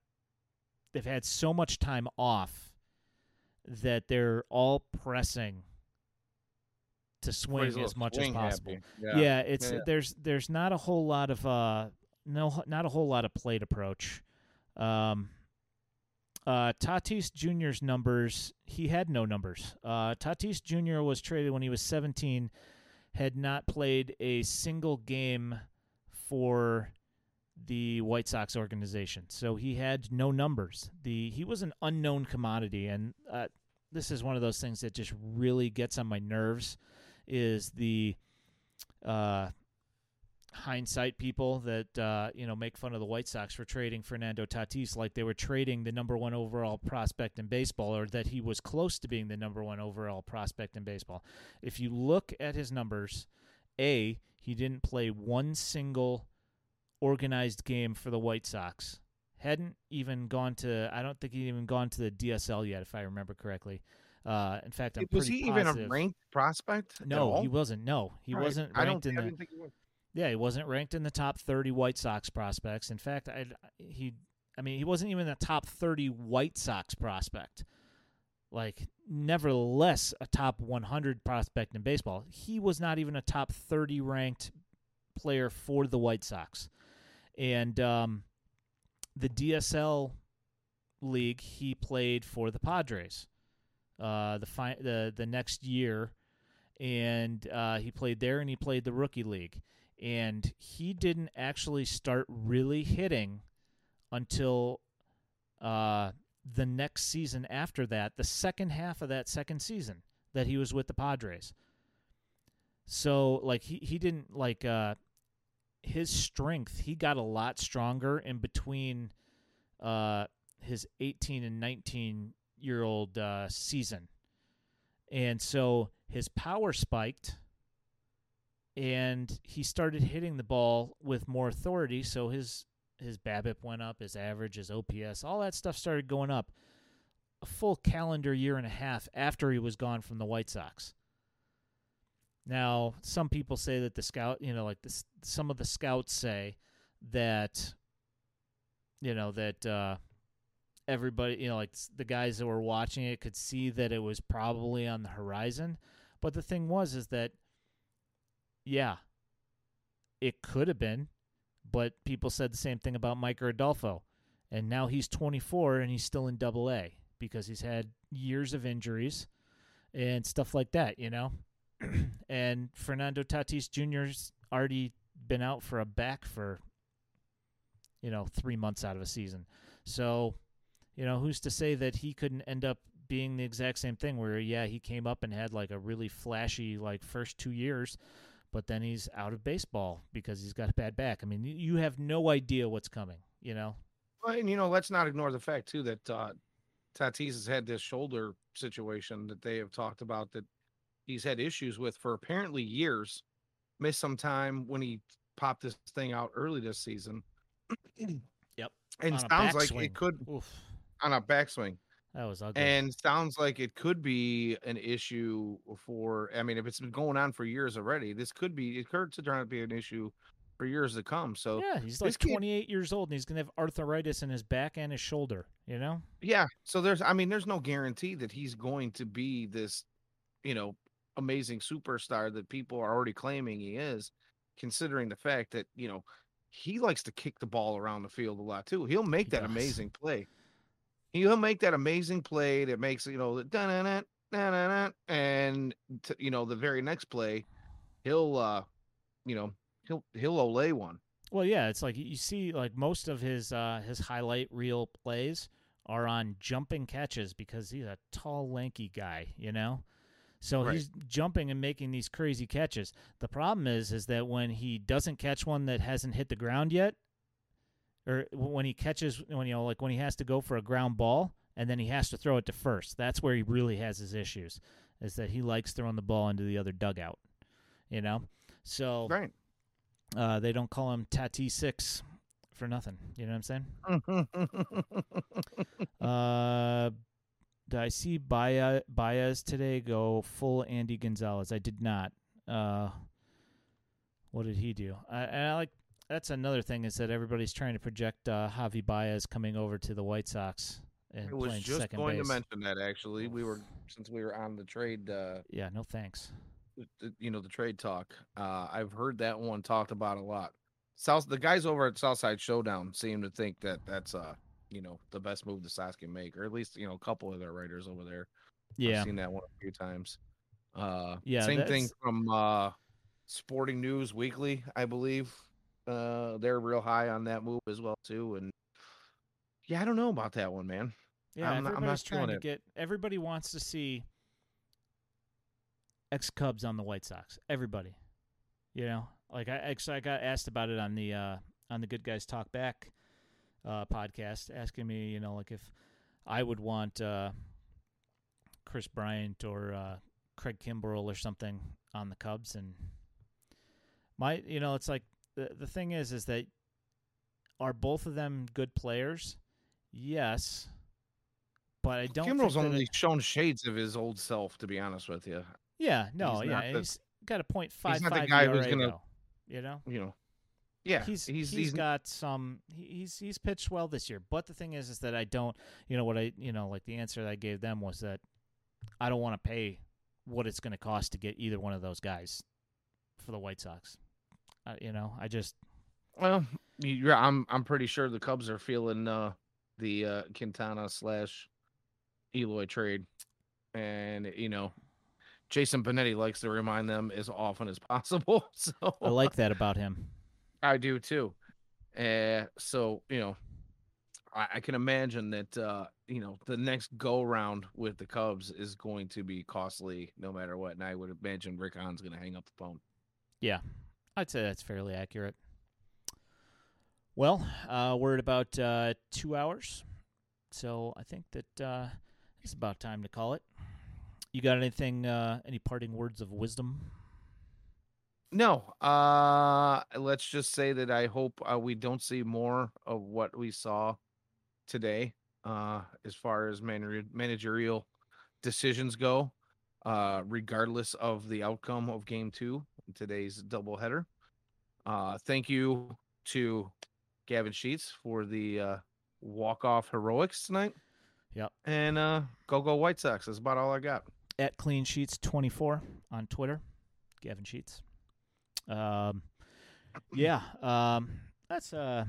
they've had so much time off that they're all pressing to swing as much as possible. happy. Yeah, it's Yeah. there's there's not a whole lot of uh no not a whole lot of plate approach. Um uh Tatis Jr.'s numbers, he had no numbers. Uh Tatis Jr. was traded when he was 17, had not played a single game for the White Sox organization. So he had no numbers. The he was an unknown commodity and uh this is one of those things that just really gets on my nerves is the uh, hindsight people that uh, you know make fun of the White Sox for trading Fernando Tatis like they were trading the number one overall prospect in baseball, or that he was close to being the number one overall prospect in baseball. If you look at his numbers, a he didn't play one single organized game for the White Sox. Hadn't even gone to. I don't think he'd even gone to the DSL yet, if I remember correctly. Uh, in fact, I'm was he even a positive- ranked prospect? at no, he wasn't. No, he right. wasn't I don't. ranked in I the. didn't think he was. Yeah, he wasn't ranked in the top 30 White Sox prospects. In fact, I he I mean, he wasn't even a top 30 White Sox prospect. Like nevertheless a top 100 prospect in baseball. He was not even a top 30 ranked player for the White Sox. And um the DSL league he played for the Padres. Uh the fi- the the next year and uh, he played there and he played the rookie league and he didn't actually start really hitting until uh, the next season after that the second half of that second season that he was with the padres. So like he, he didn't like uh, his strength he got a lot stronger in between uh, his 18 and 19 year old uh, season. And so his power spiked and he started hitting the ball with more authority so his his BABIP went up, his average, his OPS, all that stuff started going up a full calendar year and a half after he was gone from the White Sox. Now, some people say that the scout, you know, like this, some of the scouts say that, you know, that uh, everybody, you know, like the guys that were watching it could see that it was probably on the horizon. But the thing was, is that, yeah, it could have been, but people said the same thing about Micker Adolfo. And now he's 24 and he's still in double A because he's had years of injuries and stuff like that, you know? and Fernando Tatis Jr.'s already been out for a back for, you know, three months out of a season. So, you know, who's to say that he couldn't end up being the exact same thing where, yeah, he came up and had like a really flashy, like, first two years, but then he's out of baseball because he's got a bad back. I mean, you have no idea what's coming, you know? Well, and you know, let's not ignore the fact too that uh, Tatis has had this shoulder situation that they have talked about that he's had issues with for apparently years. Missed some time when he popped this thing out early this season. Yep. And On sounds like it could Oof, on a backswing. That was ugly. And sounds like it could be an issue for. I mean, if it's been going on for years already, this could be. It could turn out to be an issue for years to come. So yeah, he's like kid- 28 years old and he's going to have arthritis in his back and his shoulder, you know? Yeah. So there's, I mean, there's no guarantee that he's going to be this, you know, amazing superstar that people are already claiming he is, considering the fact that, you know, he likes to kick the ball around the field a lot too. He'll make He that does. amazing play. He'll make that amazing play that makes, you know, the and t- you know, the very next play, he'll uh you know, he'll he'll olay one. Well, yeah, it's like you see, like most of his uh, his highlight reel plays are on jumping catches because he's a tall, lanky guy, you know. So Right. he's jumping and making these crazy catches. The problem is, is that when he doesn't catch one that hasn't hit the ground yet, or when he catches, when you know, like when he has to go for a ground ball and then he has to throw it to first, that's where he really has his issues. Is that he likes throwing the ball into the other dugout, you know. So Right. uh, they don't call him Tati Six for nothing. You know what I'm saying? Uh, did I see Baez, Baez today go full Andy Gonzalez? I did not. Uh, what did he do? I, I like that's another thing is that everybody's trying to project uh, Javi Baez coming over to the White Sox and I was playing just second going base. to mention that actually. We were since we were on the trade uh yeah, no thanks. the- you know the trade talk. Uh, I've heard that one talked about a lot. South the guys over at Southside Showdown seem to think that that's uh you know the best move the Sox can make, or at least you know a couple of their writers over there. Yeah, I've seen that one a few times. Uh, Yeah, same thing that's- from uh, Sporting News Weekly, I believe. Uh, they're real high on that move as well too, and yeah, I don't know about that one, man. yeah. I'm not- I'm not trying to it. get. Everybody wants to see ex Cubs on the White Sox. Everybody, you know, like I actually I got asked about it on the uh, on the Good Guys Talk Back uh, podcast, asking me, you know, like if I would want uh, Kris Bryant or uh, Craig Kimbrel or something on the Cubs, and my, you know, it's like the the thing is, is that are both of them good players? Yes, but I don't. Kimbrel's think only it- shown shades of his old self, to be honest with you. yeah, no, he's yeah, the- he's got a point five not the guy ERA who's gonna- though, You know, You know, yeah, he's he's he's, he's got some he's he's pitched well this year. But the thing is, is that I don't, you know, what I you know, like the answer that I gave them was that I don't want to pay what it's going to cost to get either one of those guys for the White Sox. Uh, you know, I just well, yeah, I'm I'm pretty sure the Cubs are feeling uh, the uh, Quintana slash Eloy trade, and you know, Jason Benetti likes to remind them as often as possible. So I like that about him. I do too. Uh, so you know, I, I can imagine that uh, you know the next go round with the Cubs is going to be costly no matter what, and I would imagine Rick Hahn's going to hang up the phone. I'd say that's fairly accurate. Well, uh, we're at about uh, two hours, so I think that uh, it's about time to call it. You got anything? Uh, any parting words of wisdom? No, uh, let's just say that I hope uh, we don't see more of what we saw today, uh, as far as managerial decisions go, uh, regardless of the outcome of Game Two, today's doubleheader. Uh, thank you to Gavin Sheets for the uh, walk off heroics tonight. Yep. And uh, go go White Sox. That's about all I got. At Clean Sheets twenty four on Twitter, Gavin Sheets. Um, yeah, um, that's uh,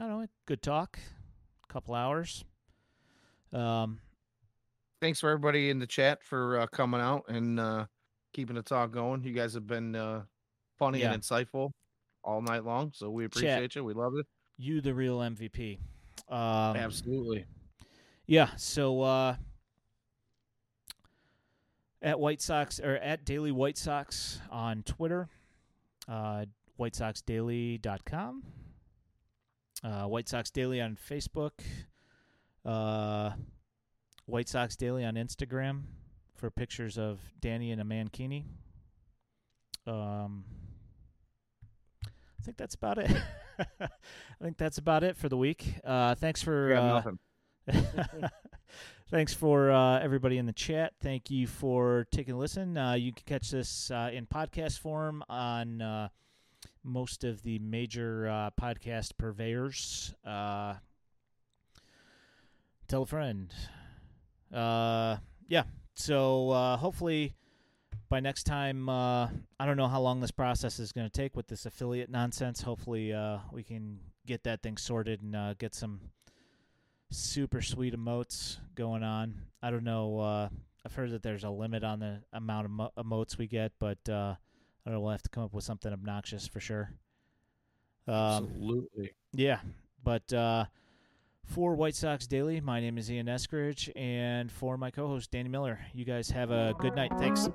I don't know, good talk. Couple hours. Um, thanks for everybody in the chat for uh, coming out and uh, keeping the talk going. You guys have been uh, funny Yeah. and insightful all night long, so we appreciate you. We love it. you the real MVP. Um, Absolutely. Yeah, so uh at White Sox or at Daily White Sox on Twitter, uh whitesoxdaily.com, uh White Sox Daily on Facebook, uh White Sox Daily on Instagram for pictures of Danny and a mankini. Um I think that's about it. I think that's about it for the week. Uh thanks for uh, nothing. Thanks for uh, everybody in the chat. Thank you for taking a listen. Uh, you can catch this uh, in podcast form on uh, most of the major uh, podcast purveyors. Uh, tell a friend. Uh, yeah. So uh, hopefully by next time, uh, I don't know how long this process is going to take with this affiliate nonsense. Hopefully, uh, we can get that thing sorted and uh, get some super sweet emotes going on. I don't know. Uh, I've heard that there's a limit on the amount of mo- emotes we get, but uh, I don't know. We'll have to come up with something obnoxious for sure. Um, Absolutely. yeah, but uh, for White Sox Daily, my name is Ian Eskridge, and for my co-host Danny Miller, you guys have a good night. Thanks.